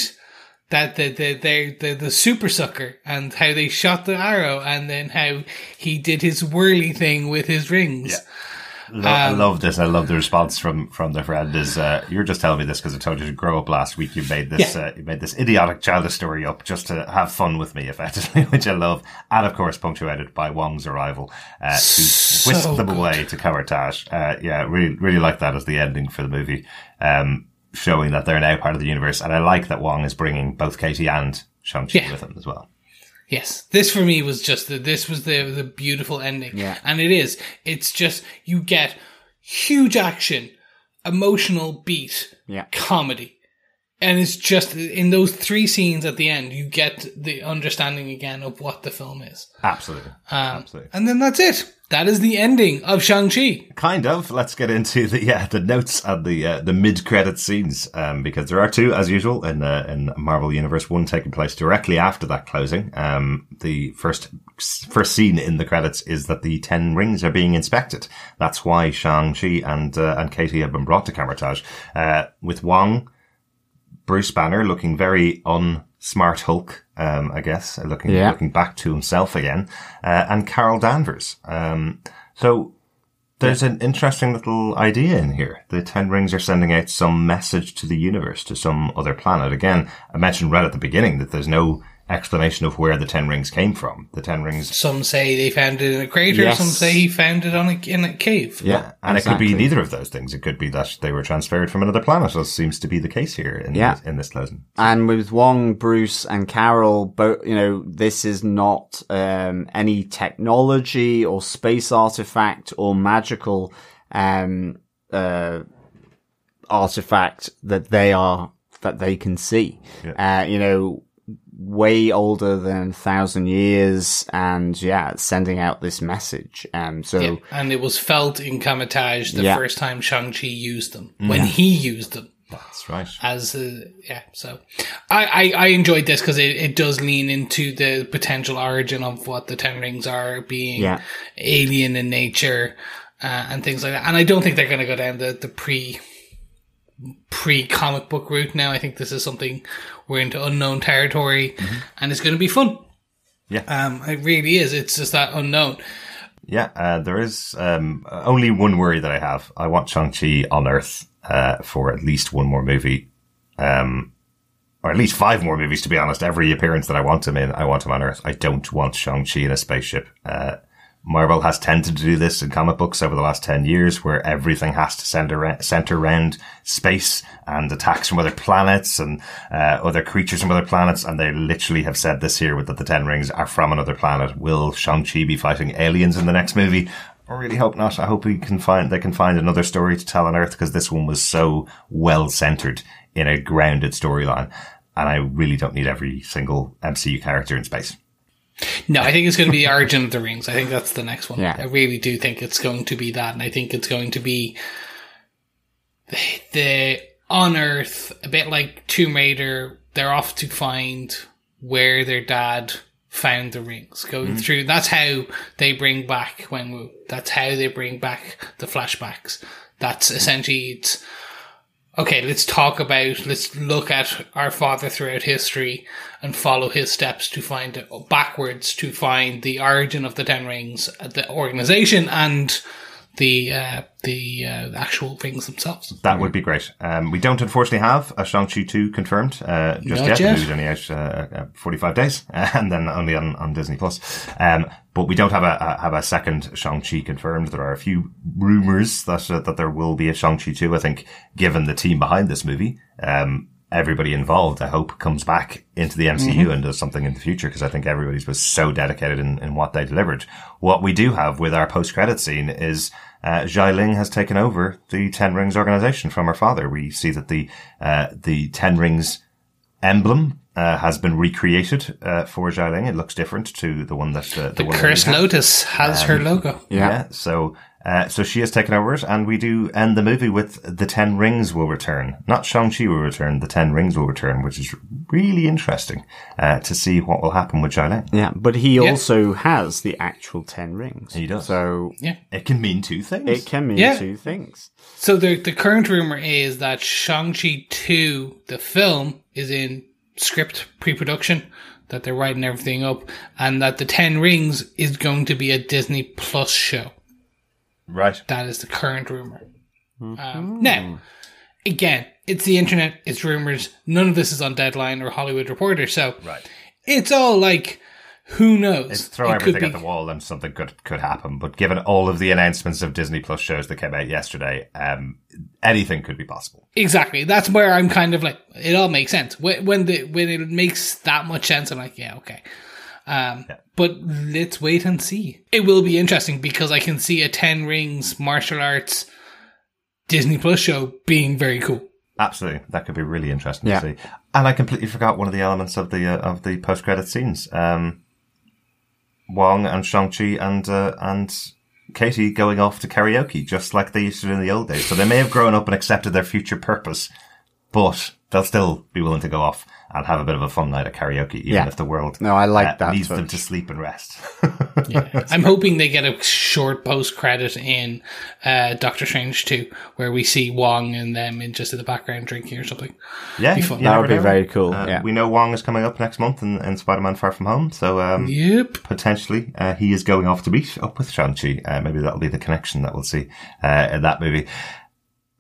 that the the the the, the super sucker and how they shot the arrow and then how he did his whirly thing with his rings. Yeah. Lo- I love this. I love the response from from the friend. Is uh, you're just telling me this because I told you to grow up last week. You made this. Uh, you made this idiotic childish story up just to have fun with me, effectively, which I love. And of course, punctuated by Wong's arrival, uh, to So whisk them good. away to Kamar-Taj. Uh, yeah, really, really like that as the ending for the movie, um, showing that they're now part of the universe. And I like that Wong is bringing both Katie and Shang Chi Yeah. with him as well. Yes, this for me was just the, this was the the beautiful ending, Yeah. and it is. It's just you get huge action, emotional beat, Yeah. comedy, and it's just in those three scenes at the end you get the understanding again of what the film is, Absolutely. um, Absolutely. and then that's it. That is the ending of Shang Chi. Kind of. Let's get into the yeah the notes and the uh, the mid credit scenes um, because there are two as usual in uh, in Marvel Universe. One taking place directly after that closing. Um, the first first scene in the credits is that the Ten Rings are being inspected. That's why Shang Chi and uh, and Katie have been brought to Kamar-Taj uh, with Wong. Bruce Banner looking very unsmart Hulk, um, I guess, uh, looking Yeah. looking back to himself again, uh, and Carol Danvers. Um, so there's an interesting little idea in here. The Ten Rings are sending out some message to the universe, to some other planet. Again, I mentioned right at the beginning that there's no explanation of where the Ten Rings came from. The Ten Rings Some say they found it in a crater. Yes. Some say he found it on a, in a cave. Yeah, and it could be neither of those things. It could be that they were transferred from another planet, as seems to be the case here in, Yeah. this, in this closing. And with Wong, Bruce, and Carol, both you know, this is not um, any technology or space artifact or magical um, uh, artifact that they are that they can see. Uh, you know, way older than a thousand years, and yeah, sending out this message. Um, so Yeah, and it was felt in Kamar-Taj the Yeah. first time Shang-Chi used them, when he used them. That's right. As uh, yeah, so I, I, I enjoyed this because it, it does lean into the potential origin of what the Ten Rings are, being Yeah. alien in nature uh, and things like that. And I don't think they're going to go down the, the pre pre comic book route now. I think this is something we're into unknown territory, and it's going to be fun. Yeah. um, it really is. It's just that unknown. Yeah, uh, there is um, only one worry that I have. I want Shang-Chi on Earth uh, for at least one more movie. Um, or at least five more movies, to be honest. Every appearance that I want him in, I want him on Earth. I don't want Shang-Chi in a spaceship. Uh, Marvel has tended to do this in comic books over the last 10 years where everything has to center, center around space and attacks from other planets and uh, other creatures from other planets. And they literally have said this here with that the Ten Rings are from another planet. Will Shang-Chi be fighting aliens in the next movie? I really hope not. I hope we can find, they can find another story to tell on Earth because this one was so well centered in a grounded storyline. And I really don't need every single MCU character in space. No, I think it's going to be the origin of the rings. I think that's the next one. Yeah. I really do think it's going to be that, and I think it's going to be the, the on Earth, a bit like Tomb Raider. They're off to find where their dad found the rings. Going mm-hmm. through that's how they bring back when that's how they bring back the flashbacks. That's essentially it's okay, let's talk about, let's look at our father throughout history and follow his steps to find backwards to find the origin of the Ten Rings, the organization, and the uh, the uh, actual rings themselves. That would be great. Um, we don't unfortunately have a Shang-Chi 2 confirmed, uh, just Not yet. yet. Movie's only out, uh, uh, 45 days, and then only on, on Disney Plus. Um, but we don't have a, a have a second Shang-Chi confirmed. There are a few rumors that, uh, that there will be a Shang-Chi 2. I think, given the team behind this movie, um, everybody involved, I hope, comes back into the MCU and does something in the future because I think everybody's was so dedicated in, in what they delivered. What we do have with our post-credit scene is uh, Xialing has taken over the Ten Rings organization from her father. We see that the uh, the Ten Rings emblem uh, has been recreated uh, for Xialing. It looks different to the one that uh, the, The one that we Cursed have. Lotus has her logo. Yeah. So, uh, so she has taken over it, and we do end the movie with the Ten Rings will return. Not Shang Chi will return. The Ten Rings will return, which is really interesting uh, to see what will happen with Xialing. Yeah, but he also has the actual ten rings. He does. So Yeah. It can mean two things. it can mean Yeah. two things. So the the current rumor is that Shang-Chi 2, the film, is in script pre-production, that they're writing everything up, and that the Ten Rings is going to be a Disney Plus show. Right. That is the current rumor. Um, now, again, it's the internet, it's rumors. None of this is on Deadline or Hollywood Reporter, so Right. it's all like, who knows? It's throw It could everything at the wall and something good could happen. But given all of the announcements of Disney Plus shows that came out yesterday, um, anything could be possible. Exactly. That's where I'm kind of like, it all makes sense. When when the when it makes that much sense, I'm like, yeah, okay. Um, but let's wait and see. It will be interesting because I can see a Ten Rings martial arts Disney Plus show being very cool. Absolutely, that could be really interesting Yeah. to see. And I completely forgot one of the elements of the uh, of the post credit scenes. Um, Wong and Shang Chi and uh, and Katie going off to karaoke, just like they used to do in the old days. So they may have grown up and accepted their future purpose, but they'll still be willing to go off and have a bit of a fun night at karaoke, even Yeah. if the world No, I like uh, that needs them to sleep and rest. I'm hoping they get a short post credit in uh, Doctor Strange 2, where we see Wong and them in just in the background drinking or something. yeah, Be That never would be very cool, Uh, yeah. We know Wong is coming up next month in, in Spider-Man Far From Home, so um, Yep. potentially uh, he is going off to meet up with Shang-Chi. Uh, maybe that'll be the connection that we'll see uh, in that movie.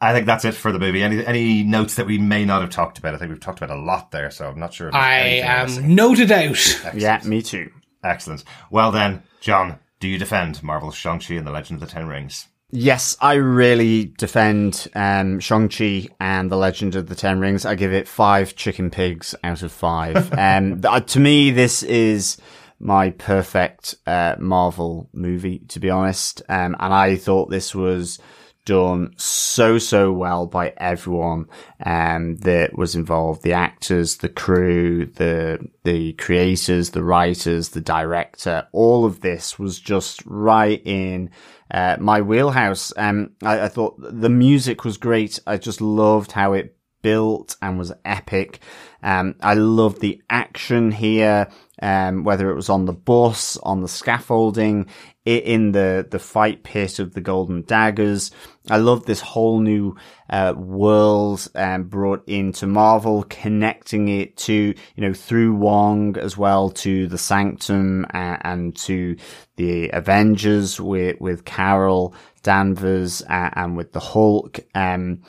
I think that's it for the movie. Any any notes that we may not have talked about? I think we've talked about a lot there, so I'm not sure. If I am missing. noted out. Yeah, me too. Excellent. Well then, John, do you defend Marvel's Shang-Chi and the Legend of the Ten Rings? Yes, I really defend um, Shang-Chi and The Legend of the Ten Rings. I give it five chicken pigs out of five. um, uh, to me, this is my perfect uh, Marvel movie, to be honest. Um, and I thought this was done so so well by everyone um that was involved. The actors the crew the the creators the writers the director all of this was just right in uh, my wheelhouse. Um I, I thought the music was great. I just loved how it built and was epic. Um i loved the action here um, whether it was on the bus, on the scaffolding, in the, the fight pit of the golden daggers. I love this whole new, uh, world, um, brought into Marvel, connecting it to, you know, through Wong as well to the Sanctum and, and to the Avengers with, with Carol Danvers and, and with the Hulk. Um,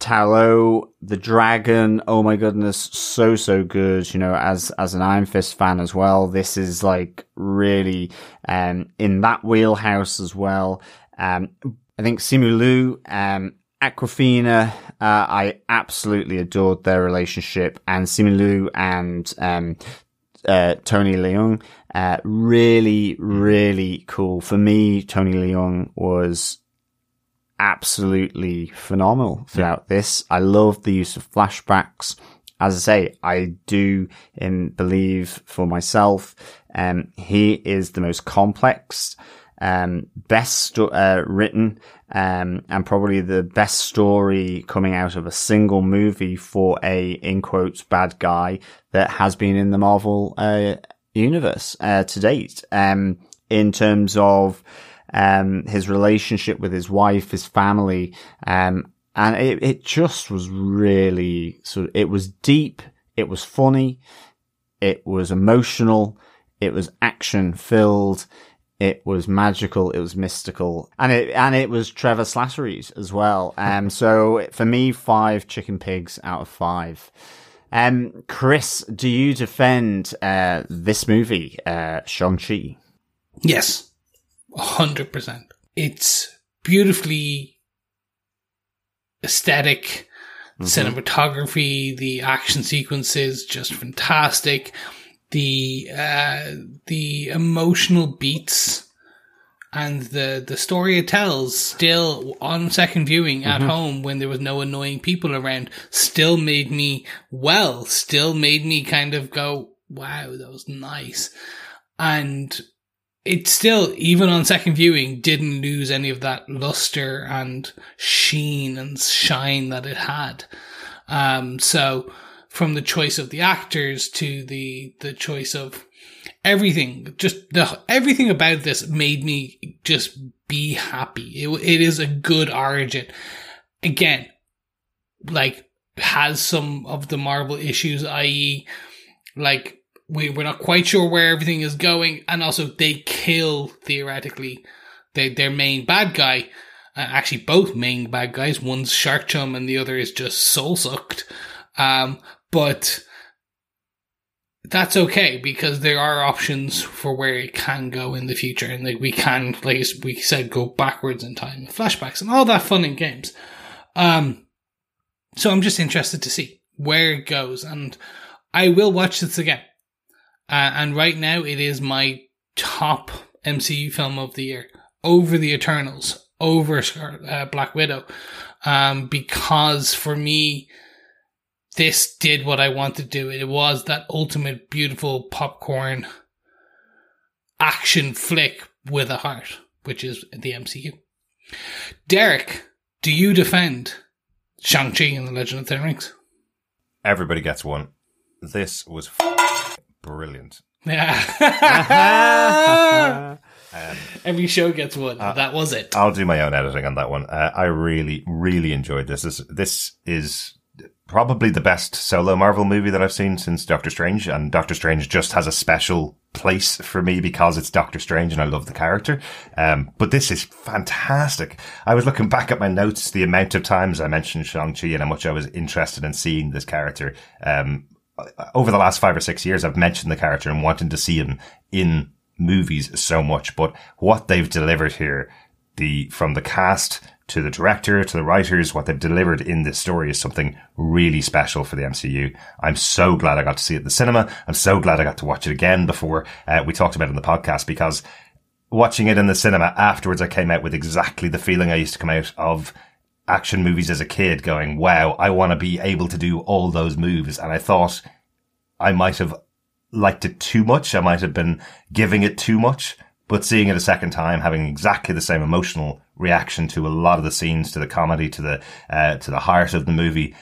Ta Lo, the dragon. Oh my goodness, so so good. You know, as as an Iron Fist fan as well, this is like really um in that wheelhouse as well. Um, I think Simu Liu, um, Awkwafina, uh, I absolutely adored their relationship, and Simu Liu and um uh, Tony Leung, uh, really, really cool. For me, Tony Leung was absolutely phenomenal throughout this. I love the use of flashbacks. As I say, I do um, believe for myself, um, he is the most complex, um, best uh, written, um, and probably the best story coming out of a single movie for a, in quotes, bad guy that has been in the Marvel, uh, universe, uh, to date. Um, in terms of, um, his relationship with his wife, his family, um, and it, it just was really sort of, it was deep, it was funny, it was emotional, it was action filled, it was magical, it was mystical, and it and it was Trevor Slattery's as well. Um, so for me, five chicken pigs out of five. Um, Chris, do you defend uh this movie, uh, Shang Chi? Yes, hundred percent. It's beautifully aesthetic, cinematography, the action sequences just fantastic. The uh, the emotional beats and the the story it tells still on second viewing at home when there was no annoying people around still made me well still made me kind of go wow that was nice and it still, even on second viewing, didn't lose any of that luster and sheen and shine that it had. Um, so from the choice of the actors to the, the choice of everything, just the, everything about this made me just be happy. It, it is a good origin. Again, like, has some of the Marvel issues, i.e., like, we, we're not quite sure where everything is going, and also they kill theoretically their their main bad guy. Uh, actually, both main bad guys. One's Shark Chum, and the other is just soul sucked. Um, but that's okay because there are options for where it can go in the future, and like we can, like we said, go backwards in time, flashbacks, and all that fun in games. Um, so I'm just interested to see where it goes, and I will watch this again. Uh, and right now, it is my top MCU film of the year over the Eternals, over uh, Black Widow. Um, because for me, this did what I wanted to do. It was that ultimate beautiful popcorn action flick with a heart, which is the MCU. Derek, do you defend Shang-Chi and the Legend of the Rings? Everybody gets one. This was brilliant. Yeah. um, Every show gets one. Uh, that was it. I'll do my own editing on that one. Uh, I really, really enjoyed this. This, this is probably the best solo Marvel movie that I've seen since Doctor Strange, and Doctor Strange just has a special place for me because it's Doctor Strange and I love the character. Um, but this is fantastic. I was looking back at my notes, the amount of times I mentioned Shang-Chi and how much I was interested in seeing this character. Um, over the last five or six years, I've mentioned the character and wanting to see him in movies so much, but what they've delivered here, the, from the cast to the director, to the writers, what they've delivered in this story is something really special for the MCU. I'm so glad I got to see it in the cinema. I'm so glad I got to watch it again before uh, we talked about it in the podcast because watching it in the cinema afterwards, I came out with exactly the feeling I used to come out of action movies as a kid going, wow, I want to be able to do all those moves. And I thought I might have liked it too much. I might have been giving it too much, but seeing it a second time, having exactly the same emotional reaction to a lot of the scenes, to the comedy, to the uh, to the heart of the movie,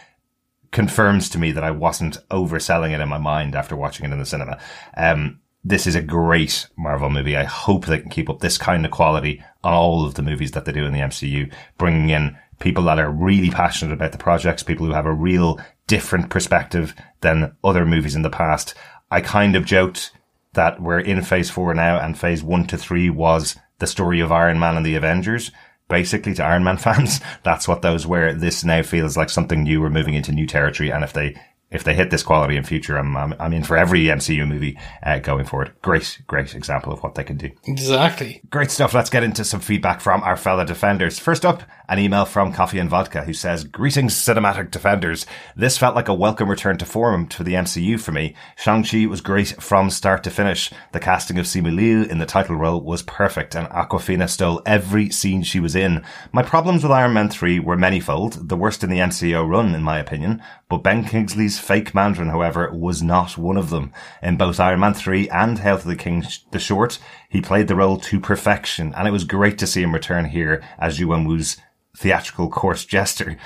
confirms to me that I wasn't overselling it in my mind after watching it in the cinema. Um, this is a great Marvel movie. I hope they can keep up this kind of quality on all of the movies that they do in the MCU, bringing in people that are really passionate about the projects, people who have a real different perspective than other movies in the past. I kind of joked that we're in phase four now and phase one to three was the story of Iron Man and the Avengers basically to Iron Man fans. That's what those were. This now feels like something new. We're moving into new territory. And if they if they hit this quality in future, I'm, I'm, I'm in for every MCU movie uh, going forward. Great, great example of what they can do. Exactly. Great stuff. Let's get into some feedback from our fellow defenders. First up, an email from Coffee and Vodka who says, Greetings, cinematic defenders. This felt like a welcome return to form to the MCU for me. Shang-Chi was great from start to finish. The casting of Simu Liu in the title role was perfect and Awkwafina stole every scene she was in. My problems with Iron Man 3 were manyfold, the worst in the MCU run in my opinion, but Ben Kingsley's fake Mandarin, however, was not one of them. In both Iron Man 3 and Hail to the King the short, he played the role to perfection, and it was great to see him return here as Wenwu's theatrical coarse jester.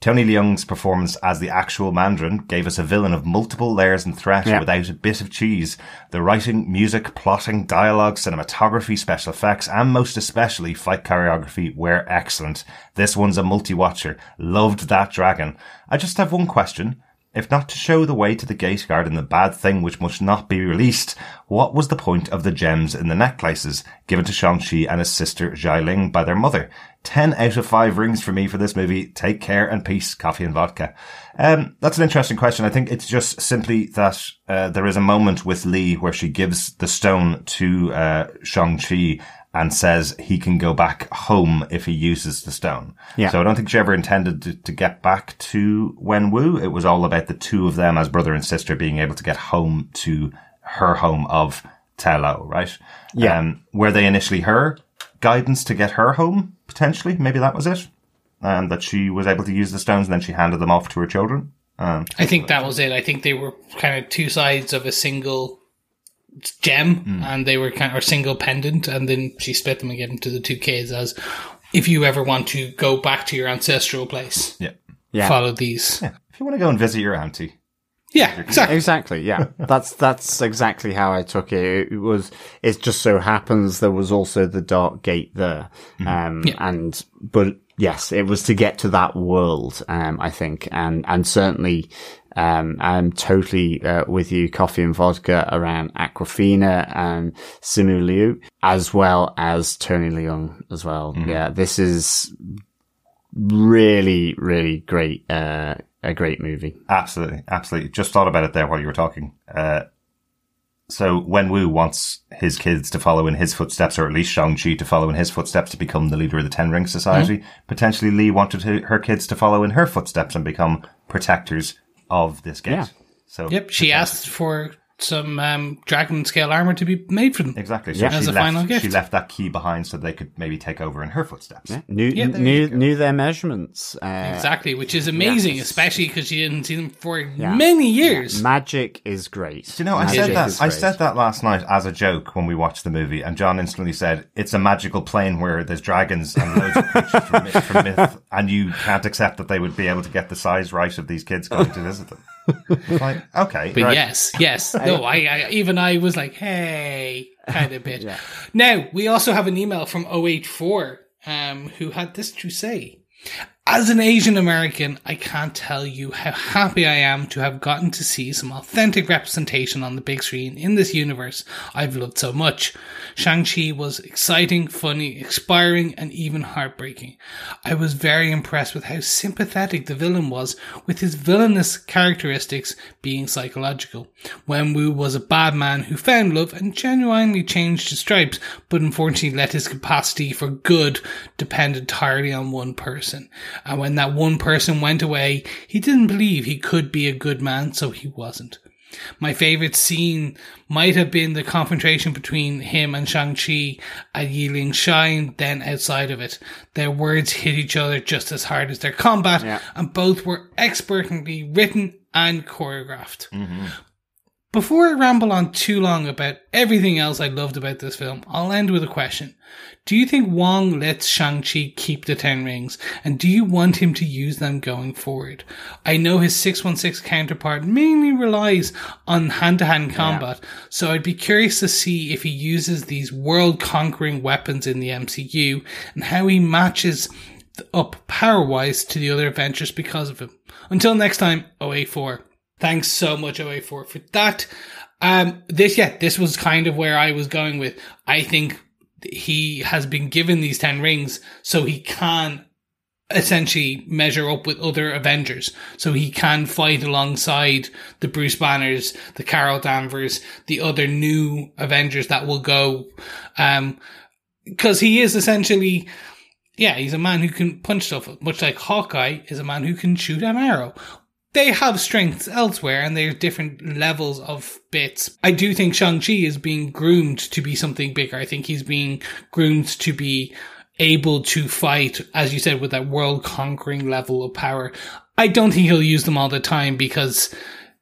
Tony Leung's performance as the actual Mandarin gave us a villain of multiple layers and threat yeah. without a bit of cheese. The writing, music, plotting, dialogue, cinematography, special effects, and most especially fight choreography were excellent. This one's a multi-watcher. Loved that dragon. I just have one question. If not to show the way to the gate guard and the bad thing which must not be released, what was the point of the gems in the necklaces given to Shang-Chi and his sister Xialing by their mother? 10 out of 5 rings for me for this movie. Take care and peace, coffee and vodka. Um, that's an interesting question. I think it's just simply that uh, there is a moment with Li where she gives the stone to uh, Shang-Chi and says he can go back home if he uses the stone. Yeah. So I don't think she ever intended to, to get back to Wenwu. It was all about the two of them as brother and sister being able to get home to her home of Ta Lo, right? Yeah. Um, were they initially her guidance to get her home? Potentially. Maybe that was it. Um, that she was able to use the stones and then she handed them off to her children. Um, I think that was it. I think they were kind of two sides of a single gem mm. and they were kind of a single pendant and then she split them and gave them to the two kids as if you ever want to go back to your ancestral place yeah yeah follow these yeah. if you want to go and visit your auntie yeah, exactly. Exactly. Yeah, that's that's exactly how I took it. It was. It just so happens there was also the dark gate there, mm um, yeah. and but yes, it was to get to that world. Um, I think, and and certainly, um, I'm totally uh, with you, coffee and vodka around Awkwafina and Simu Liu, as well as Tony Leung as well. Mm-hmm. Yeah, this is really, really great, uh, a great movie. Absolutely, absolutely. Just thought about it there while you were talking. Uh, so Wenwu wants his kids to follow in his footsteps, or at least Shang-Chi to follow in his footsteps to become the leader of the Ten Ring Society. Mm-hmm. Potentially Li wanted her kids to follow in her footsteps and become protectors of this gate. Yeah. So yep, she asked for some um, dragon scale armor to be made for them. Exactly. So Yeah. she As a left, final gift. she left that key behind so they could maybe take over in her footsteps. Knew, Yeah, knew, knew their measurements. Uh, Exactly, which is amazing, Yes. especially because she didn't see them for many years. Magic is great. Do you know, I said that I said that last night as a joke when we watched the movie, and John instantly said, "It's a magical plane where there's dragons and loads of creatures from, myth, from myth, and you can't accept that they would be able to get the size right of these kids going to visit them." It's like, okay, But right. yes, yes. No, I, I even I was like, hey, kind of bit. Now, we also have an email from 084 um, who had this to say. As an Asian American, I can't tell you how happy I am to have gotten to see some authentic representation on the big screen in this universe I've loved so much. Shang-Chi was exciting, funny, inspiring, and even heartbreaking. I was very impressed with how sympathetic the villain was, with his villainous characteristics being psychological. Wenwu was a bad man who found love and genuinely changed his stripes, but unfortunately let his capacity for good depend entirely on one person. And when that one person went away, he didn't believe he could be a good man, so he wasn't. My favorite scene might have been the confrontation between him and Shang-Chi at Yiling Shine, then outside of it. Their words hit each other just as hard as their combat, and both were expertly written and choreographed. Mm-hmm. Before I ramble on too long about everything else I loved about this film, I'll end with a question. Do you think Wong lets Shang-Chi keep the Ten Rings, and do you want him to use them going forward? I know his 616 counterpart mainly relies on hand-to-hand combat, so I'd be curious to see if he uses these world-conquering weapons in the MCU, and how he matches up power-wise to the other Avengers because of him. Until next time, 084. Thanks so much, 084, for that. Um, this, yeah, this was kind of where I was going with. I think he has been given these 10 rings so he can essentially measure up with other Avengers. So he can fight alongside the Bruce Banners, the Carol Danvers, the other new Avengers that will go, um, cause he is essentially, yeah, he's a man who can punch stuff, much like Hawkeye is a man who can shoot an arrow. They have strengths elsewhere and there's different levels of bits. I do think Shang-Chi is being groomed to be something bigger. I think he's being groomed to be able to fight, as you said, with that world conquering level of power. I don't think he'll use them all the time because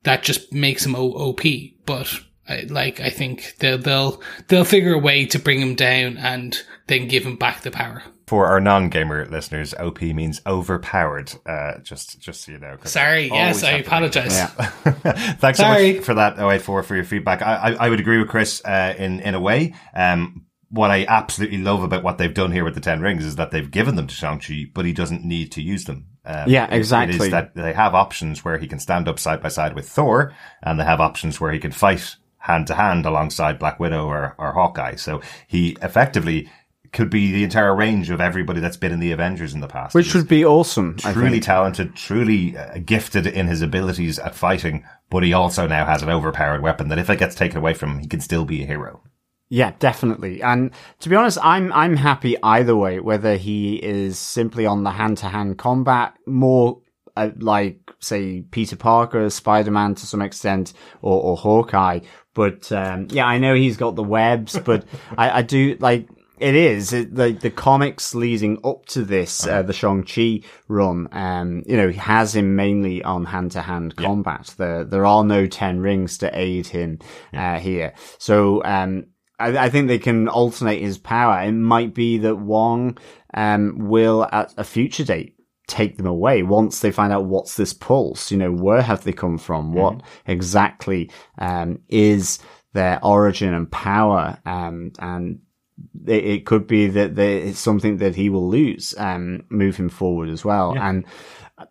that just makes him OP. But I, like, I think they'll, they'll, they'll figure a way to bring him down and then give him back the power. For our non-gamer listeners, OP means overpowered. Uh, just, just so you know. Sorry. Yes, I have to bring it apologize. Yeah. Thanks Sorry. so much for that 084 for your feedback. I, I, I would agree with Chris uh, in in a way. Um, what I absolutely love about what they've done here with the Ten Rings is that they've given them to Shang Chi, but he doesn't need to use them. Um, Yeah, it- It exactly. is that they have options where he can stand up side by side with Thor, and they have options where he can fight hand to hand alongside Black Widow or, or Hawkeye. So he effectively could be the entire range of everybody that's been in the Avengers in the past. Which He's- would be awesome. Truly talented, truly uh, gifted in his abilities at fighting, but he also now has an overpowered weapon that if it gets taken away from him, he can still be a hero. Yeah, definitely. And to be honest, I'm I'm happy either way. Whether he is simply on the hand to hand combat, more uh, like say Peter Parker, Spider Man to some extent, or, or Hawkeye. But um, yeah, I know he's got the webs, but I, I do like. It is it, the the comics leading up to this, uh, the Shang Chi run. Um, you know, he has him mainly on hand to hand combat. There there are no ten rings to aid him uh, here. So um, I, I think they can alternate his power. It might be that Wong um, will at a future date take them away once they find out what's this pulse. You know, where have they come from? What exactly um, is their origin and power? Um, and it, it could be that they, it's something that he will lose um, moving forward as well. And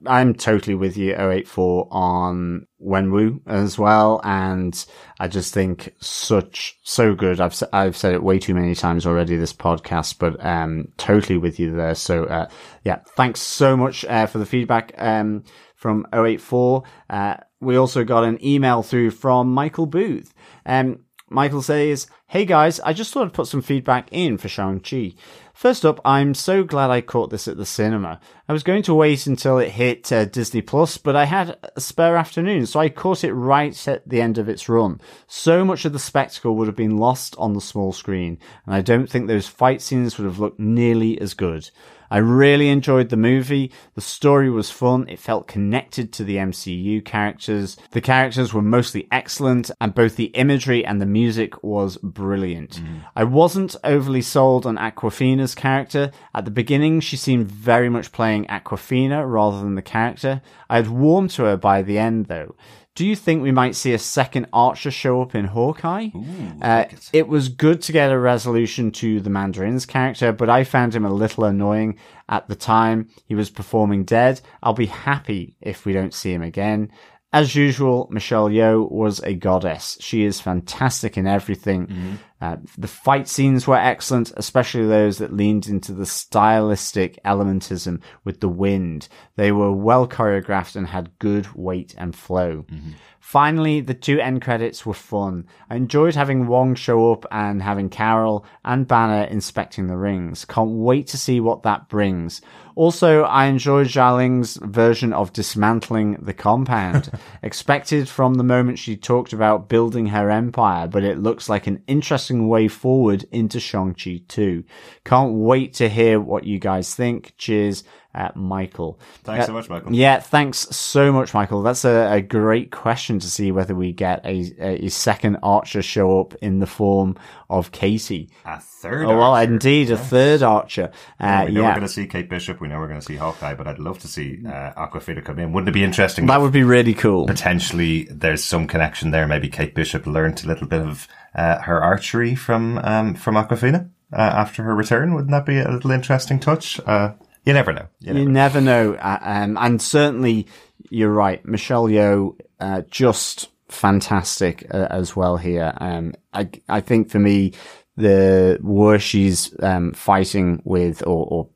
I'm totally with you, 084, on Wenwu as well. And I just think such, so good. I've, I've said it way too many times already, this podcast, but, um, totally with you there. So, uh, yeah, thanks so much, uh, for the feedback, um, from 084. Uh, we also got an email through from Michael Booth. Um, Michael says, Hey guys, I just thought I'd put some feedback in for Shang-Chi. First up, I'm so glad I caught this at the cinema. I was going to wait until it hit uh, Disney Plus, but I had a spare afternoon, so I caught it right at the end of its run. So much of the spectacle would have been lost on the small screen, and I don't think those fight scenes would have looked nearly as good. I really enjoyed the movie. The story was fun. It felt connected to the MCU characters. The characters were mostly excellent and both the imagery and the music was brilliant. Mm. I wasn't overly sold on Awkwafina's character. At the beginning, she seemed very much playing Awkwafina rather than the character. I had warmed to her by the end though. Do you think we might see a second Archer show up in Hawkeye? Ooh, uh, it. it was good to get a resolution to the Mandarin's character, but I found him a little annoying at the time. He was performing dead. I'll be happy if we don't see him again. As usual, Michelle Yeoh was a goddess. She is fantastic in everything. Mm-hmm. Uh, the fight scenes were excellent, especially those that leaned into the stylistic elementism with the wind. They were well choreographed and had good weight and flow. Mm-hmm. Finally, the two end credits were fun. I enjoyed having Wong show up and having Carol and Banner inspecting the rings. Can't wait to see what that brings. Also, I enjoyed Xialing's version of dismantling the compound. Expected from the moment she talked about building her empire, but it looks like an interesting way forward into Shang-Chi 2. Can't wait to hear what you guys think. Cheers uh, Michael. Thanks uh, so much, Michael. Yeah, thanks so much, Michael. That's a, a great question to see whether we get a, a, second Archer show up in the form of Katie. A third. Oh well, indeed, yes. a third Archer. Uh, we know yeah. we're going to see Kate Bishop. We know we're going to see Hawkeye, but I'd love to see uh, Awkwafina come in. Wouldn't it be interesting? That would be really cool. Potentially, there's some connection there. Maybe Kate Bishop learned a little bit of uh, her archery from um, from Awkwafina. Uh, after her return, wouldn't that be a little interesting touch? Uh, you never know. You never, you never know. Uh, um, and certainly, you're right. Michelle Yeoh, uh, just fantastic uh, as well here. Um, I, I think for me, the where she's um, fighting with or, or,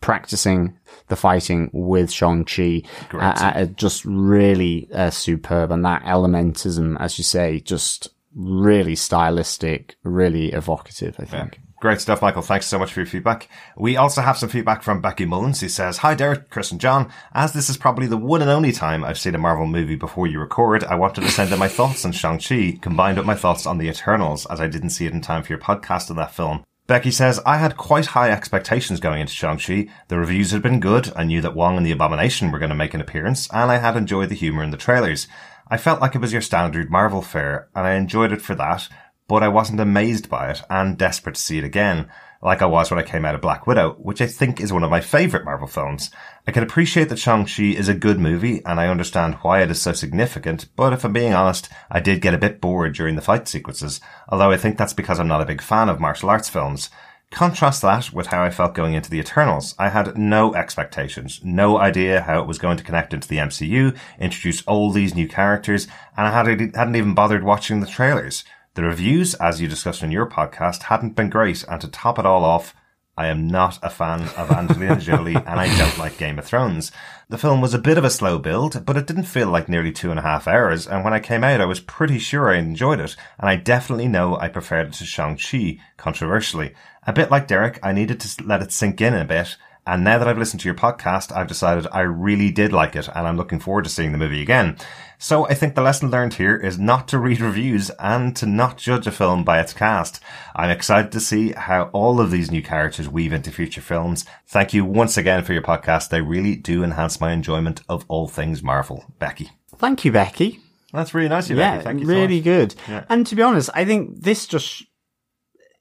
practicing the fighting with Shang-Chi uh, uh, just really uh, superb. And that elementism, as you say, just really stylistic, really evocative, I think. Yeah. Great stuff, Michael. Thanks so much for your feedback. We also have some feedback from Becky Mullins who says, Hi Derek, Chris and John. As this is probably the one and only time I've seen a Marvel movie before you record, I wanted to send in my thoughts on Shang-Chi combined with my thoughts on The Eternals as I didn't see it in time for your podcast on that film. Becky says, I had quite high expectations going into Shang-Chi. The reviews had been good. I knew that Wong and the Abomination were going to make an appearance and I had enjoyed the humor in the trailers. I felt like it was your standard Marvel fare and I enjoyed it for that but I wasn't amazed by it and desperate to see it again, like I was when I came out of Black Widow, which I think is one of my favourite Marvel films. I can appreciate that Shang-Chi is a good movie and I understand why it is so significant, but if I'm being honest, I did get a bit bored during the fight sequences, although I think that's because I'm not a big fan of martial arts films. Contrast that with how I felt going into the Eternals. I had no expectations, no idea how it was going to connect into the MCU, introduce all these new characters, and I hadn't even bothered watching the trailers. The reviews, as you discussed in your podcast, hadn't been great, and to top it all off, I am not a fan of Angelina Jolie and I don't like Game of Thrones. The film was a bit of a slow build, but it didn't feel like nearly two and a half hours, and when I came out I was pretty sure I enjoyed it, and I definitely know I preferred it to Shang-Chi, controversially. A bit like Derek, I needed to let it sink in a bit, and now that I've listened to your podcast, I've decided I really did like it, and I'm looking forward to seeing the movie again. So I think the lesson learned here is not to read reviews and to not judge a film by its cast. I'm excited to see how all of these new characters weave into future films. Thank you once again for your podcast. They really do enhance my enjoyment of all things Marvel. Becky. Thank you, Becky. That's really nice of you, yeah, Becky. Thank you really so good. Yeah. And to be honest, I think this just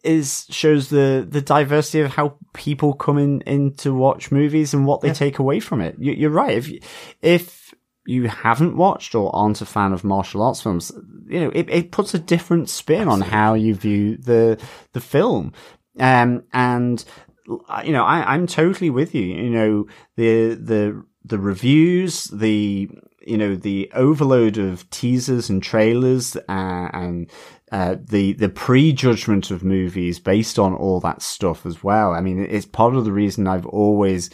is shows the the diversity of how people come in in to watch movies and what they yeah. take away from it. You, are right. If if you haven't watched or aren't a fan of martial arts films, you know, it, it puts a different spin Absolutely. on how you view the, the film. Um, and, you know, I, I'm totally with you. You know, the, the, the reviews, the, you know, the overload of teasers and trailers, uh, and, uh, the, the prejudgment of movies based on all that stuff as well. I mean, it's part of the reason I've always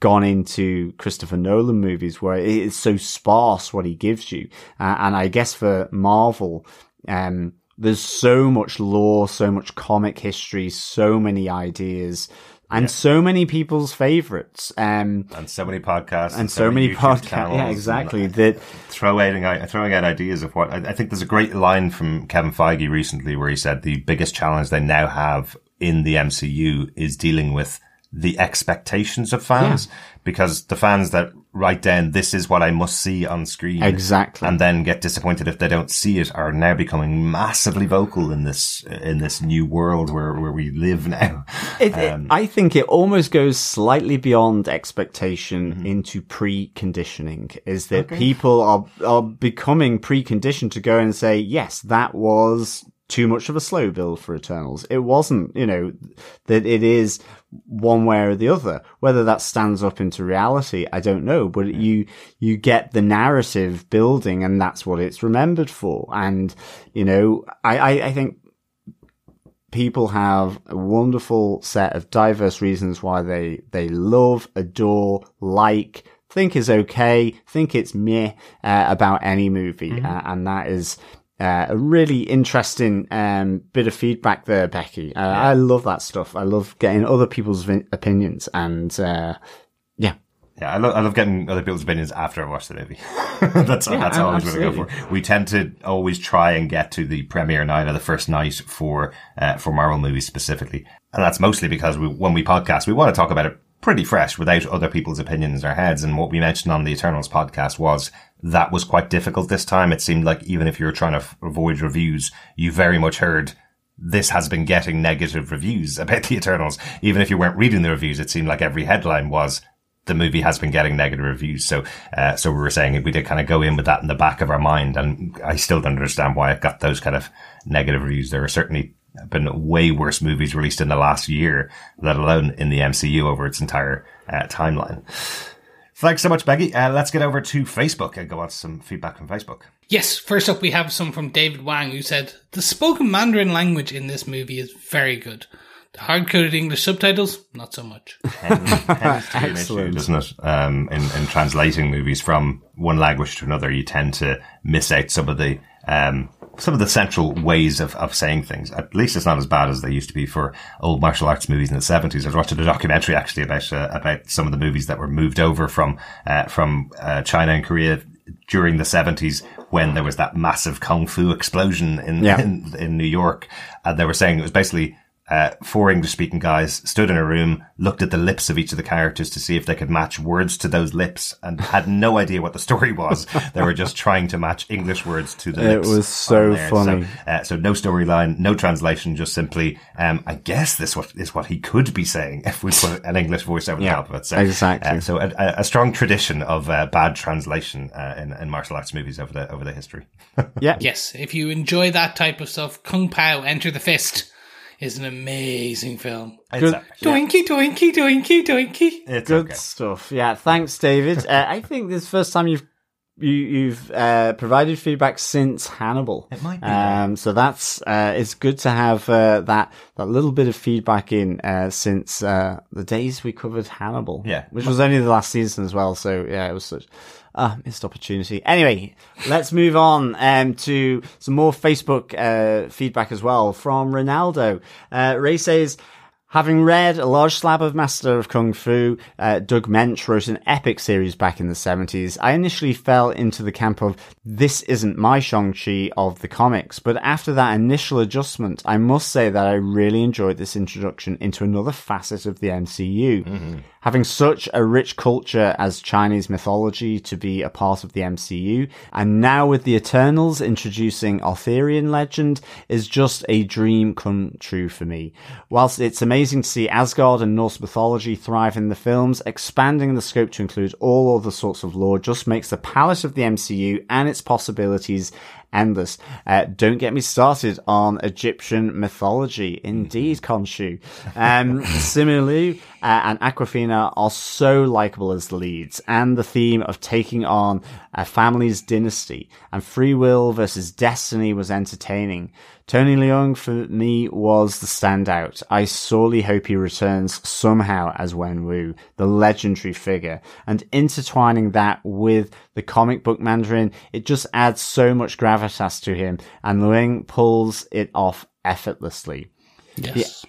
gone into Christopher Nolan movies where it is so sparse what he gives you. Uh, and I guess for Marvel, um, there's so much lore, so much comic history, so many ideas, and so many people's favorites. Um, and so many podcasts, and so many YouTube podcasts. Yeah, exactly. uh, That throwing out throwing out ideas of what I, I think there's a great line from Kevin Feige recently where he said the biggest challenge they now have in the MCU is dealing with the expectations of fans because the fans that write down this is what I must see on screen Exactly. and then get disappointed if they don't see it are now becoming massively vocal in this in this new world where where we live now. It, it- Um, I think it almost goes slightly beyond expectation Mm-hmm. into preconditioning. Is that people are are becoming preconditioned to go and say, yes, that was too much of a slow build for Eternals. It wasn't, you know, that it is one way or the other. Whether that stands up into reality, I don't know. But you you get the narrative building, and that's what it's remembered for. And you know, I I, I think people have a wonderful set of diverse reasons why they they love, adore, like, think is okay, think it's meh uh, about any movie, uh, and that is. Uh, a really interesting um, bit of feedback there, Becky. Uh, I love that stuff. I love getting other people's vi- opinions, and uh, yeah, Yeah, I, lo- I love getting other people's opinions after I watch the movie. that's that's always what I go for. We tend to always try and get to the premiere night or the first night for uh, for Marvel movies specifically, and that's mostly because we, when we podcast, we want to talk about it pretty fresh without other people's opinions in our heads. And what we mentioned on the Eternals podcast was that was quite difficult this time. It seemed like even if you were trying to f- avoid reviews, you very much heard this has been getting negative reviews about the Eternals. Even if you weren't reading the reviews, it seemed like every headline was the movie has been getting negative reviews. So, uh, so we were saying we did kind of go in with that in the back of our mind. And I still don't understand why it got those kind of negative reviews. There are certainly been way worse movies released in the last year, let alone in the MCU over its entire uh, timeline. Thanks so much, Becky. Uh, let's get over to Facebook and go on to some feedback from Facebook. Yes, first up we have some from David Wang who said, The spoken Mandarin language in this movie is very good. The hard coded English subtitles, not so much. tends to be an issue, Excellent. doesn't it? Um, in, in translating movies from one language to another, you tend to miss out some of the um, some of the central ways of, of saying things. At least it's not as bad as they used to be for old martial arts movies in the seventies. I was watching a documentary actually about uh, about some of the movies that were moved over from uh, from uh, China and Korea during the seventies when there was that massive kung fu explosion in Yeah. in, in New York. And they were saying it was basically uh, four English speaking guys stood in a room, looked at the lips of each of the characters to see if they could match words to those lips and had no idea what the story was. they were just trying to match English words to the It lips. It was so funny. So, uh, so no storyline, no translation, just simply, um, I guess this what is what he could be saying if we put an English voice over the Yeah, top of it. So, exactly. uh, so a, a- a strong tradition of uh, bad translation uh, in, in martial arts movies over the over the history. yeah, Yes, if you enjoy that type of stuff, Kung Pow Enter the Fist is an amazing film. It's, Good. Doinky, doinky, doinky, doinky. it's Good okay. stuff. Yeah, thanks, David. uh, I think this is the first time you've you, you've uh, provided feedback since Hannibal. It might be, Um, so that's uh, it's good to have uh, that that little bit of feedback in uh, since uh, the days we covered Hannibal. Yeah. which was only the last season as well. So yeah, it was such a missed opportunity. Anyway, let's move on um, to some more Facebook uh, feedback as well from Ronaldo. Uh, Ray says. Having read a large slab of Master of Kung Fu, uh, Doug Moench wrote an epic series back in the 70s. I initially fell into the camp of this isn't my Shang-Chi of the comics, but after that initial adjustment, I must say that I really enjoyed this introduction into another facet of the MCU. Having such a rich culture as Chinese mythology to be a part of the MCU, and now with the Eternals introducing Arthurian legend, is just a dream come true for me. Whilst it's amazing to see Asgard and Norse mythology thrive in the films, expanding the scope to include all other sorts of lore just makes the palette of the MCU and its possibilities endless. Uh, don't get me started on Egyptian mythology. Indeed, Khonshu. Um, Simu Liu, uh, and Awkwafina are so likable as the leads, and the theme of taking on a family's dynasty and free will versus destiny was entertaining. Tony Leung for me was the standout. I sorely hope he returns somehow as Wen Wu, the legendary figure, and intertwining that with the comic book Mandarin, it just adds so much gravitas to him, and Leung pulls it off effortlessly. Yes. The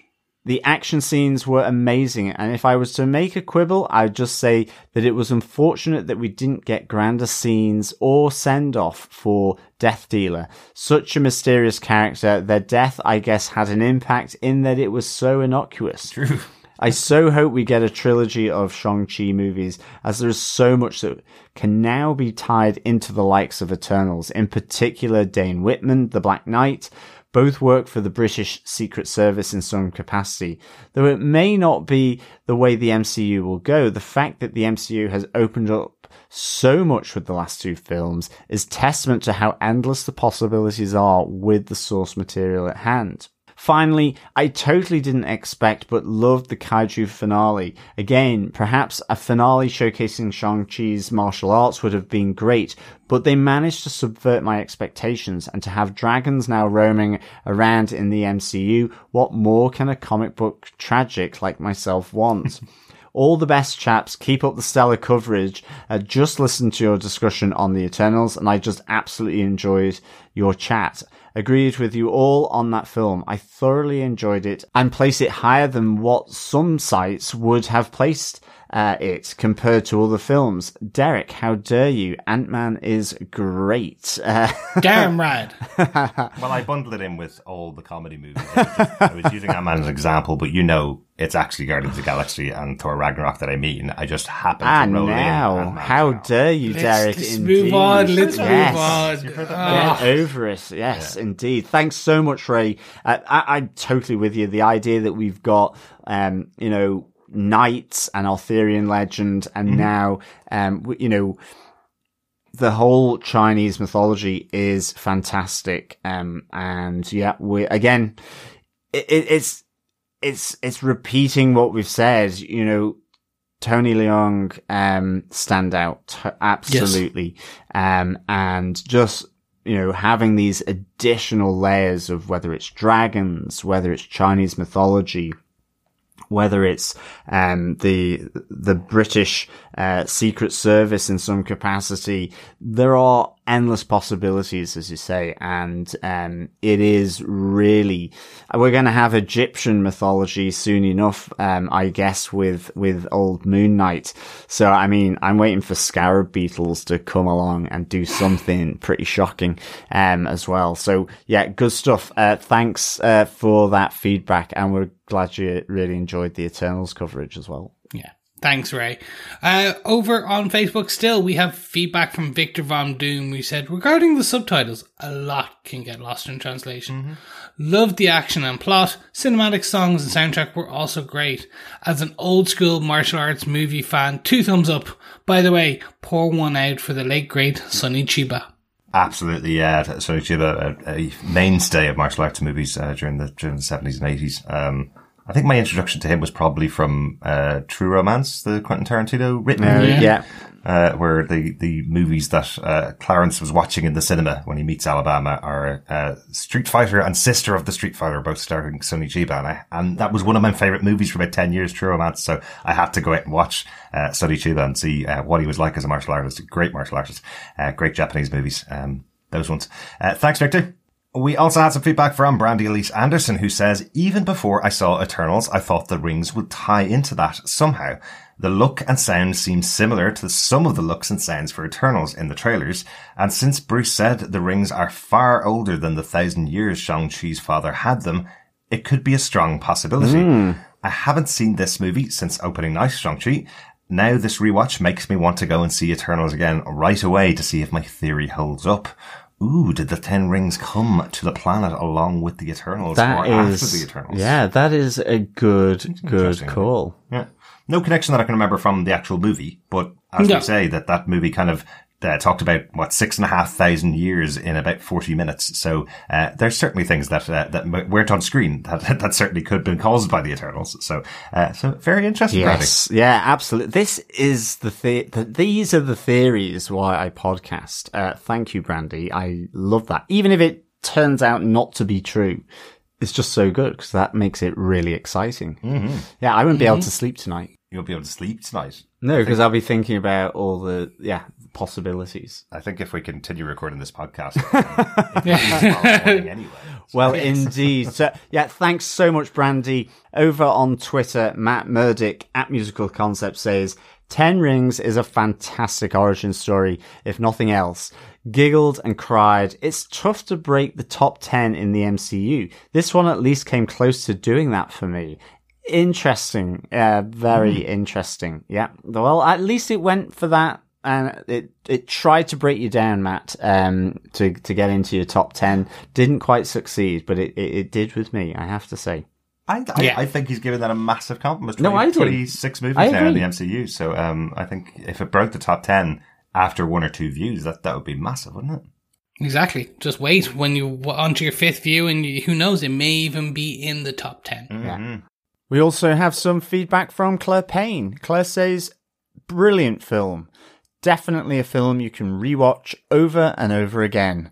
action scenes were amazing, and if I was to make a quibble, I'd just say that it was unfortunate that we didn't get grander scenes or send off for Death Dealer. Such a mysterious character, their death, I guess, had an impact in that it was so innocuous. True. I so hope we get a trilogy of Shang-Chi movies, as there is so much that can now be tied into the likes of Eternals, in particular Dane Whitman, the Black Knight, both work for the British Secret Service in some capacity. Though it may not be the way the MCU will go, the fact that the MCU has opened up so much with the last two films is testament to how endless the possibilities are with the source material at hand. Finally, I totally didn't expect but loved the kaiju finale. Again, perhaps a finale showcasing Shang-Chi's martial arts would have been great, but they managed to subvert my expectations and to have dragons now roaming around in the MCU. What more can a comic book tragic like myself want? All the best, chaps. Keep up the stellar coverage. Uh, just listen to your discussion on the Eternals, and I just absolutely enjoyed your chat. Agreed with you all on that film. I thoroughly enjoyed it and place it higher than what some sites would have placed uh, it compared to other films. Derek, how dare you? Ant Man is great. Uh, Damn right. Well, I bundled it in with all the comedy movies. I was, just- I was using Ant Man as an example, but you know it's actually Guardians of the Galaxy and Thor Ragnarok that I mean. I just happened ah, to roll now, in. Ant-Man how as well. dare you, Derek? let's indeed. move on. Let's Yes. move on. Get over it. Yes, indeed. Thanks so much, Ray. Uh, I, I'm totally with you. The idea that we've got, um, you know, knights and Arthurian legend, and now, um, you know, the whole Chinese mythology is fantastic. Um, and yeah, we again, it, it, it's it's it's repeating what we've said. You know, Tony Leung um stand out t- absolutely, um, and just you know having these additional layers of whether it's dragons, whether it's Chinese mythology, whether it's um, the the British uh, Secret Service in some capacity, there are endless possibilities, as you say, and um, it is really we're going to have Egyptian mythology soon enough, um, I guess, with with old Moon Knight. So I mean, I'm waiting for scarab beetles to come along and do something pretty shocking um, as well. So yeah, good stuff. Uh, thanks uh, for that feedback, and we're glad you really enjoyed the Eternals coverage as well. Yeah. Thanks, Ray. Uh, over on Facebook, still, we have feedback from Victor Von Doom. We said, regarding the subtitles, a lot can get lost in translation. Loved the action and plot. Cinematic songs and soundtrack were also great. As an old school martial arts movie fan, two thumbs up. By the way, pour one out for the late great Sonny Chiba. Absolutely, yeah. So Chiba, a, a mainstay of martial arts movies uh, during the during the seventies and eighties. Um, I think my introduction to him was probably from uh, True Romance, the Quentin Tarantino written Uh, movie, yeah. uh, where the the movies that uh, Clarence was watching in the cinema when he meets Alabama are uh, Street Fighter and Sister of the Street Fighter, both starring Sonny Chiba, and, I, and that was one of my favorite movies for about ten years, True Romance. So I had to go out and watch uh, Sonny Chiba and see uh, what he was like as a martial artist. Great martial artist, uh, great Japanese movies. Um, those ones. Uh, thanks, Victor. We also had some feedback from Brandy Elise Anderson, who says, even before I saw Eternals, I thought the rings would tie into that somehow. The look and sound seems similar to some of the looks and sounds for Eternals in the trailers, and since Bruce said the rings are far older than the thousand years Shang-Chi's father had them, it could be a strong possibility. Hmm. I haven't seen this movie since opening night Shang-Chi. Now this rewatch makes me want to go and see Eternals again right away to see if my theory holds up. Ooh, did the Ten Rings come to the planet along with the Eternals That or is, after the Eternals? yeah, that is a good, good call. Yeah. No connection that I can remember from the actual movie, but as No. we say, that that movie kind of uh, talked about what six and a half thousand years in about forty minutes. So uh, there's certainly things that uh, that weren't on screen that that certainly could have been caused by the Eternals. So uh, so very interesting. Yes, yeah, absolutely. This is the, the-, the these are the theories why I podcast. Uh, thank you, Brandy. I love that. Even if it turns out not to be true, it's just so good because that makes it really exciting. Mm-hmm. Yeah, I won't be able to sleep tonight. You'll be able to sleep tonight. No, because I'll be thinking about all the yeah possibilities. I think if we continue recording this podcast, anyway. Well, indeed. So, yeah, thanks so much, Brandy. Over on Twitter, Matt Murdick at Musical Concept says, Ten Rings is a fantastic origin story, if nothing else. Giggled and cried. It's tough to break the top 10 in the MCU. This one at least came close to doing that for me. Interesting. Uh, very mm. interesting. Yeah. Well, at least it went for that and it it tried to break you down, Matt, um, to to get into your top ten. Didn't quite succeed, but it, it, it did with me. I have to say. I, I, yeah. I think he's given that a massive compliment. 20, no, I do. Twenty-six movies I now in the MCU, so um, I think if it broke the top ten after one or two views, that that would be massive, wouldn't it? Exactly. Just wait when you onto your fifth view, and you, who knows, it may even be in the top 10 mm-hmm. Yeah. We also have some feedback from Claire Payne. Claire says, "Brilliant film." Definitely a film you can rewatch over and over again.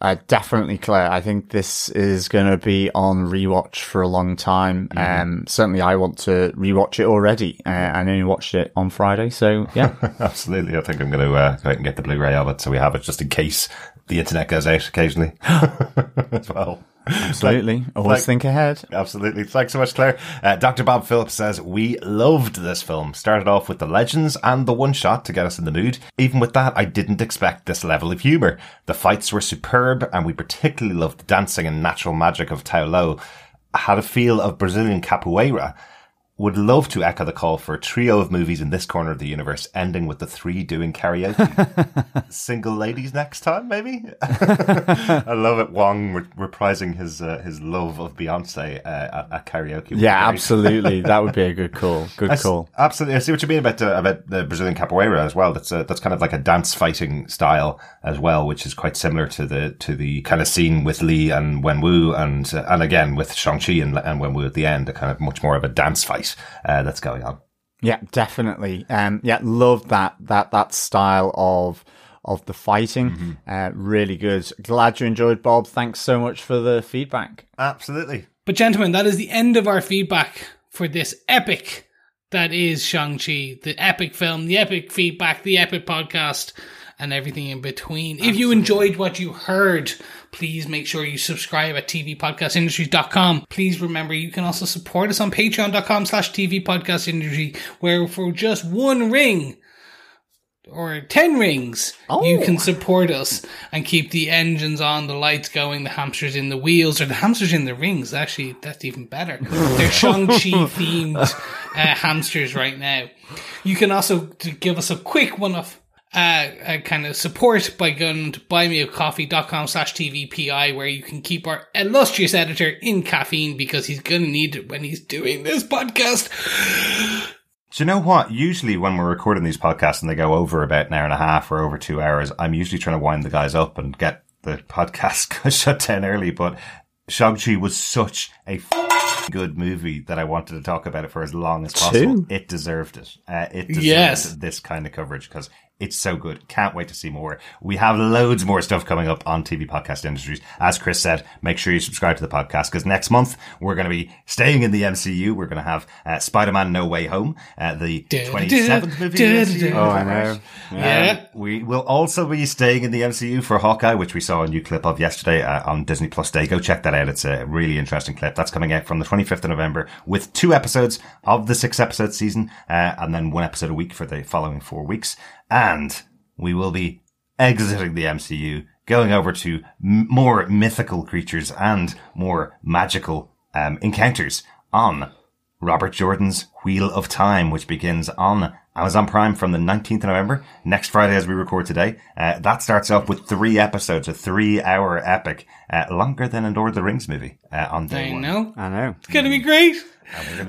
Uh, definitely, Claire. I think this is going to be on rewatch for a long time. Mm-hmm. Um, certainly, I want to rewatch it already. Uh, I only watched it on Friday, so yeah, absolutely. I think I'm going to uh, go out and get the Blu-ray of it, so we have it just in case the internet goes out occasionally as well. Absolutely. Always think ahead. Absolutely. Thanks so much, Claire. Uh, Dr. Bob Phillips says, We loved this film. Started off with the legends and the one shot to get us in the mood. Even with that, I didn't expect this level of humour. The fights were superb, and we particularly loved the dancing and natural magic of Ta Lo. Had a feel of Brazilian capoeira would love to echo the call for a trio of movies in this corner of the universe, ending with the three doing karaoke. Single ladies next time, maybe. I love it. Wong re- reprising his uh, his love of Beyonce uh, at, at, karaoke. Yeah, absolutely. that would be a good call. Good I call. S- absolutely. I see what you mean about uh, about the Brazilian capoeira as well. That's a, that's kind of like a dance fighting style as well, which is quite similar to the to the kind of scene with Li and Wenwu and uh, and again with Shang Chi and, and Wenwu at the end, a kind of much more of a dance fight uh, that's going on. Yeah, definitely. Um, yeah, love that that that style of of the fighting. Mm-hmm. Uh, really good. Glad you enjoyed, Bob. Thanks so much for the feedback. Absolutely. But gentlemen, that is the end of our feedback for this epic that is Shang-Chi, the epic film, the epic feedback, the epic podcast, and everything in between. Absolutely. If you enjoyed what you heard, please make sure you subscribe at tvpodcastindustry.com. Please remember you can also support us on patreon.com slash tvpodcastindustry, where for just one ring, or 10 rings, oh. you can support us and keep the engines on, the lights going, the hamsters in the wheels, or the hamsters in the rings. Actually, that's even better. They're Shang-Chi themed uh, hamsters right now. You can also give us a quick one off uh, uh, kind of support by going to buymeacoffee.com slash tvpi where you can keep our illustrious editor in caffeine because he's going to need it when he's doing this podcast. Do you know what? Usually when we're recording these podcasts and they go over about an hour and a half or over two hours, I'm usually trying to wind the guys up and get the podcast shut down early. But Shang-Chi was such a good movie that I wanted to talk about it for as long as possible. Two. It deserved it. Uh, it deserved yes. this kind of coverage because it's so good. Can't wait to see more. We have loads more stuff coming up on TV Podcast Industries. As Chris said, make sure you subscribe to the podcast because next month we're going to be staying in the MCU. We're going to have uh, Spider-Man No Way Home, uh, the 27th movie in the MCU. Oh, I know. Yeah. Um, we will also be staying in the MCU for Hawkeye, which we saw a new clip of yesterday uh, on Disney Plus Day. Go check that out. It's a really interesting clip. That's coming out from the 25th of November with two episodes of the six episode season uh, and then one episode a week for the following four weeks and we will be exiting the MCU, going over to m- more mythical creatures and more magical um, encounters on Robert Jordan's Wheel of Time, which begins on Amazon Prime from the 19th of November, next Friday as we record today. Uh, that starts off with three episodes, a three hour epic, uh, longer than a Lord of the Rings movie uh, on day I one. know. I know. It's going to be great.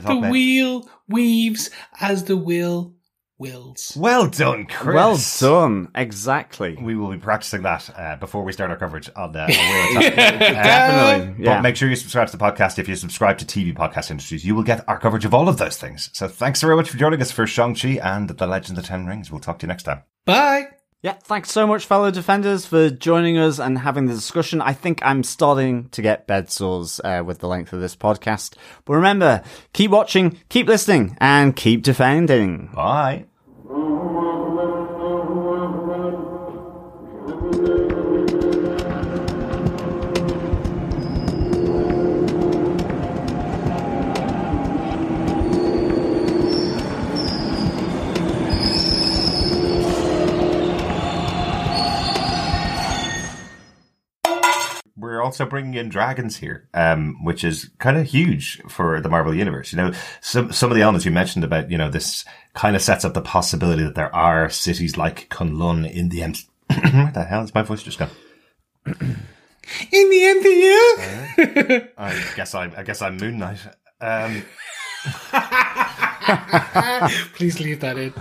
The wheel weaves as the will wills. Well done, Chris. Well done. Exactly. We will be practicing that uh, before we start our coverage on the. on Wheel. Uh, Definitely. But Yeah. make sure you subscribe to the podcast. If you subscribe to TV Podcast Industries, you will get our coverage of all of those things. So thanks very much for joining us for Shang-Chi and The Legend of the Ten Rings. We'll talk to you next time. Bye. Yeah, thanks so much, fellow defenders, for joining us and having the discussion. I think I'm starting to get bed sores uh, with the length of this podcast. But remember, keep watching, keep listening, and keep defending. Bye. Also bringing in dragons here, um, which is kind of huge for the Marvel universe. You know, some some of the elements you mentioned about, you know, this kind of sets up the possibility that there are cities like Kunlun in the MC. Where the hell is my voice just gone? In the MCU. I guess I'm. I guess I'm Moon Knight. Um, Please leave that in.